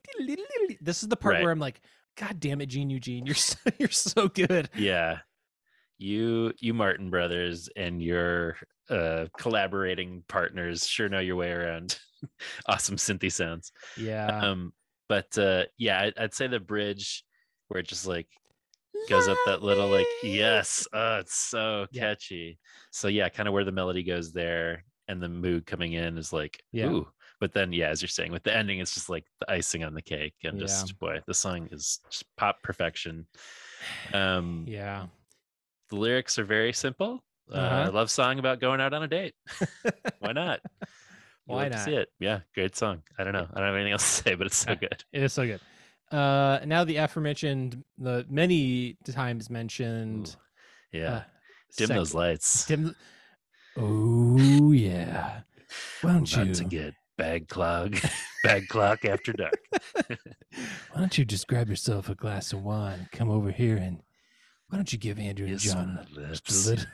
[SPEAKER 3] this is the part
[SPEAKER 4] Right.
[SPEAKER 3] where I'm like, God damn it, Gene Eugene, you're so, you're so good.
[SPEAKER 4] Yeah. You you Martin brothers and your uh collaborating partners sure know your way around awesome synthy sounds.
[SPEAKER 3] Yeah.
[SPEAKER 4] Um but uh yeah, I, I'd say the bridge where it just like goes up that little like yes, oh it's so
[SPEAKER 3] Yeah.
[SPEAKER 4] catchy. So yeah, kind of where the melody goes there and the mood coming in is like
[SPEAKER 3] Yeah.
[SPEAKER 4] ooh. But then yeah, as you're saying, with the ending, it's just like the icing on the cake. And
[SPEAKER 3] Yeah.
[SPEAKER 4] just boy, the song is just pop perfection. Um
[SPEAKER 3] yeah.
[SPEAKER 4] The lyrics are very simple. uh
[SPEAKER 3] Uh-huh.
[SPEAKER 4] love song about going out on a date. Why not?
[SPEAKER 3] Why not?
[SPEAKER 4] see it. Yeah, great song. I don't know. I don't have anything else to say, but it's so good.
[SPEAKER 3] It is so good. Uh, now the aforementioned, the many times mentioned.
[SPEAKER 4] Yeah.
[SPEAKER 3] uh,
[SPEAKER 4] Dim those lights.
[SPEAKER 3] Dim. Oh yeah. Why don't you?
[SPEAKER 4] to get bag clog, bag clock after dark.
[SPEAKER 3] Why don't you just grab yourself a glass of wine, come over here, and why don't you give Andrew and
[SPEAKER 4] Kiss
[SPEAKER 3] John
[SPEAKER 4] my
[SPEAKER 3] just a little,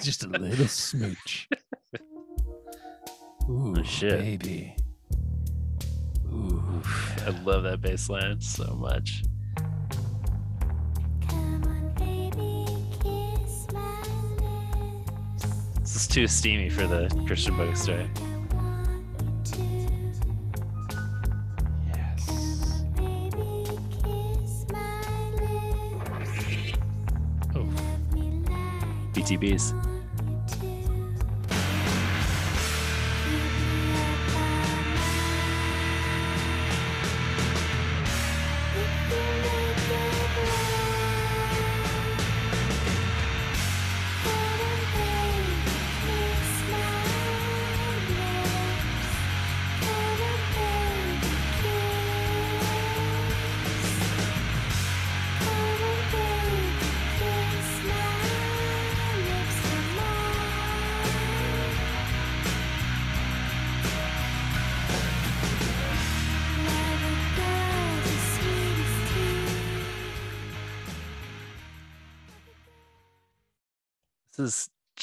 [SPEAKER 3] just a little smooch? Oh, Ooh,
[SPEAKER 4] Oh, shit.
[SPEAKER 3] baby. Ooh.
[SPEAKER 4] I love that bass line so much. This is too steamy for the Christian bookstore. Oh. BTBs.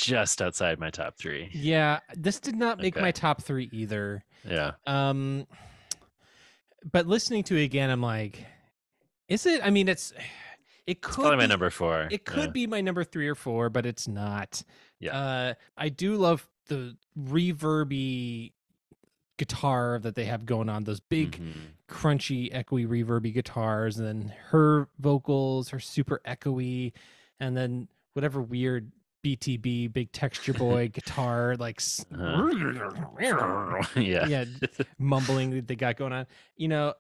[SPEAKER 4] Just outside my top three.
[SPEAKER 3] Yeah, this did not make
[SPEAKER 4] Okay.
[SPEAKER 3] my top three either.
[SPEAKER 4] Yeah.
[SPEAKER 3] Um, but listening to it again, I'm like, is it? I mean, it's it could
[SPEAKER 4] probably my
[SPEAKER 3] be-
[SPEAKER 4] number four,
[SPEAKER 3] It could
[SPEAKER 4] yeah.
[SPEAKER 3] be my number three or four, but it's not.
[SPEAKER 4] Yeah.
[SPEAKER 3] Uh, I do love the reverby guitar that they have going on. Those big,
[SPEAKER 4] Mhm.
[SPEAKER 3] crunchy, echoey, reverby guitars, and then her vocals are super echoey, and then whatever weird BTB, big texture boy guitar, like
[SPEAKER 4] Uh-huh. yeah.
[SPEAKER 3] yeah, mumbling that they got going on. You know,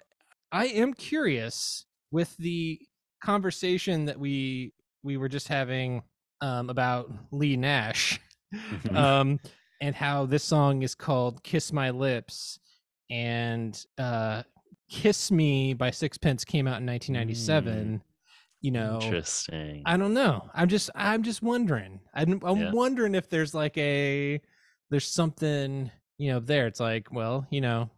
[SPEAKER 3] I am curious with the conversation that we we were just having um, about Leigh Nash,
[SPEAKER 4] Mhm.
[SPEAKER 3] um, and how this song is called "Kiss My Lips," and uh, "Kiss Me" by Sixpence came out in 1997. You know,
[SPEAKER 4] Interesting.
[SPEAKER 3] I don't know. I'm just I'm just wondering. I'm I'm
[SPEAKER 4] Yeah.
[SPEAKER 3] wondering if there's like a there's something you know there. It's like well you know,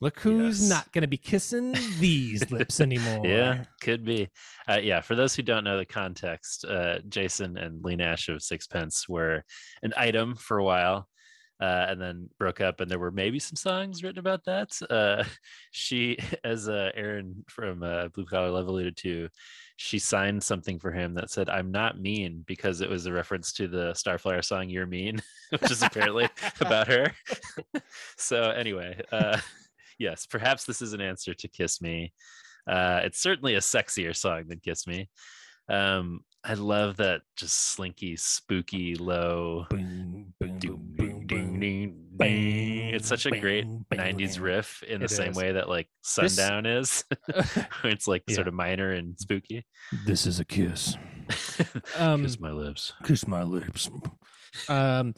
[SPEAKER 3] look who's
[SPEAKER 4] Yes.
[SPEAKER 3] not gonna be kissing these lips anymore.
[SPEAKER 4] Yeah, could be. Uh, yeah, for those who don't know the context, uh, Jason and Leigh Nash of Sixpence were an item for a while, uh, and then broke up. And there were maybe some songs written about that. Uh, she, as uh, Aaron from uh, Blue Collar Love alluded to, she signed something for him that said "I'm not mean" because it was a reference to the Starflyer song "You're Mean," which is apparently about her. so anyway, uh, yes, perhaps this is an answer to "Kiss Me." Uh, it's certainly a sexier song than "Kiss Me." Um, I love that just slinky, spooky, low. ding, It's such a great '90s riff in the
[SPEAKER 3] It
[SPEAKER 4] same
[SPEAKER 3] is.
[SPEAKER 4] way that like
[SPEAKER 3] This-
[SPEAKER 4] Sundown is, it's like sort of minor and spooky.
[SPEAKER 3] This is a kiss. Um,
[SPEAKER 4] Kiss my lips.
[SPEAKER 3] Kiss my lips. Um,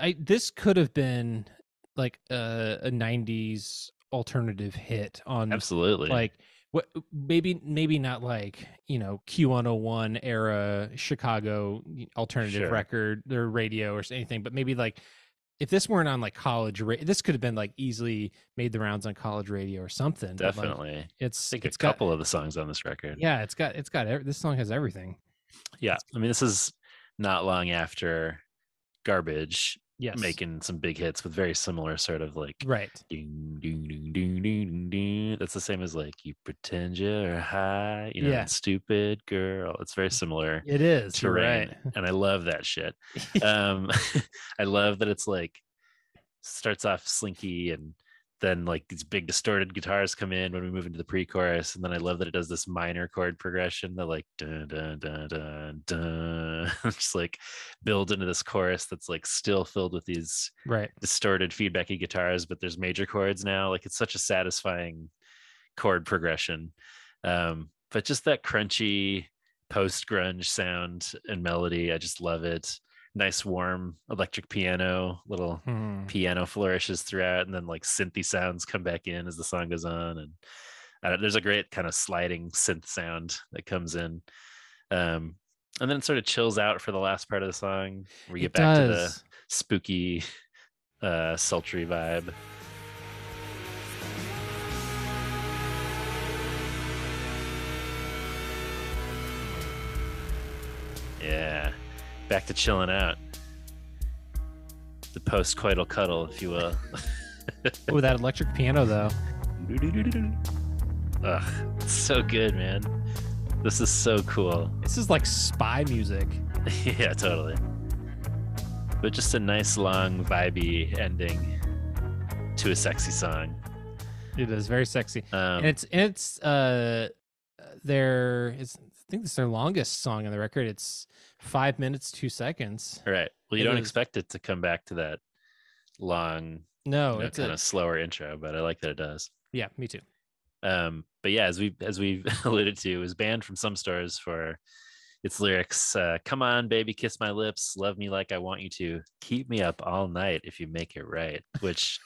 [SPEAKER 3] I this could have been like a, a '90s alternative hit on
[SPEAKER 4] Absolutely.
[SPEAKER 3] like what maybe maybe not like you know Q101 era Chicago alternative
[SPEAKER 4] Sure.
[SPEAKER 3] record or radio or anything, but maybe like if this weren't on like college, ra- this could have been like easily made the rounds on college radio or something. but, like,
[SPEAKER 4] Definitely.
[SPEAKER 3] it's
[SPEAKER 4] I think
[SPEAKER 3] it's
[SPEAKER 4] a
[SPEAKER 3] got-
[SPEAKER 4] couple of the songs on this record.
[SPEAKER 3] yeah, it's got it's got ev- this song has everything.
[SPEAKER 4] Yeah. I mean, this is not long after Garbage
[SPEAKER 3] Yes.
[SPEAKER 4] making some big hits with very similar sort of like
[SPEAKER 3] Right.
[SPEAKER 4] ding ding ding ding ding ding. That's the same as like you pretend you're high, you know,
[SPEAKER 3] Yeah.
[SPEAKER 4] stupid girl. It's very similar.
[SPEAKER 3] It is,
[SPEAKER 4] terrain,
[SPEAKER 3] right.
[SPEAKER 4] and I love that shit. um, I love that it's like starts off slinky and then like these big distorted guitars come in when we move into the pre-chorus, and then I love that it does this minor chord progression that like dun dun dun dun dun, just like build into this chorus that's like still filled with these
[SPEAKER 3] Right.
[SPEAKER 4] distorted feedbacky guitars, but there's major chords now. Like it's such a satisfying chord progression. Um, but just that crunchy post grunge sound and melody, I just love it. Nice warm electric piano, little
[SPEAKER 3] Hmm.
[SPEAKER 4] piano flourishes throughout, and then like synthy sounds come back in as the song goes on. And I don't- there's a great kind of sliding synth sound that comes in. Um, and then it sort of chills out for the last part of the song. We get
[SPEAKER 3] It
[SPEAKER 4] back to the spooky, uh, sultry vibe. Yeah, back to chilling out. The post-coital cuddle, if you will.
[SPEAKER 3] Oh, that electric piano though.
[SPEAKER 4] Ugh, so good, man. This is so cool.
[SPEAKER 3] This is like spy music.
[SPEAKER 4] yeah, totally. But just a nice, long, vibey ending to a sexy song.
[SPEAKER 3] It is very sexy,
[SPEAKER 4] Um,
[SPEAKER 3] and it's and it's uh their it's I think it's their longest song on the record. It's five minutes two seconds.
[SPEAKER 4] Right. Well, you
[SPEAKER 3] It
[SPEAKER 4] don't
[SPEAKER 3] is-
[SPEAKER 4] expect it to come back to that long,
[SPEAKER 3] No,
[SPEAKER 4] you know,
[SPEAKER 3] it's
[SPEAKER 4] kind
[SPEAKER 3] a,
[SPEAKER 4] of slower intro, but I like that it does.
[SPEAKER 3] yeah, me too.
[SPEAKER 4] Um, but yeah, as we as we've alluded to, it was banned from some stores for its lyrics. Uh, Come on, baby, kiss my lips, love me like I want you to, keep me up all night if you make it right. Which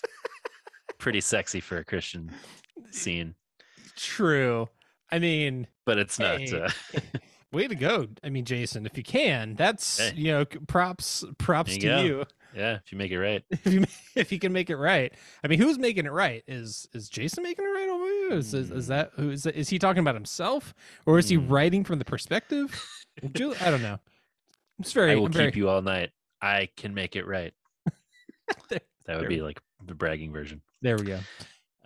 [SPEAKER 4] pretty sexy for a Christian scene,
[SPEAKER 3] True. I mean,
[SPEAKER 4] but it's not.
[SPEAKER 3] Hey.
[SPEAKER 4] Uh,
[SPEAKER 3] way to go. I mean, Jason, if you can, that's
[SPEAKER 4] Hey.
[SPEAKER 3] you know, props props
[SPEAKER 4] There
[SPEAKER 3] to
[SPEAKER 4] you go.
[SPEAKER 3] you.
[SPEAKER 4] yeah, if you make it right.
[SPEAKER 3] If you if you can make it right. I mean, who's making it right? Is is Jason making it right over you? Is is, is that who is is he talking about himself or is he
[SPEAKER 4] Hmm.
[SPEAKER 3] writing from the perspective? Ju- I don't know. It's very.
[SPEAKER 4] I will
[SPEAKER 3] I'm
[SPEAKER 4] keep
[SPEAKER 3] very-
[SPEAKER 4] you all night. I can make it right.
[SPEAKER 3] There-
[SPEAKER 4] that would be
[SPEAKER 3] we-
[SPEAKER 4] like the bragging version.
[SPEAKER 3] There we go.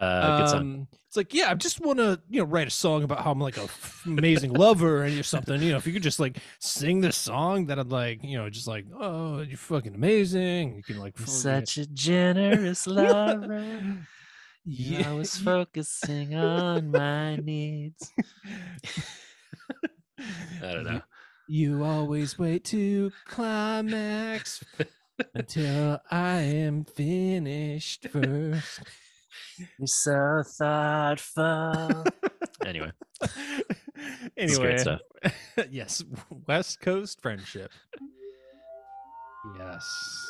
[SPEAKER 4] Uh, good song.
[SPEAKER 3] Um, It's like, yeah, I just want to, you know, write a song about how I'm like a f- amazing lover and or something. You know, if you could just like sing this song, that I'd like, you know, just like, oh, you're fucking amazing. You can like,
[SPEAKER 4] You're such a generous lover.
[SPEAKER 3] Yeah.
[SPEAKER 4] I was focusing on my needs. I don't know.
[SPEAKER 3] You always wait to climax until I am finished first.
[SPEAKER 4] You're so thoughtful. anyway,
[SPEAKER 3] anyway, yes, West Coast friendship. Yes.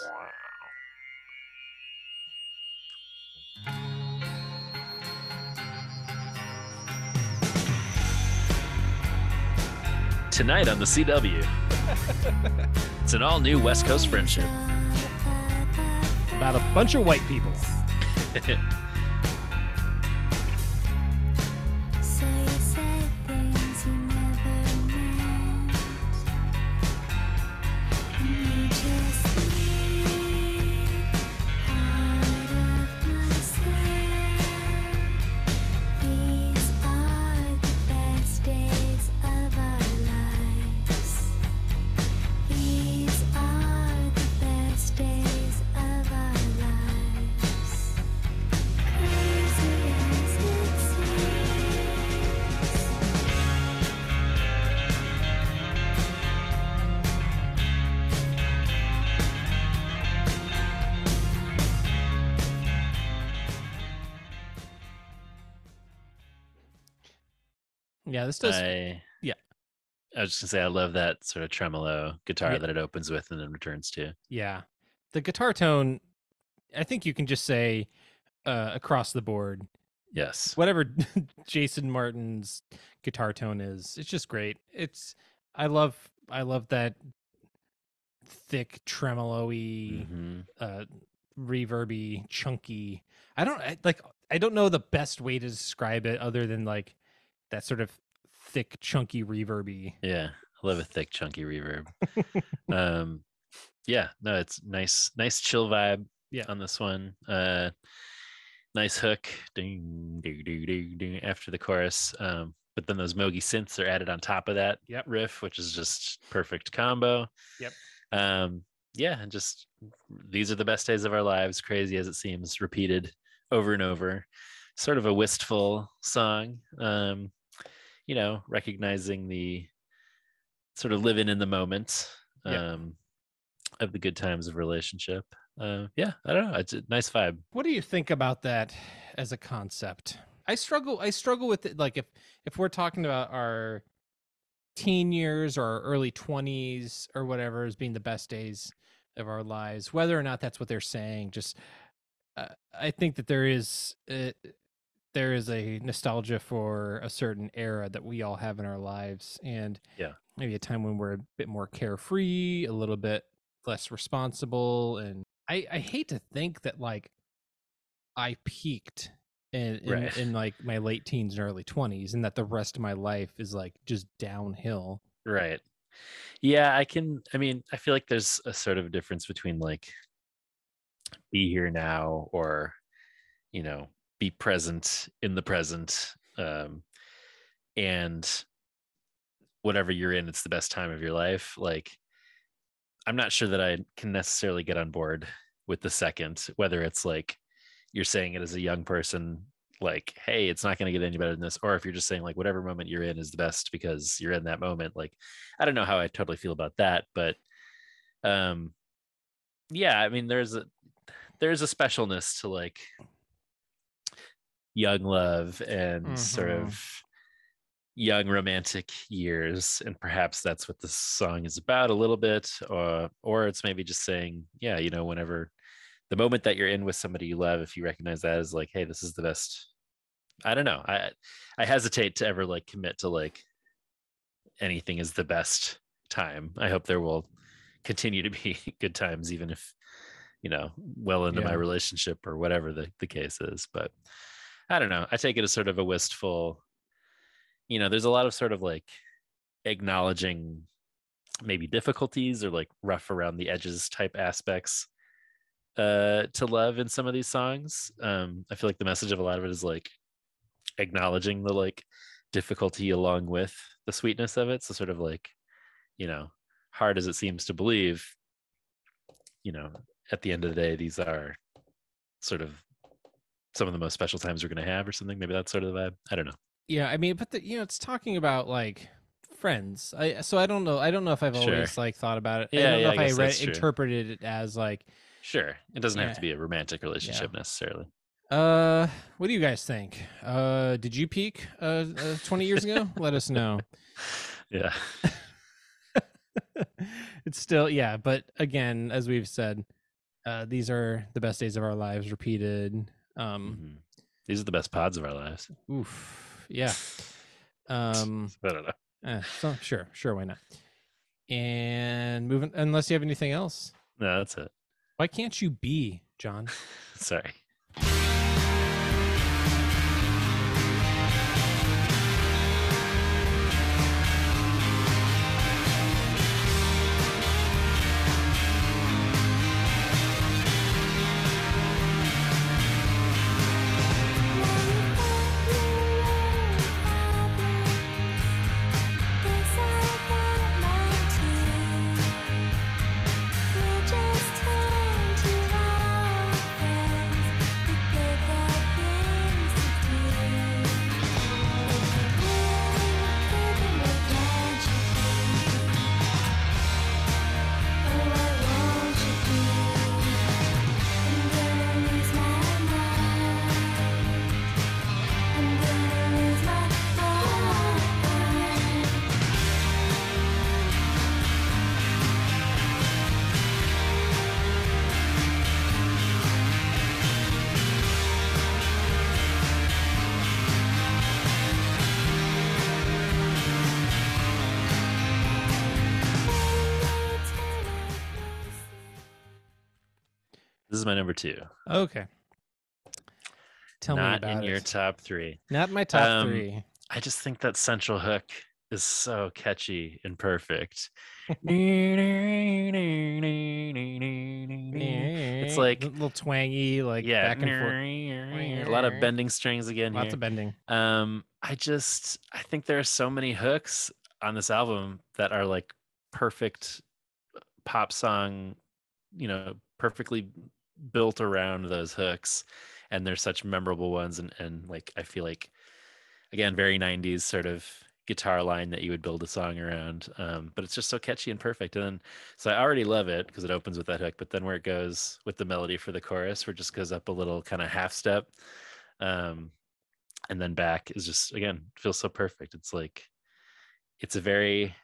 [SPEAKER 3] Wow.
[SPEAKER 4] Tonight on the CW, it's an all new West Coast friendship.
[SPEAKER 3] About a bunch of white people. Yeah, this does.
[SPEAKER 4] I,
[SPEAKER 3] yeah.
[SPEAKER 4] I was just gonna say I love that sort of tremolo guitar
[SPEAKER 3] Yeah.
[SPEAKER 4] that it opens with and then returns to.
[SPEAKER 3] Yeah. The guitar tone, I think you can just say uh, across the board,
[SPEAKER 4] Yes.
[SPEAKER 3] whatever Jason Martin's guitar tone is, it's just great. It's I love I love that thick tremolo-y,
[SPEAKER 4] Mhm.
[SPEAKER 3] uh reverby, chunky. I don't I, like I don't know the best way to describe it other than like that sort of thick chunky reverby.
[SPEAKER 4] Yeah, I love a thick, chunky reverb. um, yeah, no, it's nice, nice chill vibe.
[SPEAKER 3] Yeah.
[SPEAKER 4] on this one. Uh, nice hook, ding, ding, ding, ding, ding, after the chorus. Um, but then those Mogi synths are added on top of that
[SPEAKER 3] Yep.
[SPEAKER 4] riff, which is just perfect combo.
[SPEAKER 3] Yep.
[SPEAKER 4] Um, yeah, and just these are the best days of our lives, crazy as it seems, repeated over and over. Sort of a wistful song. Um, you know, recognizing the sort of living in the moment
[SPEAKER 3] Yeah.
[SPEAKER 4] um, of the good times of relationship. Uh, yeah, I don't know. It's a nice vibe.
[SPEAKER 3] What do you think about that as a concept? I struggle I struggle with it like if if we're talking about our teen years or early 20s or whatever as being the best days of our lives, whether or not that's what they're saying, just uh, I think that there is uh, there is a nostalgia for a certain era that we all have in our lives and
[SPEAKER 4] Yeah.
[SPEAKER 3] maybe a time when we're a bit more carefree, a little bit less responsible and I I hate to think that like I peaked in in,
[SPEAKER 4] Right.
[SPEAKER 3] in like my late teens and early 20s and that the rest of my life is like just downhill.
[SPEAKER 4] Right. Yeah, I can. I mean, I feel like there's a sort of difference between like be here now or, you know, be present in the present. Um, and whatever you're in, it's the best time of your life. Like, I'm not sure that I can necessarily get on board with the second, whether it's like you're saying it as a young person, like, hey, it's not going to get any better than this, or if you're just saying like whatever moment you're in is the best because you're in that moment. Like, I don't know how I totally feel about that, but um, yeah, I mean, there's a there's a specialness to like young love and sort
[SPEAKER 3] Mhm.
[SPEAKER 4] of young romantic years and perhaps that's what the song is about a little bit or or it's maybe just saying yeah you know whenever the moment that you're in with somebody you love if you recognize that as like hey this is the best i don't know i i hesitate to ever like commit to like anything is the best time i hope there will continue to be good times even if you know well into my relationship or whatever the, the case is but i don't know. I take it as sort of a wistful you know there's a lot of sort of like acknowledging maybe difficulties or like rough around the edges type aspects uh to love in some of these songs. Um i feel like the message of a lot of it is like acknowledging the like difficulty along with the sweetness of it. So sort of like you know hard as it seems to believe you know at the end of the day these are sort of some of the most special times we're going to have or something maybe that's sort of the vibe i don't know
[SPEAKER 3] Yeah, I mean, but the, you know, it's talking about like friends. I so I don't know. I don't know if I've
[SPEAKER 4] Sure.
[SPEAKER 3] always like thought about it. I
[SPEAKER 4] Yeah,
[SPEAKER 3] don't know
[SPEAKER 4] I
[SPEAKER 3] if I,
[SPEAKER 4] guess
[SPEAKER 3] read
[SPEAKER 4] that's true.
[SPEAKER 3] interpreted it as like
[SPEAKER 4] sure it doesn't have to be a romantic relationship necessarily
[SPEAKER 3] Uh, what do you guys think? Uh, did you peak uh, uh 20 years ago? Let us know.
[SPEAKER 4] yeah
[SPEAKER 3] It's still yeah, but again, as we've said, uh, these are the best days of our lives repeated. Um,
[SPEAKER 4] Mm-hmm. these are the best pods of our lives
[SPEAKER 3] oof, yeah. Um,
[SPEAKER 4] i don't know
[SPEAKER 3] eh, so sure, sure, why not? And moving, unless you have anything else,
[SPEAKER 4] no that's it
[SPEAKER 3] why can't you be John?
[SPEAKER 4] sorry is my number two
[SPEAKER 3] Okay. Tell me
[SPEAKER 4] not
[SPEAKER 3] about
[SPEAKER 4] in your top three
[SPEAKER 3] Not my top
[SPEAKER 4] Um,
[SPEAKER 3] three.
[SPEAKER 4] I just think that central hook is so catchy and perfect. it's like
[SPEAKER 3] a little twangy, like
[SPEAKER 4] yeah,
[SPEAKER 3] back and forth.
[SPEAKER 4] a lot of bending strings again.
[SPEAKER 3] Lots
[SPEAKER 4] here.
[SPEAKER 3] of bending.
[SPEAKER 4] Um, I just I think there are so many hooks on this album that are like perfect pop song, you know, perfectly built around those hooks, and they're such memorable ones. And and like I feel like again very 90s sort of guitar line that you would build a song around um, but it's just so catchy and perfect and then so i already love it because it opens with that hook but then where it goes with the melody for the chorus where it just goes up a little kind of half step um, and then back is just again feels so perfect it's like it's a very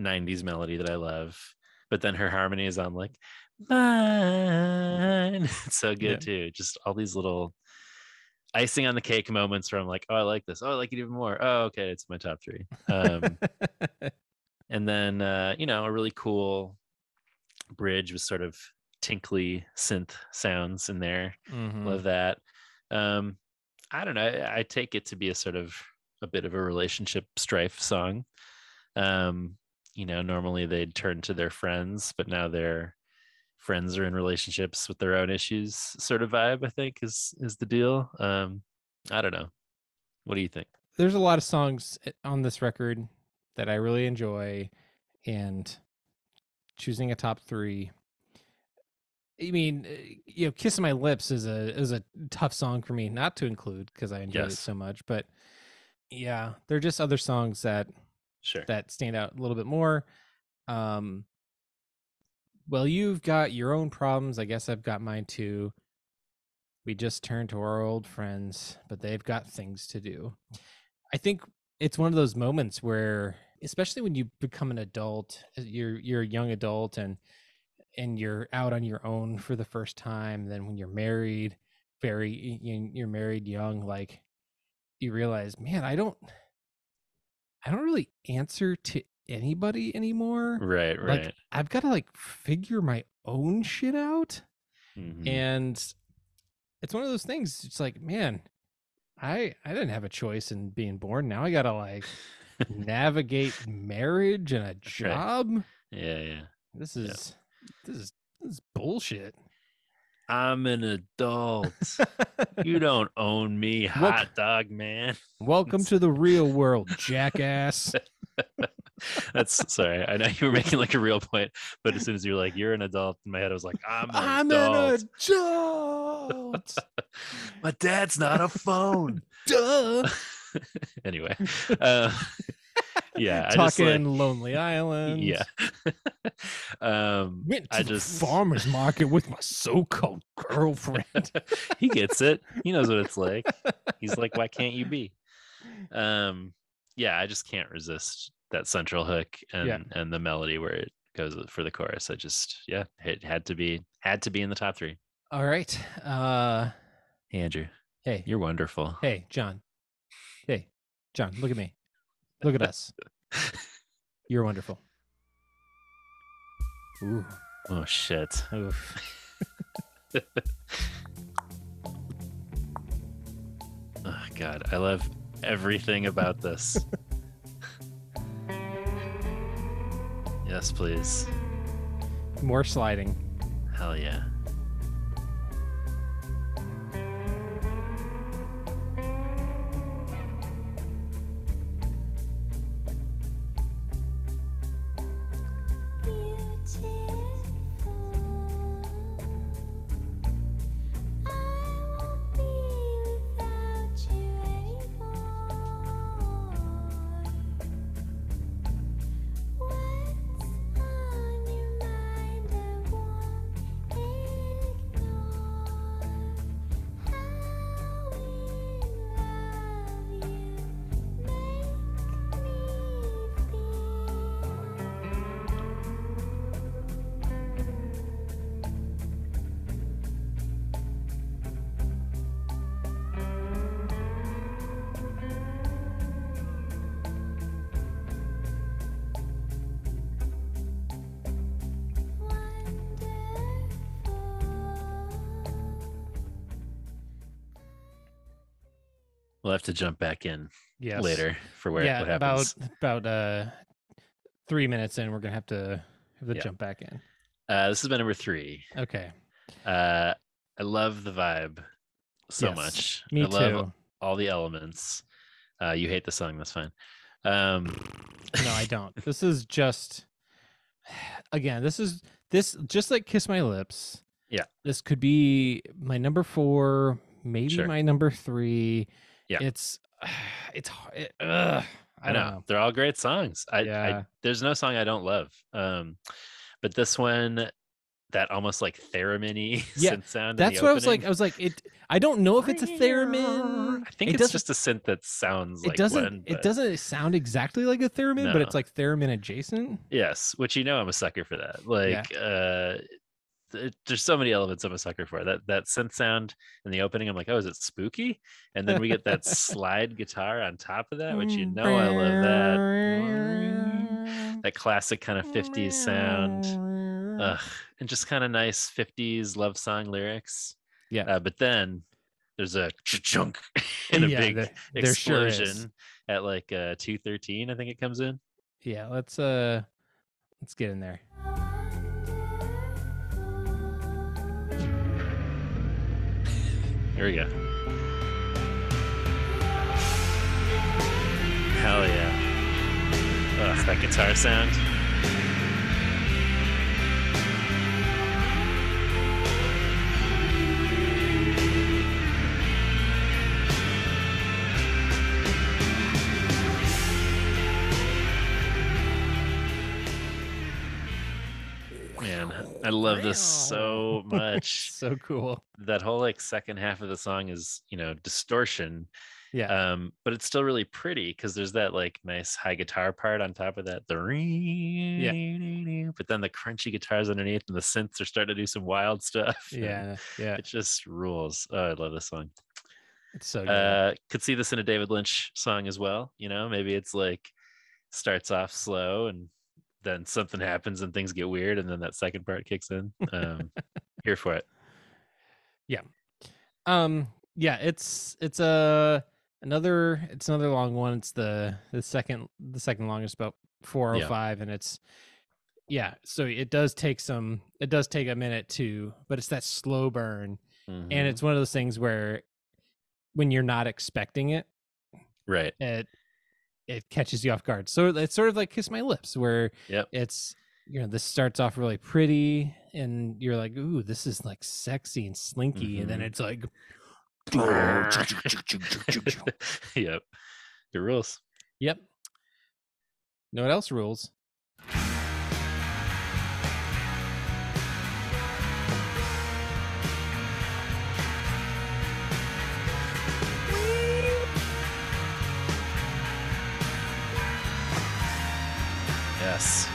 [SPEAKER 4] 90s melody that i love but then her harmony is on like mine. It's so good
[SPEAKER 3] Yeah.
[SPEAKER 4] too. Just all these little icing on the cake moments where i'm like oh i like this. Oh i like it even more. Oh okay it's my top three. Um, and then uh, you know a really cool bridge with sort of tinkly synth sounds in there.
[SPEAKER 3] Mhm.
[SPEAKER 4] love that. Um i don't know. I, I take it to be a sort of a bit of a relationship strife song. Um you know normally they'd turn to their friends but now their friends are in relationships with their own issues sort of vibe i think is is the deal um i don't know what do you think
[SPEAKER 3] There's a lot of songs on this record that I really enjoy, and choosing a top three. I mean, uh, you know, "Kiss My Lips" is a is a tough song for me not to include because I enjoy it so much. But yeah, there are just other songs that
[SPEAKER 4] sure
[SPEAKER 3] that stand out a little bit more. Um, well, you've got your own problems. I guess I've got mine too. We just turned to our old friends, but they've got things to do. I think it's one of those moments where, especially when you become an adult, uh, you're you're a young adult and and you're out on your own for the first time. Then when you're married, very you- you're married young, like you realize, man, I don't I don't really answer to anybody anymore.
[SPEAKER 4] right
[SPEAKER 3] Like
[SPEAKER 4] right
[SPEAKER 3] I've got to like figure my own shit out.
[SPEAKER 4] Mhm.
[SPEAKER 3] And it's one of those things. It's like, man, I I didn't have a choice in being born. Now I gotta like navigate marriage and a
[SPEAKER 4] right.
[SPEAKER 3] job.
[SPEAKER 4] Yeah, yeah.
[SPEAKER 3] This is this is this is bullshit.
[SPEAKER 4] I'm an adult. you don't own me, hot dog man.
[SPEAKER 3] Welcome to the real world, jackass.
[SPEAKER 4] That's sorry. I know you were making like a real point, but as soon as you were like, "You're an adult," in my head I was like, "I'm an
[SPEAKER 3] I'm
[SPEAKER 4] adult."
[SPEAKER 3] an adult.
[SPEAKER 4] My dad's not a phone.
[SPEAKER 3] Duh.
[SPEAKER 4] anyway, uh, yeah, I
[SPEAKER 3] Talking
[SPEAKER 4] just like,
[SPEAKER 3] Lonely Island.
[SPEAKER 4] yeah. um,
[SPEAKER 3] Went to
[SPEAKER 4] I
[SPEAKER 3] the
[SPEAKER 4] just
[SPEAKER 3] farmer's market with my so-called girlfriend.
[SPEAKER 4] he gets it. He knows what it's like. He's like, why can't you be? Um, yeah, I just can't resist that central hook and
[SPEAKER 3] Yeah.
[SPEAKER 4] and the melody where it goes for the chorus. I just yeah, it had to be had to be in the top three.
[SPEAKER 3] All right. Uh
[SPEAKER 4] Hey, Andrew,
[SPEAKER 3] hey.
[SPEAKER 4] you're wonderful.
[SPEAKER 3] Hey, John. Hey, John, look at me. Look at us. You're wonderful. Ooh.
[SPEAKER 4] Oh shit.
[SPEAKER 3] Oof.
[SPEAKER 4] Oh god, I love everything about this. yes, please.
[SPEAKER 3] More sliding.
[SPEAKER 4] Hell yeah. Have to jump back in
[SPEAKER 3] Yes.
[SPEAKER 4] later for where
[SPEAKER 3] yeah,
[SPEAKER 4] what happens.
[SPEAKER 3] about about uh three minutes in, we're gonna have to have to
[SPEAKER 4] Yeah.
[SPEAKER 3] jump back in.
[SPEAKER 4] Uh, this has been number three.
[SPEAKER 3] Okay.
[SPEAKER 4] Uh, I love the vibe so
[SPEAKER 3] Yes,
[SPEAKER 4] much.
[SPEAKER 3] me
[SPEAKER 4] I love
[SPEAKER 3] too.
[SPEAKER 4] all the elements. Uh, you hate the song, that's fine. Um,
[SPEAKER 3] No, I don't. this is just again, this is this just like Kiss My Lips.
[SPEAKER 4] Yeah.
[SPEAKER 3] This could be my number four, maybe
[SPEAKER 4] Sure.
[SPEAKER 3] my number three.
[SPEAKER 4] Yeah.
[SPEAKER 3] It's it's it, ugh, I,
[SPEAKER 4] I know.
[SPEAKER 3] know.
[SPEAKER 4] they're all great songs. I,
[SPEAKER 3] Yeah.
[SPEAKER 4] I there's no song I don't love. Um, but this one, that almost like theremin
[SPEAKER 3] Yeah,
[SPEAKER 4] synth sound.
[SPEAKER 3] That's what I was like. I was like, it. I don't know if it's a theremin.
[SPEAKER 4] I think
[SPEAKER 3] it
[SPEAKER 4] it's just a synth that sounds
[SPEAKER 3] It
[SPEAKER 4] like
[SPEAKER 3] doesn't.
[SPEAKER 4] one.
[SPEAKER 3] it doesn't sound exactly like a theremin, but it's like theremin adjacent.
[SPEAKER 4] Yes, which you know I'm a sucker for that. Like uh th- there's so many elements I'm a sucker for. That that synth sound in the opening, I'm like, oh, is it spooky? And then we get that slide guitar on top of that, which you know I love that. That classic kind of 50s sound. Ugh, and just kind of nice 50s love song lyrics.
[SPEAKER 3] Yeah.
[SPEAKER 4] Uh, but then there's a chunk and a
[SPEAKER 3] Yeah,
[SPEAKER 4] big
[SPEAKER 3] the- there sure
[SPEAKER 4] explosion at like uh 213, I think it comes in.
[SPEAKER 3] Yeah, let's uh, let's get in there.
[SPEAKER 4] Here we go. Hell yeah. Ugh, that guitar sound. I love this so much.
[SPEAKER 3] so cool.
[SPEAKER 4] that whole like second half of the song is you know distortion
[SPEAKER 3] Yeah.
[SPEAKER 4] um but it's still really pretty because there's that like nice high guitar part on top of that the yeah but then the crunchy guitars underneath and the synths are starting to do some wild stuff
[SPEAKER 3] Yeah, yeah.
[SPEAKER 4] it just rules oh i love this song
[SPEAKER 3] It's so good.
[SPEAKER 4] uh could see this in a david lynch song as well you know maybe it's like starts off slow and then something happens and things get weird and then that second part kicks in um here for it
[SPEAKER 3] yeah. Um. Yeah. It's it's a another it's another long one. It's the the second the second longest about 405 and it's yeah, so it does take some it does take a minute to but it's that slow burn
[SPEAKER 4] Mhm.
[SPEAKER 3] and it's one of those things where when you're not expecting it
[SPEAKER 4] right.
[SPEAKER 3] it it catches you off guard. So it's sort of like Kiss My Lips where
[SPEAKER 4] Yep.
[SPEAKER 3] it's you know this starts off really pretty and you're like ooh this is like sexy and slinky and then
[SPEAKER 4] Mhm.
[SPEAKER 3] it's like
[SPEAKER 4] yep. It rules.
[SPEAKER 3] Yep. Know what else rules?
[SPEAKER 4] Yes.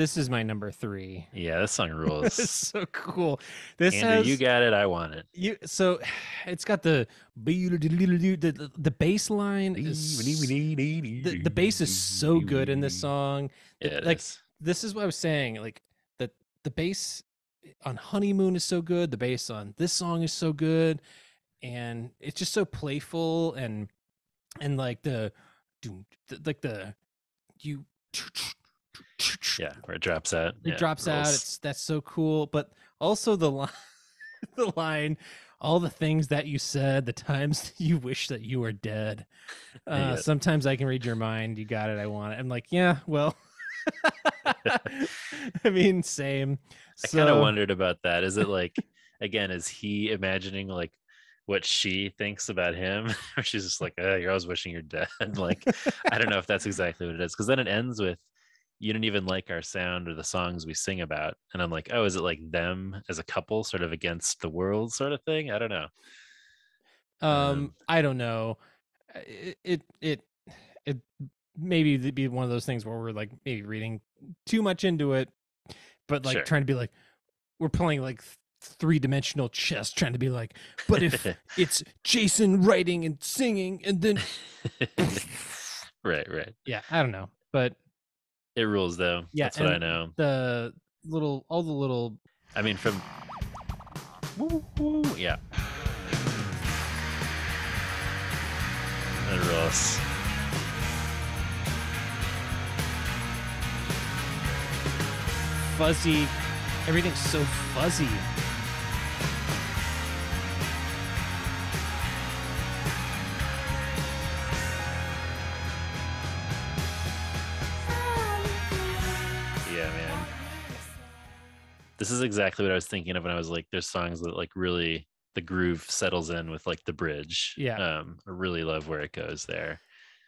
[SPEAKER 3] This is my number three.
[SPEAKER 4] Yeah, this song rules.
[SPEAKER 3] It's
[SPEAKER 4] rules.
[SPEAKER 3] so cool. This
[SPEAKER 4] Andrew,
[SPEAKER 3] has
[SPEAKER 4] you got it. I want it.
[SPEAKER 3] you so it's got the the the bass line is the, the bass is so good in this song. It-
[SPEAKER 4] it
[SPEAKER 3] like
[SPEAKER 4] is.
[SPEAKER 3] this is what I was saying. Like the the bass on Honeymoon is so good. The bass on this song is so good, and it's just so playful and and like the like the you
[SPEAKER 4] Yeah, where it drops out.
[SPEAKER 3] it
[SPEAKER 4] Yeah,
[SPEAKER 3] drops out. It's that's so cool. But also the line, the line, all the things that you said, the times you wish that you were dead. Uh. Sometimes I can read your mind. You got it. I want it. I'm like, yeah, well. I mean, same.
[SPEAKER 4] I kind of wondered about that. Is it like, again, is he imagining like what she thinks about him? She's just like, oh, you're always wishing you're dead. like, I don't know if that's exactly what it is. Because then it ends with, you don't even like our sound or the songs we sing about. And I'm like, oh, is it like them as a couple, sort of against the world, sort of thing? I don't know.
[SPEAKER 3] Um, I don't know. It it it, it maybe it'd be one of those things where we're like maybe reading too much into it, but like
[SPEAKER 4] Sure.
[SPEAKER 3] trying to be like we're playing like three dimensional chess, trying to be like, but if it's Jason writing and singing, and then
[SPEAKER 4] right, right.
[SPEAKER 3] yeah, I don't know, but
[SPEAKER 4] It rules though.
[SPEAKER 3] yeah,
[SPEAKER 4] that's what I know.
[SPEAKER 3] The little all the little
[SPEAKER 4] I mean, from woo, woo, yeah, it rules.
[SPEAKER 3] fuzzy, everything's so fuzzy.
[SPEAKER 4] This is exactly what I was thinking of when I was like, there's songs that like really the groove settles in with like the bridge.
[SPEAKER 3] Yeah.
[SPEAKER 4] Um, I really love where it goes there.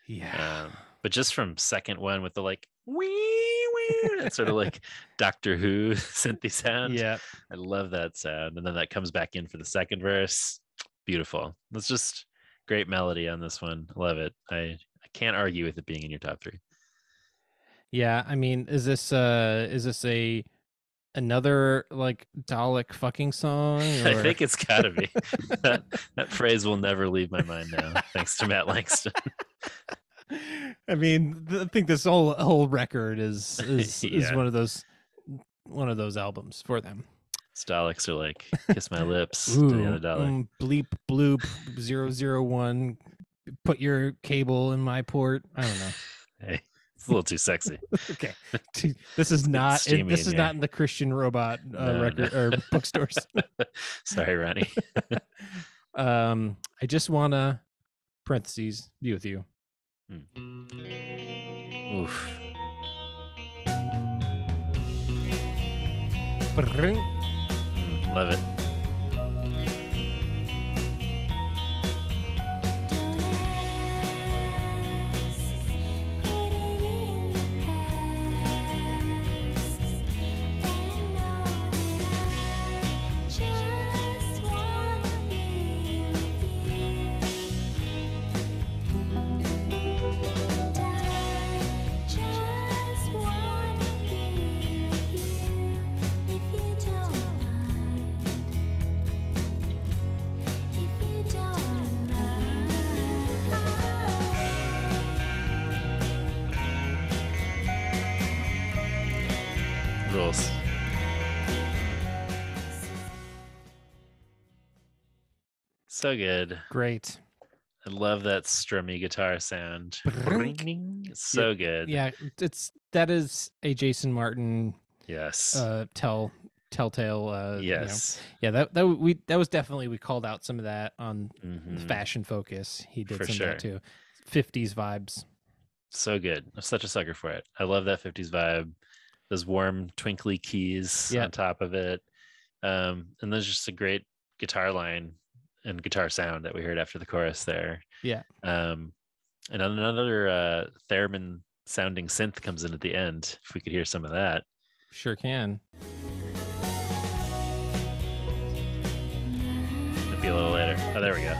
[SPEAKER 3] Yeah.
[SPEAKER 4] Um, but just from second one with the like wee wee, sort of like Doctor Who synthy sound.
[SPEAKER 3] Yeah.
[SPEAKER 4] I love that sound. And then that comes back in for the second verse. Beautiful. It's just great melody on this one. Love it. I, I can't argue with it being in your top three.
[SPEAKER 3] Yeah, I mean, is this uh is this a another like Dalek fucking song?
[SPEAKER 4] I think it's gotta be. that, that phrase will never leave my mind now, thanks to Matt Langston.
[SPEAKER 3] I mean, I think this whole whole record is is is one of those one of those albums for them.
[SPEAKER 4] Daleks are like, kiss my lips,
[SPEAKER 3] Ooh,
[SPEAKER 4] Diana Dalek.
[SPEAKER 3] mm, bleep bloop zero zero one. Put your cable in my port. I don't know.
[SPEAKER 4] Hey, it's a little too sexy.
[SPEAKER 3] okay, this is not.
[SPEAKER 4] steamy
[SPEAKER 3] this is not in the Christian Robot uh,
[SPEAKER 4] No,
[SPEAKER 3] record
[SPEAKER 4] no.
[SPEAKER 3] or bookstores.
[SPEAKER 4] Sorry, Ronnie.
[SPEAKER 3] um, I just wanna parentheses be with you.
[SPEAKER 4] Oof. Mm, Love it. So good.
[SPEAKER 3] Great.
[SPEAKER 4] I love that strummy guitar sound. So
[SPEAKER 3] Yeah,
[SPEAKER 4] good.
[SPEAKER 3] Yeah, it's that is a Jason Martin
[SPEAKER 4] Yes.
[SPEAKER 3] uh tell telltale uh you know.
[SPEAKER 4] yes.
[SPEAKER 3] Yeah, that that we that was definitely we called out some of that on
[SPEAKER 4] Mhm.
[SPEAKER 3] Fashion Focus. He did
[SPEAKER 4] For
[SPEAKER 3] some of that too. 50s vibes.
[SPEAKER 4] So good. I'm such a sucker for it. I love that 50s vibe. Those warm, twinkly keys on top of it. Um, and there's just a great guitar line and guitar sound that we heard after the chorus there.
[SPEAKER 3] Yeah.
[SPEAKER 4] Um, and then another uh, theremin sounding synth comes in at the end. If we could hear some of that.
[SPEAKER 3] Sure can.
[SPEAKER 4] Might be a little later. Oh, there we go.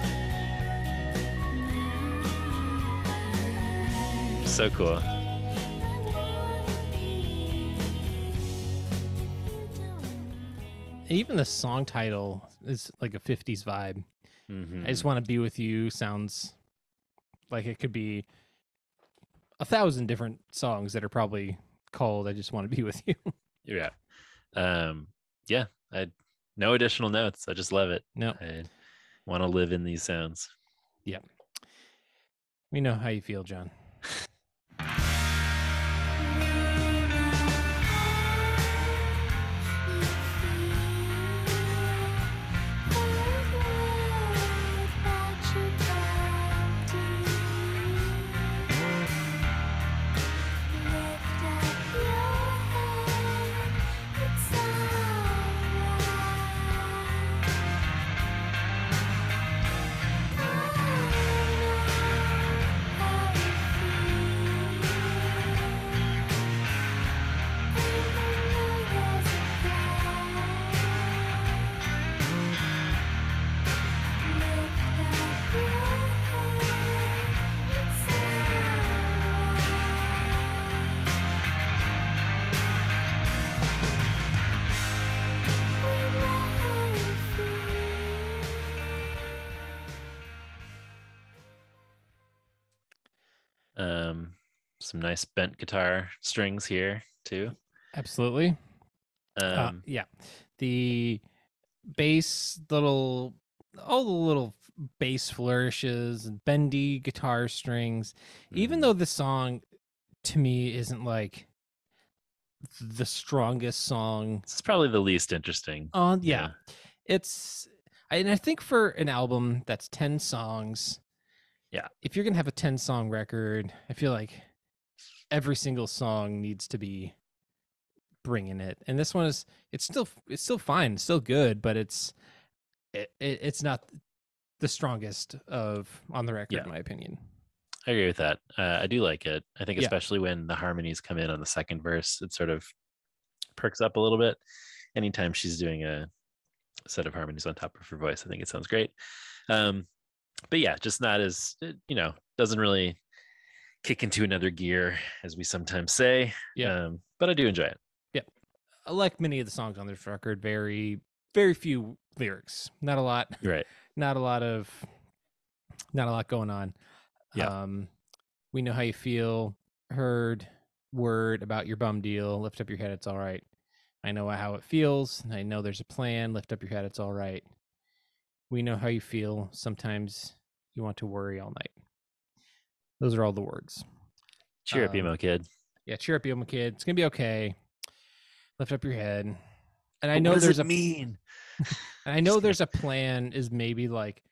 [SPEAKER 4] So cool.
[SPEAKER 3] Even the song title is like a 50s vibe. I just want to be with you sounds like it could be a thousand different songs that are probably called I just want to be with you.
[SPEAKER 4] Yeah. Um, yeah. I no additional notes. I just love it.
[SPEAKER 3] No.
[SPEAKER 4] I want to live in these sounds.
[SPEAKER 3] Yep. We know how you feel, John.
[SPEAKER 4] Nice bent guitar strings here too.
[SPEAKER 3] Absolutely.
[SPEAKER 4] Um,
[SPEAKER 3] Uh, yeah. The bass little all the little bass flourishes and bendy guitar strings. Even though the song to me isn't like the strongest song
[SPEAKER 4] it's probably the least interesting.
[SPEAKER 3] on yeah. It's and I think for an album that's 10 songs,
[SPEAKER 4] Yeah.
[SPEAKER 3] if you're going to have a 10 song record, I feel like every single song needs to be bringing it. And this one is it's still it's still fine, still good, but it's it, it it's not the strongest of on the record
[SPEAKER 4] Yeah.
[SPEAKER 3] in my opinion.
[SPEAKER 4] I agree with that. Uh, I do like it. I think
[SPEAKER 3] Yeah.
[SPEAKER 4] especially when the harmonies come in on the second verse, it sort of perks up a little bit. Anytime she's doing a set of harmonies on top of her voice, I think it sounds great. Um, but yeah, just not as you know, doesn't really kick into another gear as we sometimes say.
[SPEAKER 3] Yeah.
[SPEAKER 4] Um, but I do enjoy it.
[SPEAKER 3] Yeah. Uh, Like many of the songs on this record, very very few lyrics. Not a lot.
[SPEAKER 4] Right.
[SPEAKER 3] Not a lot of not a lot going on.
[SPEAKER 4] Yeah.
[SPEAKER 3] Um we know how you feel. Heard word about your bum deal. Lift up your head, it's all right. I know how it feels. I know there's a plan. Lift up your head, it's all right. We know how you feel. Sometimes you want to worry all night. Those are all the words.
[SPEAKER 4] Cheer up,
[SPEAKER 3] Um,
[SPEAKER 4] emo kid.
[SPEAKER 3] Yeah, cheer up, emo kid. It's gonna be okay. Lift up your head. And I
[SPEAKER 4] But
[SPEAKER 3] know
[SPEAKER 4] what does
[SPEAKER 3] there's
[SPEAKER 4] it
[SPEAKER 3] a
[SPEAKER 4] mean?
[SPEAKER 3] and I know there's a plan. Is maybe like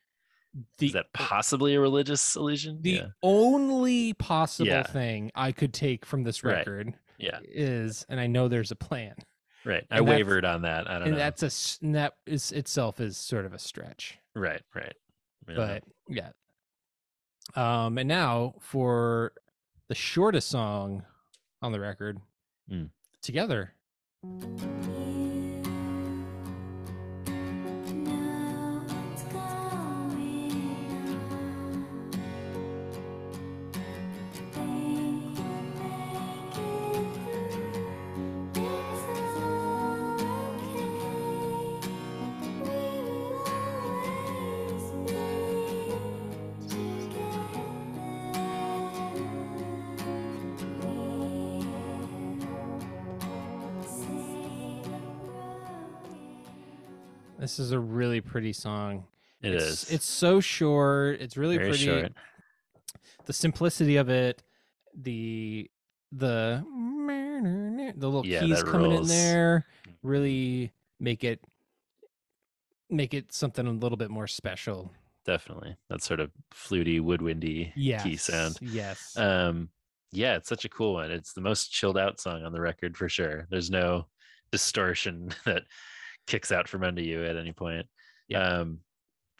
[SPEAKER 3] the
[SPEAKER 4] Is that possibly a religious illusion?
[SPEAKER 3] the
[SPEAKER 4] yeah.
[SPEAKER 3] only possible
[SPEAKER 4] Yeah.
[SPEAKER 3] thing I could take from this
[SPEAKER 4] Right.
[SPEAKER 3] record
[SPEAKER 4] Yeah.
[SPEAKER 3] is, and I know there's a plan.
[SPEAKER 4] Right. I
[SPEAKER 3] And that's-
[SPEAKER 4] wavered on that. I don't
[SPEAKER 3] and
[SPEAKER 4] know.
[SPEAKER 3] that's a and that is itself is sort of a stretch.
[SPEAKER 4] Right. Right. Yeah.
[SPEAKER 3] But yeah. Um, and now for the shortest song on the record,
[SPEAKER 4] Mm.
[SPEAKER 3] together. This is a really pretty song.
[SPEAKER 4] It
[SPEAKER 3] it's,
[SPEAKER 4] is.
[SPEAKER 3] It's so short. It's really
[SPEAKER 4] Very
[SPEAKER 3] pretty.
[SPEAKER 4] short.
[SPEAKER 3] The simplicity of it, the the the little
[SPEAKER 4] Yeah,
[SPEAKER 3] keys coming in there really make it make it something a little bit more special.
[SPEAKER 4] Definitely. That sort of fluty, woodwindy key sound.
[SPEAKER 3] yes.
[SPEAKER 4] Um, yeah, it's such a cool one. It's the most chilled out song on the record for sure. There's no distortion that kicks out from under you at any point. Um,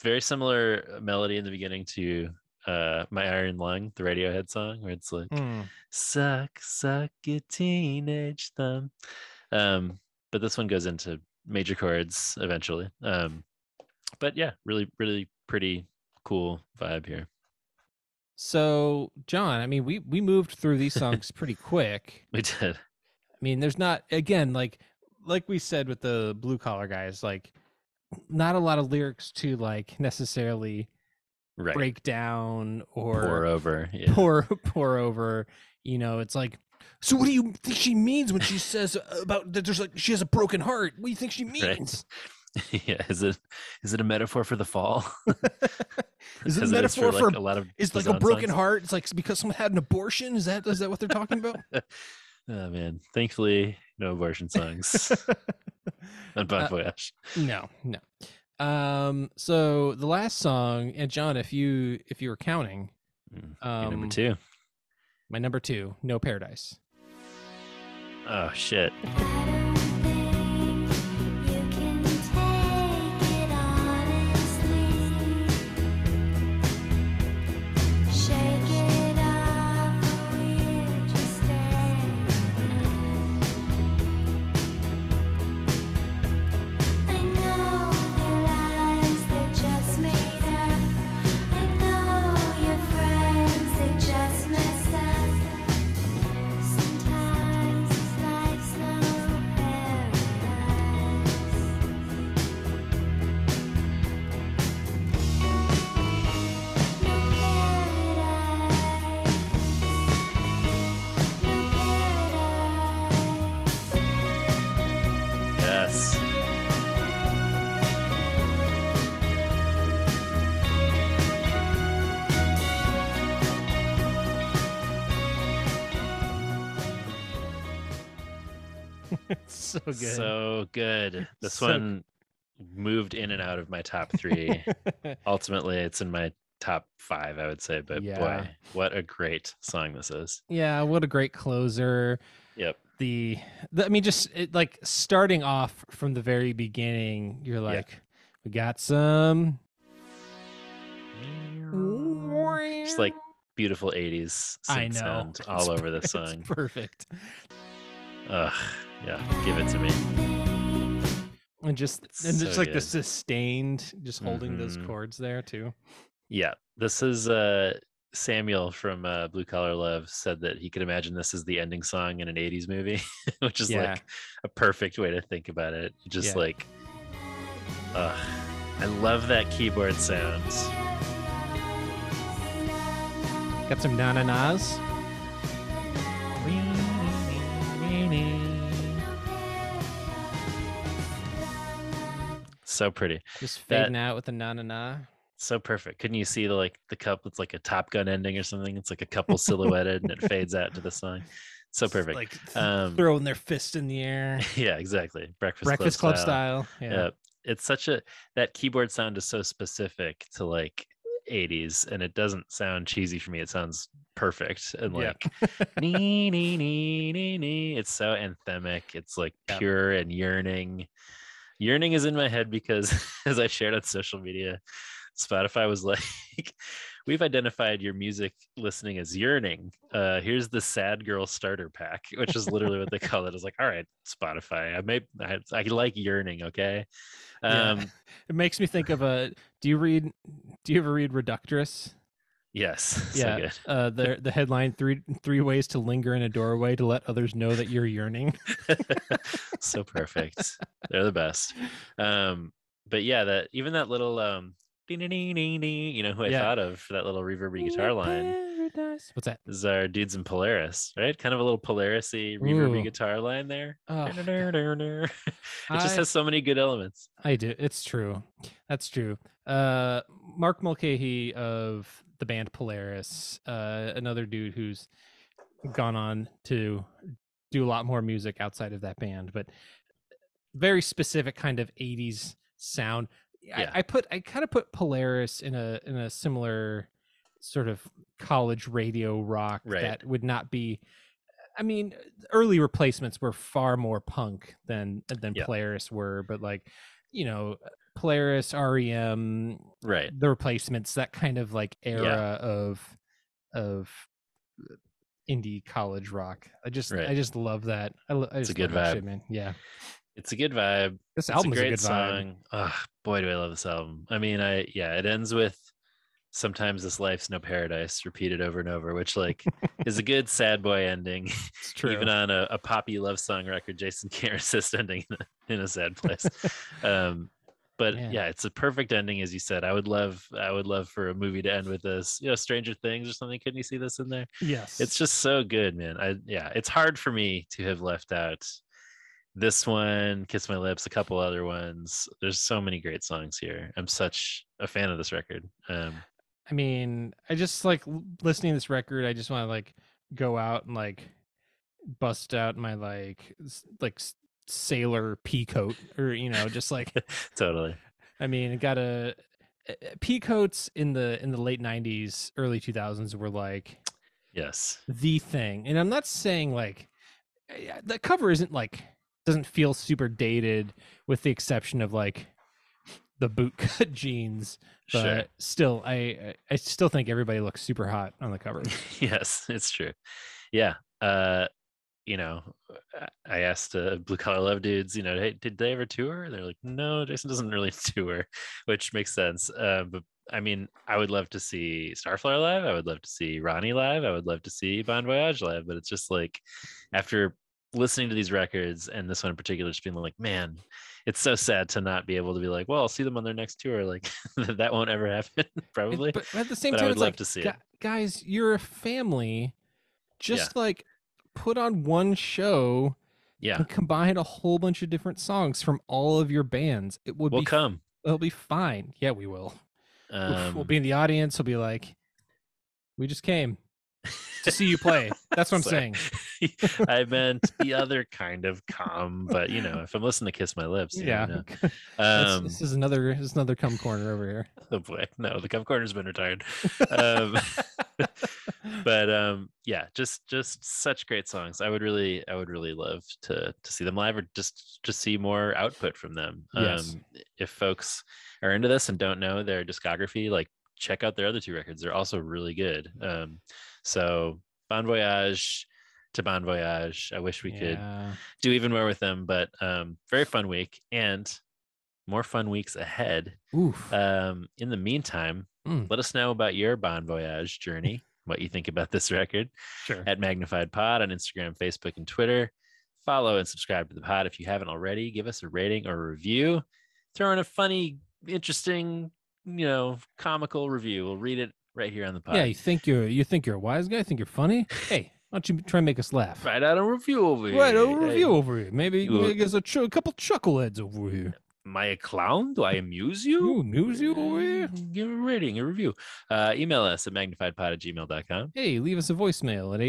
[SPEAKER 4] very similar melody in the beginning to uh My Iron Lung, the Radiohead song, where it's like
[SPEAKER 3] Mm.
[SPEAKER 4] suck, suck your teenage thumb. Um, but this one goes into major chords eventually. Um, but yeah, really, really pretty cool vibe here.
[SPEAKER 3] So, John, I mean, we we moved through these songs pretty quick.
[SPEAKER 4] We did.
[SPEAKER 3] I mean, there's not again like like we said with the blue collar guys, like not a lot of lyrics to like necessarily
[SPEAKER 4] Right.
[SPEAKER 3] break down or
[SPEAKER 4] Pour over, yeah.
[SPEAKER 3] pour pour over. You know, it's like. So, what do you think she means when she says about that? There's like she has a broken heart. What do you think she means?
[SPEAKER 4] Right. yeah. Is it is it a metaphor for the fall?
[SPEAKER 3] Is it a metaphor for,
[SPEAKER 4] like, a lot of
[SPEAKER 3] is like a broken
[SPEAKER 4] songs?
[SPEAKER 3] heart? It's like because someone had an abortion. Is that is that what they're talking about?
[SPEAKER 4] Oh man, thankfully no abortion songs on Bon
[SPEAKER 3] Uh,
[SPEAKER 4] Voyage.
[SPEAKER 3] No, no. Um, so the last song, and John, if you if you were counting,
[SPEAKER 4] your
[SPEAKER 3] um,
[SPEAKER 4] number two.
[SPEAKER 3] my number two, No Paradise.
[SPEAKER 4] Oh shit.
[SPEAKER 3] So good.
[SPEAKER 4] This
[SPEAKER 3] So-
[SPEAKER 4] one moved in and out of my top three. Ultimately, it's in my top five, I would say. But
[SPEAKER 3] Yeah.
[SPEAKER 4] boy, what a great song this is.
[SPEAKER 3] yeah, what a great closer.
[SPEAKER 4] Yep.
[SPEAKER 3] The, the I mean, just it, like starting off from the very beginning, you're like, we got some.
[SPEAKER 4] Just like beautiful 80s
[SPEAKER 3] I know.
[SPEAKER 4] sound all over
[SPEAKER 3] the
[SPEAKER 4] song.
[SPEAKER 3] perfect.
[SPEAKER 4] Ugh. Yeah. Give it to me.
[SPEAKER 3] And just
[SPEAKER 4] It's
[SPEAKER 3] and
[SPEAKER 4] so
[SPEAKER 3] just like the sustained, just holding those
[SPEAKER 4] Mhm.
[SPEAKER 3] chords there too.
[SPEAKER 4] Yeah, this is uh Samuel from uh, Blue Collar Love said that he could imagine this as the ending song in an 80s movie, which is
[SPEAKER 3] Yeah.
[SPEAKER 4] like a perfect way to think about it. Just
[SPEAKER 3] Yeah.
[SPEAKER 4] like uh, I love that keyboard sound.
[SPEAKER 3] Got some na na nas.
[SPEAKER 4] So pretty.
[SPEAKER 3] Just
[SPEAKER 4] That-
[SPEAKER 3] fading out with the na na na.
[SPEAKER 4] so perfect. Couldn't you see the like the cup? It's like a Top Gun ending or something. It's like a couple silhouetted and it fades out to the song. So perfect.
[SPEAKER 3] Like
[SPEAKER 4] um,
[SPEAKER 3] throwing their fist in the air.
[SPEAKER 4] yeah, exactly. Breakfast,
[SPEAKER 3] Breakfast Club style. Yeah.
[SPEAKER 4] Yeah. It's such a that keyboard sound is so specific to like 80s and it doesn't sound cheesy for me. It sounds perfect and
[SPEAKER 3] Yeah.
[SPEAKER 4] like nee, nee, nee, nee, nee. it's so anthemic. It's like pure and yearning. Yearning is in my head because as I shared on social media, Spotify was like, We've identified your music listening as yearning. Uh, here's the sad girl starter pack, which is literally what they call it. It's like, all right, Spotify, I may I, I like yearning, okay.
[SPEAKER 3] Yeah.
[SPEAKER 4] Um,
[SPEAKER 3] it makes me think of a. Do you read? Do you ever read Reductress?
[SPEAKER 4] Yes, so
[SPEAKER 3] yeah.
[SPEAKER 4] good.
[SPEAKER 3] uh, the the headline three three ways to linger in a doorway to let others know that you're yearning.
[SPEAKER 4] so perfect. They're the best. Um, but yeah, that even that little um, you know who I
[SPEAKER 3] Yeah.
[SPEAKER 4] thought of for that little reverby guitar line
[SPEAKER 3] What's that?
[SPEAKER 4] is our dudes in Polaris, right? Kind of a little Polaris-y reverby
[SPEAKER 3] Ooh.
[SPEAKER 4] guitar line there.
[SPEAKER 3] Oh,
[SPEAKER 4] it just
[SPEAKER 3] I-
[SPEAKER 4] has so many good elements.
[SPEAKER 3] I do. It's true. That's true. Uh, Mark Mulcahy of the band Polaris, uh, another dude who's gone on to do a lot more music outside of that band, but very specific kind of 80s sound. I- I, put I kind of put Polaris in a in a similar sort of college radio rock
[SPEAKER 4] Right.
[SPEAKER 3] that would not be I mean, early replacements were far more punk than than
[SPEAKER 4] Yeah.
[SPEAKER 3] Polaris were, but like, you know, Polaris, REM,
[SPEAKER 4] Right.
[SPEAKER 3] the replacements, that kind of like era of of indie college rock. I just
[SPEAKER 4] Right.
[SPEAKER 3] I just love that. I, lo- I
[SPEAKER 4] It's a good vibe.
[SPEAKER 3] shit, man. Yeah.
[SPEAKER 4] It's a good vibe.
[SPEAKER 3] This
[SPEAKER 4] It's a
[SPEAKER 3] album is a
[SPEAKER 4] great
[SPEAKER 3] good vibe.
[SPEAKER 4] song. Oh, boy, do I love this album. I mean, I yeah, it ends with sometimes this life's no paradise repeated over and over, which like is a good sad boy ending.
[SPEAKER 3] It's true.
[SPEAKER 4] Even on a, a poppy love song record, Jason can't resist ending in a, in a sad place. um, but
[SPEAKER 3] Man.
[SPEAKER 4] yeah, it's a perfect ending, as you said. I would love, I would love for a movie to end with this. You know, Stranger Things or something. Couldn't you see this in there?
[SPEAKER 3] yes.
[SPEAKER 4] It's just so good, man. I yeah, it's hard for me to have left out this one, Kiss My Lips, a couple other ones. There's so many great songs here. I'm such a fan of this record. Um,
[SPEAKER 3] I mean, I just like listening to this record. I just want to like go out and like bust out my like like sailor pea coat or you know just like
[SPEAKER 4] totally.
[SPEAKER 3] I mean, it got a pea coats in the in the late '90s, early 2000s were like
[SPEAKER 4] Yes.
[SPEAKER 3] the thing, and I'm not saying like eh, the cover isn't like doesn't feel super dated, with the exception of like the bootcut jeans, but
[SPEAKER 4] Sure.
[SPEAKER 3] still, I I- I still think everybody looks super hot on the cover.
[SPEAKER 4] yes, it's true. Yeah. Uh, you know, I- I asked uh, Blue Collar Love dudes, you know, hey, did they ever tour? They're like, no, Jason doesn't really tour, which makes sense. Uh, but I mean, I would love to see Starflyer live. I would love to see Ronnie live. I would love to see Bon Voyage live. But it's just like after listening to these records and this one in particular, just being like, man, it's so sad to not be able to be like, well, I'll see them on their next tour. Like that won't ever happen, probably.
[SPEAKER 3] but at the same
[SPEAKER 4] But I
[SPEAKER 3] time,
[SPEAKER 4] would
[SPEAKER 3] it's
[SPEAKER 4] love
[SPEAKER 3] like,
[SPEAKER 4] to see
[SPEAKER 3] "Gu-
[SPEAKER 4] it.
[SPEAKER 3] guys, you're a family. Just like put on one show.
[SPEAKER 4] Yeah.
[SPEAKER 3] And combine a whole bunch of different songs from all of your bands. It would
[SPEAKER 4] We'll
[SPEAKER 3] be
[SPEAKER 4] come.
[SPEAKER 3] It'll be fine. Yeah, we will. We'll we'll
[SPEAKER 4] Um,
[SPEAKER 3] be in the audience. We'll be like, we just came to see you play. That's what I'm saying.
[SPEAKER 4] I meant the other kind of calm, but you know, if I'm listening to Kiss My Lips, you
[SPEAKER 3] Yeah.
[SPEAKER 4] know. Um,
[SPEAKER 3] this is another this is another cum corner over here.
[SPEAKER 4] oh boy, no, the cum corner's been retired. Um, but um, yeah, just just such great songs. I would really, I would really love to to see them live or just to see more output from them.
[SPEAKER 3] Yes.
[SPEAKER 4] Um, if folks are into this and don't know their discography, like check out their other two records. They're also really good. Um, so Bon Voyage to Bon Voyage. I wish we could do even more with them, but um, very fun week and more fun weeks ahead. Um, in the meantime,
[SPEAKER 3] Mm.
[SPEAKER 4] let us know about your Bon Voyage journey, what you think about this record
[SPEAKER 3] Sure.
[SPEAKER 4] at Magnified Pod on Instagram, Facebook, and Twitter. Follow and subscribe to the pod if you haven't already. Give us a rating or a review. Throw in a funny, interesting, you know, comical review. We'll read it right here on the pod.
[SPEAKER 3] Yeah, you think you're you think you're a wise guy? Think you're funny? Hey, why don't you try and make us laugh?
[SPEAKER 4] Write out a review over here.
[SPEAKER 3] Right, a
[SPEAKER 4] Hey,
[SPEAKER 3] review over here. Maybe
[SPEAKER 4] You-
[SPEAKER 3] make us a, ch- a couple chuckleheads over here.
[SPEAKER 4] Am I a clown? Do I amuse you?
[SPEAKER 3] You amuse you over here?
[SPEAKER 4] Give a rating, a review. Uh, email us at magnifiedpod at gmail.com.
[SPEAKER 3] Hey, leave us a voicemail at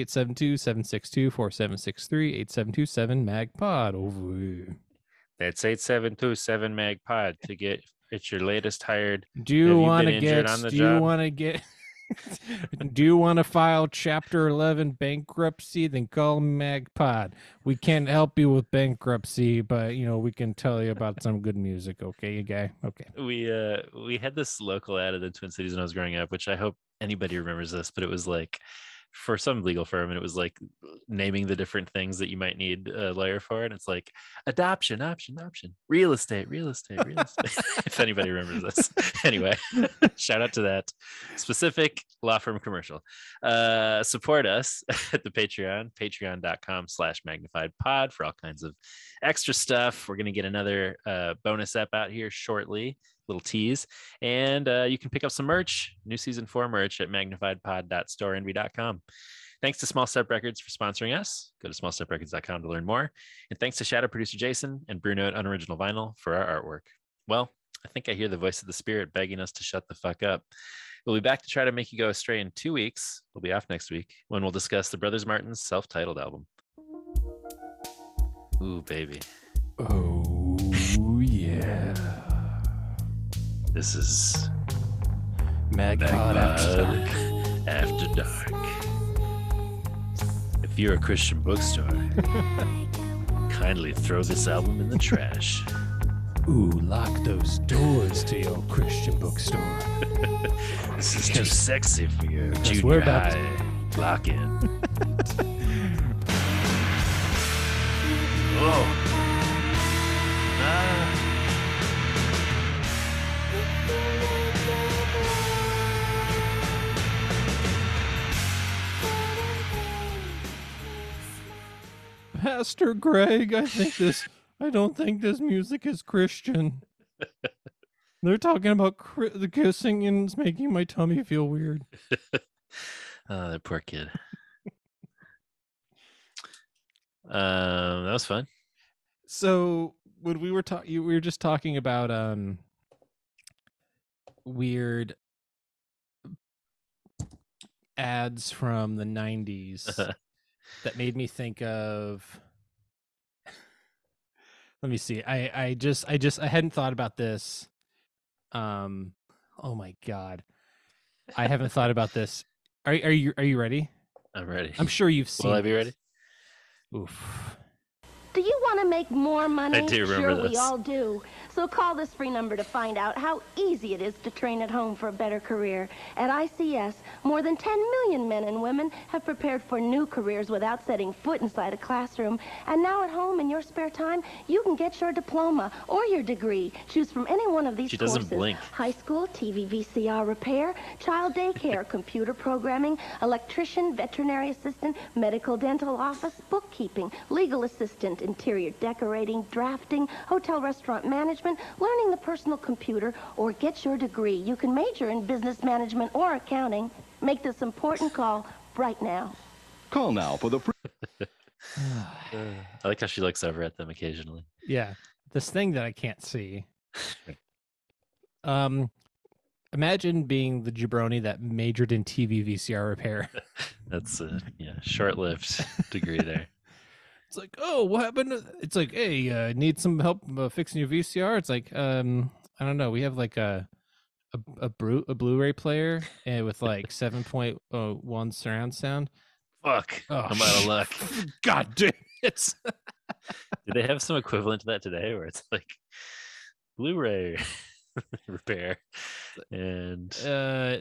[SPEAKER 3] 872-762-4763, 872-7-MAGPOD over here.
[SPEAKER 4] That's 8727 MagPod to get it's your latest hired.
[SPEAKER 3] Do you want to get?
[SPEAKER 4] on the
[SPEAKER 3] do you want to get? do you want to file Chapter Eleven bankruptcy? Then call Magpod. We can't help you with bankruptcy, but you know we can tell you about some good music. Okay, you guy. Okay.
[SPEAKER 4] we uh we had this local ad in the Twin Cities when I was growing up, which I hope anybody remembers this, but it was like for some legal firm and it was like naming the different things that you might need a lawyer for and it's like adoption option option real estate real estate real estate. If anybody remembers this. Anyway shout out to that specific law firm commercial. Uh support us at the patreon patreon.com slash magnified pod for all kinds of extra stuff. We're going to get another uh bonus app out here shortly little tease. And uh, you can pick up some merch, new season four merch at magnifiedpod.storeenvy.com. Thanks to Small Step Records for sponsoring us. Go to smallsteprecords.com to learn more. And thanks to shadow producer Jason and Bruno at Unoriginal Vinyl for our artwork. Well, I think I hear the voice of the spirit begging us to shut the fuck up. We'll be back to try to make you go astray in two weeks. We'll be off next week when we'll discuss the Brothers Martin's self titled album. Ooh, baby.
[SPEAKER 3] Oh,
[SPEAKER 4] This is
[SPEAKER 3] Mad God After
[SPEAKER 4] MagPod After Dark. If you're a Christian bookstore, kindly throw this album in the trash.
[SPEAKER 3] Ooh, lock those doors to your Christian bookstore.
[SPEAKER 4] this is too sexy for your junior
[SPEAKER 3] we're about to-
[SPEAKER 4] high lock in. oh.
[SPEAKER 3] Pastor Greg, I think this. I don't think this music is Christian. They're talking about cri- the kissing and it's making my tummy feel weird.
[SPEAKER 4] Oh, that poor kid. um, that was fun.
[SPEAKER 3] So when we were talking, we were just talking about um weird ads from the '90s that made me think of. Let me see. I I just I just I hadn't thought about this. Um. Oh my god. I haven't thought about this. Are are you are you ready?
[SPEAKER 4] I'm ready.
[SPEAKER 3] I'm sure you've seen.
[SPEAKER 4] Will I be ready?
[SPEAKER 3] Oof.
[SPEAKER 13] Do you want to make more money?
[SPEAKER 4] I do remember
[SPEAKER 13] sure, we
[SPEAKER 4] this.
[SPEAKER 13] all do. So call this free number to find out how easy it is to train at home for a better career. At ICS, more than 10 million men and women have prepared for new careers without setting foot inside a classroom. And now at home in your spare time, you can get your diploma or your degree. Choose from any one of these
[SPEAKER 4] She doesn't
[SPEAKER 13] courses.
[SPEAKER 4] blink.
[SPEAKER 13] High school, TV VCR repair, child daycare, computer programming, electrician, veterinary assistant, medical dental office, bookkeeping, legal assistant, interior decorating, drafting, hotel restaurant management, learning the personal computer, or get your degree. You can major in business management or accounting. Make this important call right now.
[SPEAKER 14] Call now for the free.
[SPEAKER 4] I like how she looks over at them occasionally.
[SPEAKER 3] Yeah, this thing that I can't see. Um, imagine being the jabroni that majored in TV VCR repair.
[SPEAKER 4] That's a yeah, short-lived degree there.
[SPEAKER 3] It's like, oh, what happened? It's like, hey, uh, need some help uh, fixing your VCR? It's like, um, I don't know. We have like a a a, Blu- a Blu-ray player and with like seven point one surround sound.
[SPEAKER 4] Fuck,
[SPEAKER 3] Oh,
[SPEAKER 4] I'm out of luck.
[SPEAKER 3] God damn it!
[SPEAKER 4] Do they have some equivalent to that today, where it's like Blu-ray repair and
[SPEAKER 3] uh,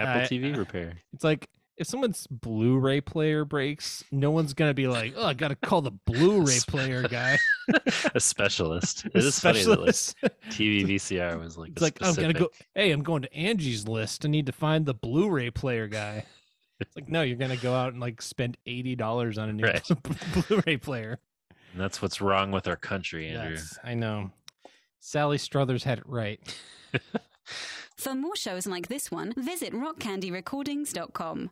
[SPEAKER 4] Apple
[SPEAKER 3] I-
[SPEAKER 4] TV repair?
[SPEAKER 3] It's like if someone's Blu-ray player breaks, no one's gonna be like, "Oh, I gotta call the Blu-ray player guy."
[SPEAKER 4] a specialist.
[SPEAKER 3] A
[SPEAKER 4] It is funny that like
[SPEAKER 3] specialist.
[SPEAKER 4] TV VCR was like
[SPEAKER 3] It's
[SPEAKER 4] a
[SPEAKER 3] like oh, I'm gonna go. Hey, I'm going to Angie's List. I need to find the Blu-ray player guy. It's like no, you're gonna go out and like spend eighty dollars on a new
[SPEAKER 4] Right.
[SPEAKER 3] Blu-ray player.
[SPEAKER 4] And that's what's wrong with our country, Andrew.
[SPEAKER 3] That's- I know. Sally Struthers had it right.
[SPEAKER 1] For more shows like this one, visit rockcandyrecordings.com.